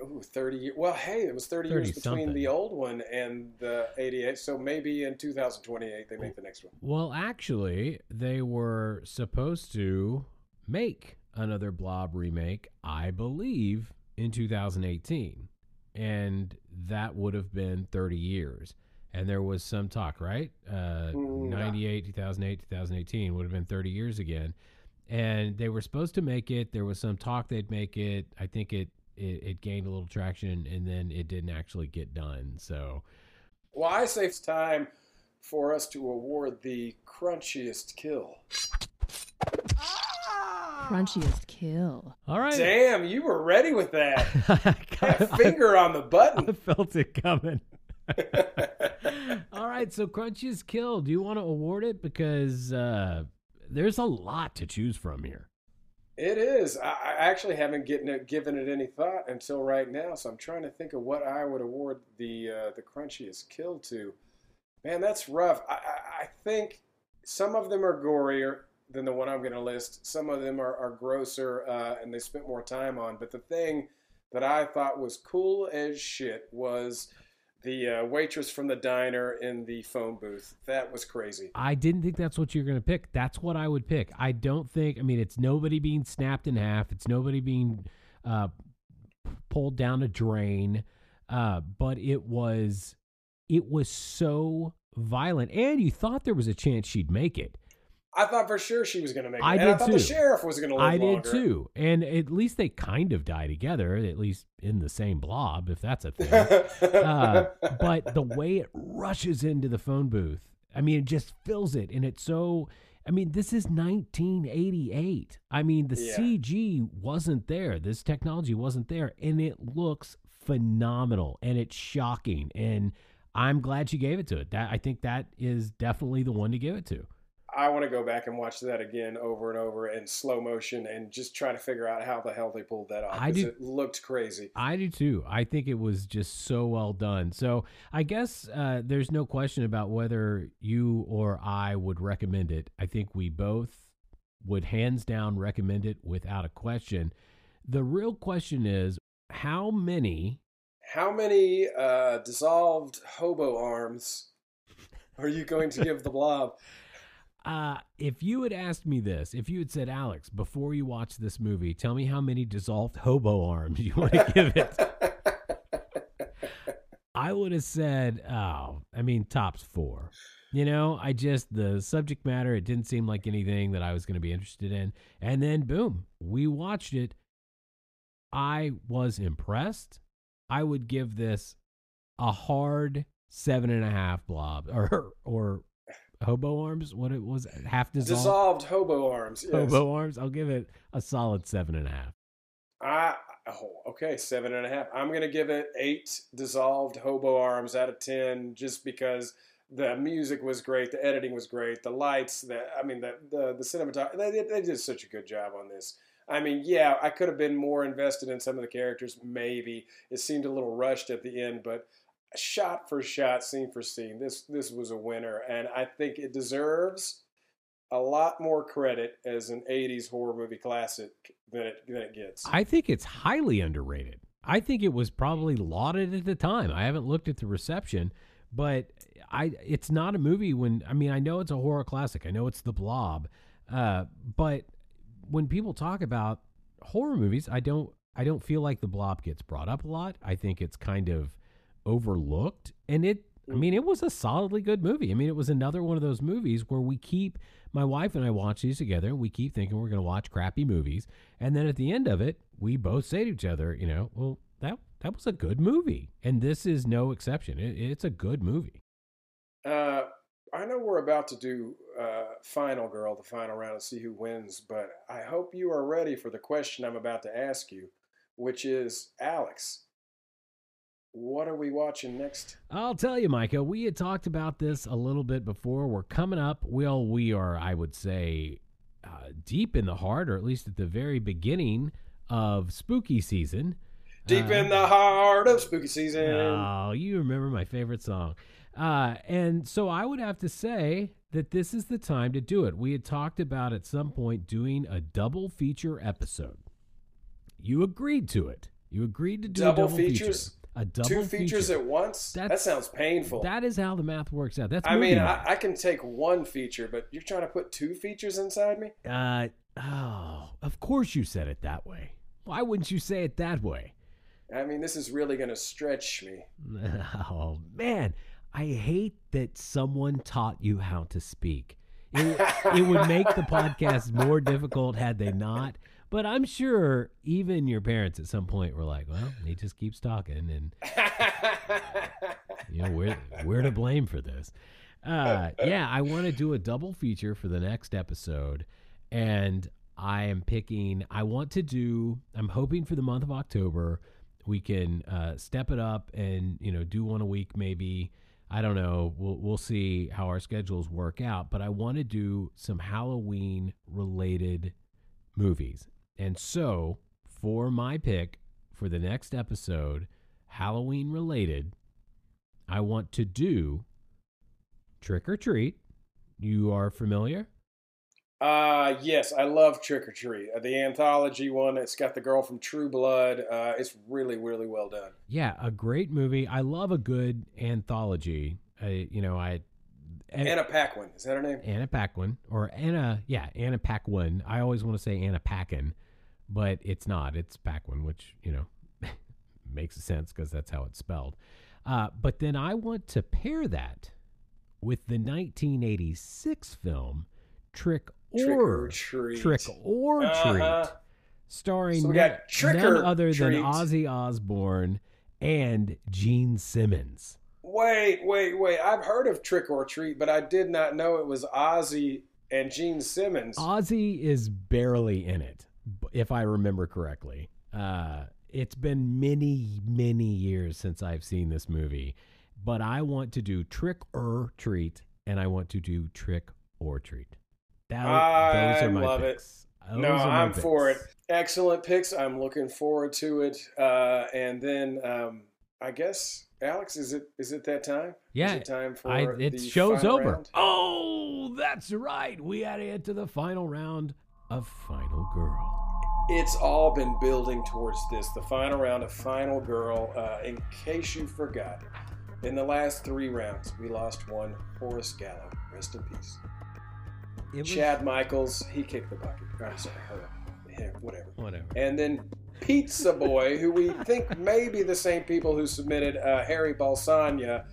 Ooh, 30 years. Well, hey, it was 30, years between something. the old one and the 88. So maybe in 2028 they make the next one. Well, actually, they were supposed to make another Blob remake, I believe, in 2018. And that would have been 30 years. And there was some talk, right? Uh, Mm, 98, 2008, 2018 would have been 30 years again. and they were supposed to make it. There was some talk they'd make it. I think it it, it gained a little traction, and then it didn't actually get done. So Well, I say it's time for us to award the crunchiest kill. Crunchiest kill. all right, Damn, you were ready with that. I, That finger on the button. I felt it coming. all right, so Crunchy's kill. Do you want to award it because uh, there's a lot to choose from here? It is. I, I actually haven't getting it, given it any thought until right now, so I'm trying to think of what I would award the uh, the crunchiest kill to. Man, that's rough. I, I, I think some of them are gorier than the one I'm going to list. Some of them are, are grosser uh, and they spent more time on. But the thing that I thought was cool as shit was the uh, waitress from the diner in the phone booth. That was crazy. I didn't think that's what you're going to pick. That's what I would pick. I don't think. I mean, it's nobody being snapped in half. It's nobody being uh, pulled down a drain. Uh, but it was, it was so violent, and you thought there was a chance she'd make it. I thought for sure she was going to make it. I and did I thought too. the sheriff was going to live I longer. did too, and at least they kind of die together, at least in the same blob, if that's a thing. uh, but the way it rushes into the phone booth, I mean, it just fills it, and it's so. I mean, this is 1988. I mean, the Yeah. CG wasn't there. This technology wasn't there, and it looks phenomenal, and it's shocking. And I'm glad she gave it to it. That I think that is definitely the one to give it to. I want to go back and watch that again over and over in slow motion and just try to figure out how the hell they pulled that off. I do- It looked crazy. I do too. I think it was just so well done. So I guess uh, there's no question about whether you or I would recommend it. I think we both would hands down recommend it without a question. The real question is how many. How many uh, dissolved hobo arms are you going to give the blob? Uh, if you had asked me this, if you had said, Alex, before you watch this movie, tell me how many dissolved hobo arms you want to give it. I would have said, oh, I mean, tops four. You know, I just, the subject matter, it didn't seem like anything that I was going to be interested in. And then, boom, we watched it. I was impressed. I would give this a hard seven and a half blob or, or hobo arms. What it was, half dissolved. dissolved hobo arms. Yes. Hobo arms. I'll give it a solid seven and a half. I, oh, okay, seven and a half. I'm going to give it eight dissolved hobo arms out of ten, just because the music was great, the editing was great, the lights, the I mean, the the, the cinematography. They, they did such a good job on this. I mean, yeah, I could have been more invested in some of the characters. Maybe it seemed a little rushed at the end, but shot for shot, scene for scene, this this was a winner, and I think it deserves a lot more credit as an '80s horror movie classic than it than it gets. I think it's highly underrated. I think it was probably lauded at the time. I haven't looked at the reception, but I it's not a movie when I mean I know it's a horror classic. I know it's The Blob. Uh, but when people talk about horror movies, I don't I don't feel like The Blob gets brought up a lot. I think it's kind of overlooked and it I mean it was a solidly good movie. I mean it was another one of those movies where we keep my wife and I watch these together and we keep thinking we're going to watch crappy movies and then at the end of it we both say to each other, you know, well that that was a good movie and this is no exception. It, it's a good movie. Uh, I know we're about to do uh, Final Girl, the final round, and see who wins, but I hope you are ready for the question I'm about to ask you, which is Alex, what are we watching next? I'll tell you, Micah, we had talked about this a little bit before. We're coming up. Well, we are, I would say, uh, deep in the heart, or at least at the very beginning of spooky season. Deep Uh, in the heart of spooky season. Oh, you remember my favorite song. Uh, and so I would have to say that this is the time to do it. We had talked about at some point doing a double feature episode. You agreed to it. You agreed to do Double a double features? feature. A double Two features feature. at once? that sounds painful. That is how the math works out. That's I mean. I, I can take one feature, but you're trying to put two features inside me? Uh, oh, of course you said it that way. Why wouldn't you say it that way? I mean, this is really going to stretch me. Oh, man. I hate that someone taught you how to speak. It, it would make the podcast more difficult had they not. But I'm sure even your parents at some point were like, "Well, he just keeps talking, and you know we're we're to blame for this." Uh, yeah, I want to do a double feature for the next episode, and I am picking. I want to do. I'm hoping for the month of October we can uh, step it up and you know do one a week maybe. I don't know. We'll we'll see how our schedules work out. But I want to do some Halloween related movies, and so for my pick for the next episode, Halloween related, I want to do Trick or Treat. You are familiar? Uh, yes, I love Trick or Treat. Uh, the anthology one, it's got the girl from True Blood. Uh, it's really, really well done. Yeah, a great movie. I love a good anthology. I, you know, I. Anna Paquin, is that her name? Anna Paquin, or Anna, yeah, Anna Paquin. I always want to say Anna Paquin, but it's not. It's Paquin, which you know makes sense because that's how it's spelled. Uh, but then I want to pair that with the 1986 film Trick Trick or, or Treat. Trick or Uh-huh. Treat, starring So none, or other than Ozzy Osbourne and Gene Simmons. Wait, wait, wait. I've heard of Trick or Treat, but I did not know it was Ozzy and Gene Simmons. Ozzy is barely in it, if I remember correctly. Uh, it's been many, many years since I've seen this movie, but I want to do Trick or Treat, and I want to do Trick or Treat. That, I those are my love it. Those no, I'm for it. Excellent picks. I'm looking forward to it. Uh, and then um, I guess Alex, is it is it that time? Yeah, is it time for I, the it show's over. round? Oh, that's right. We had to get to the final round of Final Girl. It's all been building towards this, the final round of Final Girl. Uh, in case you forgot, in the last three rounds, we lost one. Horace Gallo, rest in peace. It was- Chad Michaels, he kicked the bucket. I'm sorry, her, him, whatever. Whatever. And then Pizza Boy, who we think may be the same people who submitted uh, Harry Balsania,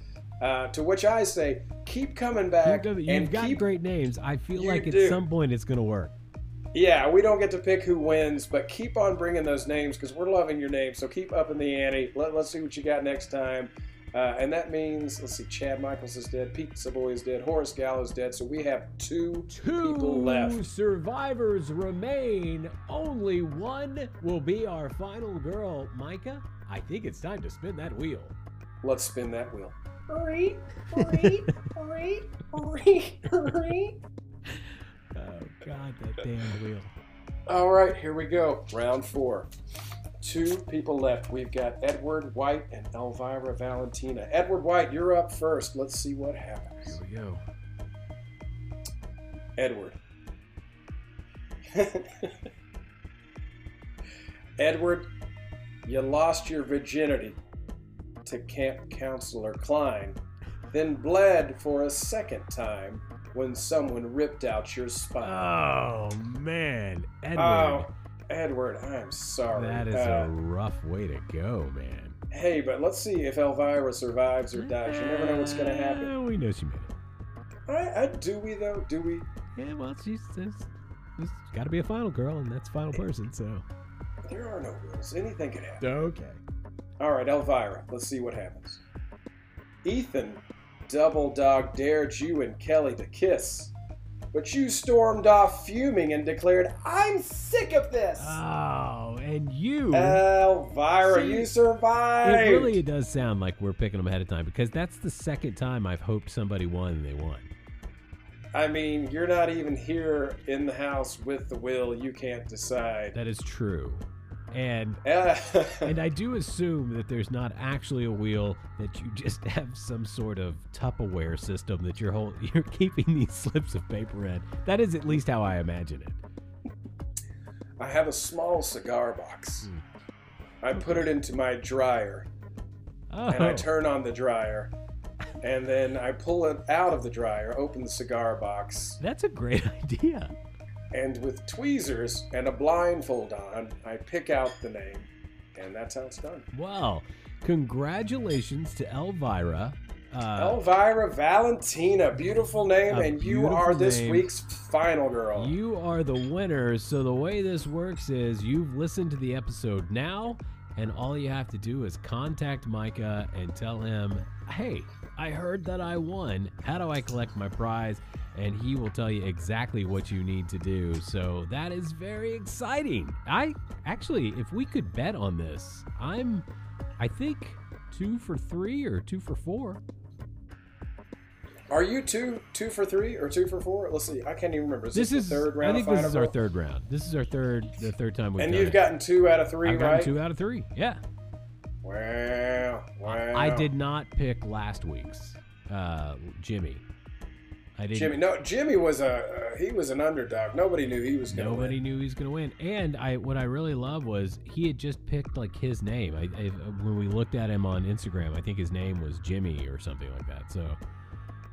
uh, to which I say, keep coming back You've, and got keep great names. I feel like at some point it's going to work. Yeah, we don't get to pick who wins, but keep on bringing those names because we're loving your names. So keep up in the ante. Let, let's see what you got next time. Uh, and that means, let's see, Chad Michaels is dead, Pizza Boy is dead, Horace Gallo is dead. So we have two, Two people left. survivors remain. Only one will be our final girl. Micah, I think it's time to spin that wheel. Let's spin that wheel. Oh, God, that damn wheel. All right, here we go. Round four. Two people left. We've got Edward White and Elvira Valentina. Edward White, you're up first. Let's see what happens. Here we go. Edward. Edward, you lost your virginity to camp counselor Klein, then bled for a second time when someone ripped out your spine. Oh, man. Edward. Oh, Edward, I'm sorry. that is Uh, a rough way to go, man. Hey, but let's see if Elvira survives or dies. You never know what's going to happen. Uh, we know she made it. I, I, do we, though? Do we? Yeah, well, she's, there's got to be a final girl, and that's final person, so. There are no rules. Anything can happen. Okay. All right, Elvira, let's see what happens. Ethan double dog dared you and Kelly to kiss, but you stormed off fuming and declared, I'm sick of this! Oh, and you. Elvira, See, you survived! It really does sound like we're picking them ahead of time because that's the second time I've hoped somebody won and they won. I mean, you're not even here in the house with the will. You can't decide. That is true. And Uh, and I do assume that there's not actually a wheel that you just have some sort of Tupperware system that you're hold, you're keeping these slips of paper in. That is at least how I imagine it. I have a small cigar box. Hmm. I put it into my dryer, Oh, and I turn on the dryer, and then I pull it out of the dryer, open the cigar box, that's a great idea. And with tweezers and a blindfold on, I pick out the name, and that's how it's done. Well, congratulations to Elvira. Uh, Elvira Valentina, beautiful name, and you beautiful are this name. week's final girl. You are the winner. So the way this works is you've listened to the episode now, and all you have to do is contact Micah and tell him, "Hey, I heard that I won. How do I collect my prize?" And he will tell you exactly what you need to do. So that is very exciting. I actually, if we could bet on this, I'm, I think, two for three or two for four. Are you two two for three or two for four? Let's see. I can't even remember. Is This this, is, the third round? I think this is our third round. This is our third, the third time we've And done you've it. gotten two out of 3 I've right? two out of three. Yeah. Wow, wow. I did not pick last week's uh, Jimmy. I didn't. Jimmy, no, Jimmy was a uh, he was an underdog. Nobody knew he was going to Nobody win. knew he was going to win, and I what I really love was he had just picked like his name. I, I when we looked at him on Instagram, I think his name was Jimmy or something like that. So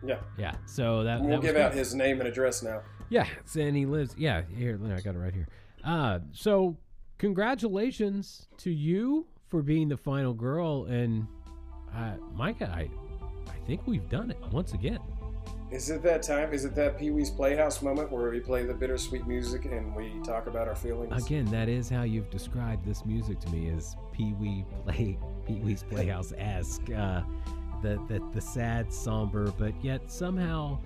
Yeah, yeah, so that we'll that give out his name and address now. Yeah, and he lives. Yeah, here I got it right here. Uh, so congratulations to you for being the final girl, and uh, Micah, I I think we've done it once again. Is it that time? Is it that Pee Wee's Playhouse moment where we play the bittersweet music and we talk about our feelings? Again, that is how you've described this music to me as Pee Wee Play Pee Wee's Playhouse esque. Uh, the, the the sad, somber, but yet somehow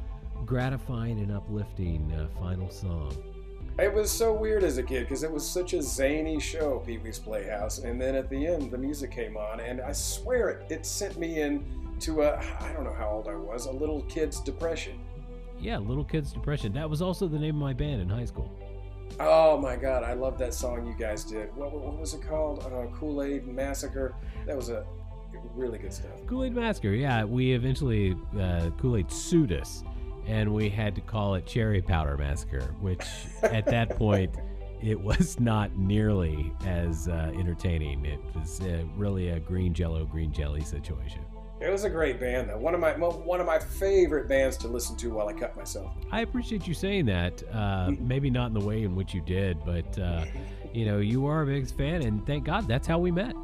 gratifying and uplifting uh, final song. It was so weird as a kid because it was such a zany show, Pee Wee's Playhouse, and then at the end the music came on, and I swear it it sent me in to a I don't know how old I was, a little kid's depression. Yeah, Little Kids Depression. That was also the name of my band in high school. Oh my God, I love that song you guys did. What, what, what was it called? Uh, Kool Aid Massacre. That was a really good stuff. Kool Aid Massacre. Yeah, we eventually uh, Kool Aid sued us, and we had to call it Cherry Powder Massacre, which at that point it was not nearly as uh, entertaining. It was uh, really a green jello, green jelly situation. It was a great band though. One of my one of my favorite bands to listen to while I cut myself. I appreciate you saying that. Uh, maybe not in the way in which you did, but uh, you know, you are a big fan, and thank God that's how we met.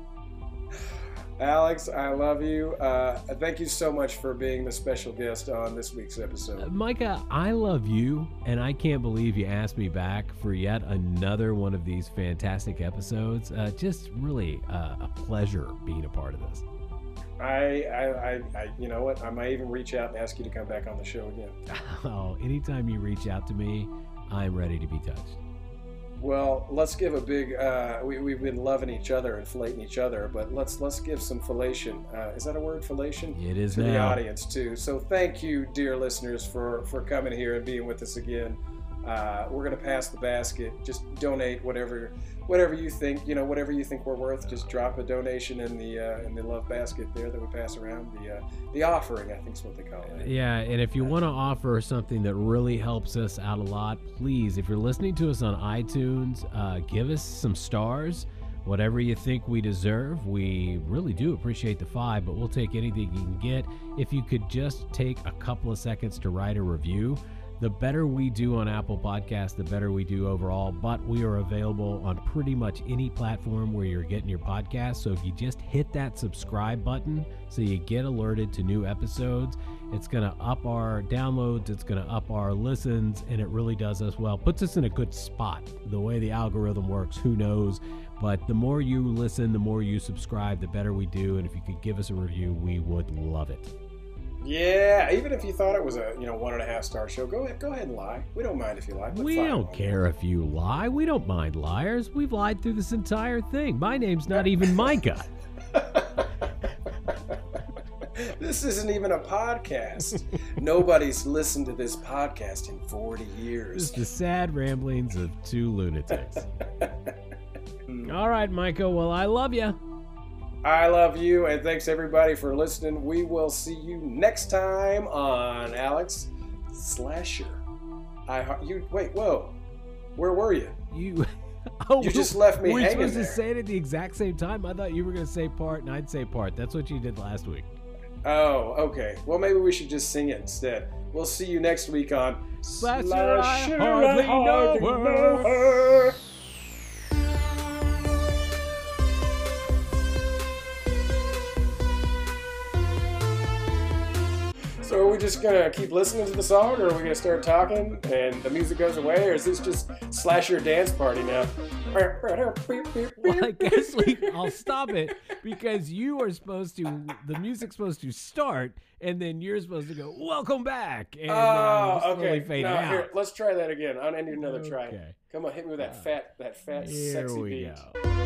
Alex, I love you. Uh, thank you so much for being the special guest on this week's Uh, episode. Micah, I love you, and I can't believe you asked me back for yet another one of these fantastic episodes. Uh, just really uh, a pleasure being a part of this. I, I, I, I, you know what? I might even reach out and ask you to come back on the show again. Oh, anytime you reach out to me, I'm ready to be touched. Well, let's give a big. Uh, we, we've been loving each other and flating each other, but let's let's give some fellation. Uh, is that a word, fellation? It is to the audience too. So thank you, dear listeners, for for coming here and being with us again. Uh, we're gonna pass the basket. Just donate whatever whatever you think. You know, whatever you think we're worth. Just drop a donation in the uh, in the love basket there that we pass around. The uh, the offering, I think, is what they call it. Yeah, and if you want to offer something that really helps us out a lot, please, if you're listening to us on iTunes, uh, give us some stars. Whatever you think we deserve, we really do appreciate the five, but we'll take anything you can get. If you could just take a couple of seconds to write a review, the better we do on Apple Podcasts, the better we do overall. But we are available on pretty much any platform where you're getting your podcast. So if you just hit that subscribe button so you get alerted to new episodes, it's going to up our downloads, it's going to up our listens, and it really does us well. Puts us in a good spot. The way the algorithm works, who knows? But the more you listen, the more you subscribe, the better we do. And if you could give us a review, we would love it. Yeah, even if you thought it was a you know one and a half star show, go ahead go ahead and lie. We don't mind if you lie. We don't on care if you lie. We don't mind liars. We've lied through this entire thing. My name's not even Micah. This isn't even a podcast. Nobody's listened to this podcast in 40 years. Just the sad ramblings of two lunatics. All right, Micah. Well, I love you. I love you, and thanks everybody for listening. We will see you next time on Alex Slasher. I ho- you wait, whoa, where were you? You. Oh, You just left me Were supposed there. to say it at the exact same time? I thought you were going to say part and I'd say part. That's what you did last week. Oh, okay. Well, maybe we should just sing it instead. We'll see you next week on Slasher, I Slasher, hardly know her. her. Just gonna keep listening to the song, or are we gonna start talking and the music goes away, or is this just slasher dance party now? Well, I guess we, I'll stop it because you are supposed to. The music's supposed to start, and then you're supposed to go, "Welcome back," and then Oh, we'll okay. fade No, out. here, let's try that again. I need another try. Okay. Come on, hit me with that uh, fat, that fat, Here sexy we beat. go.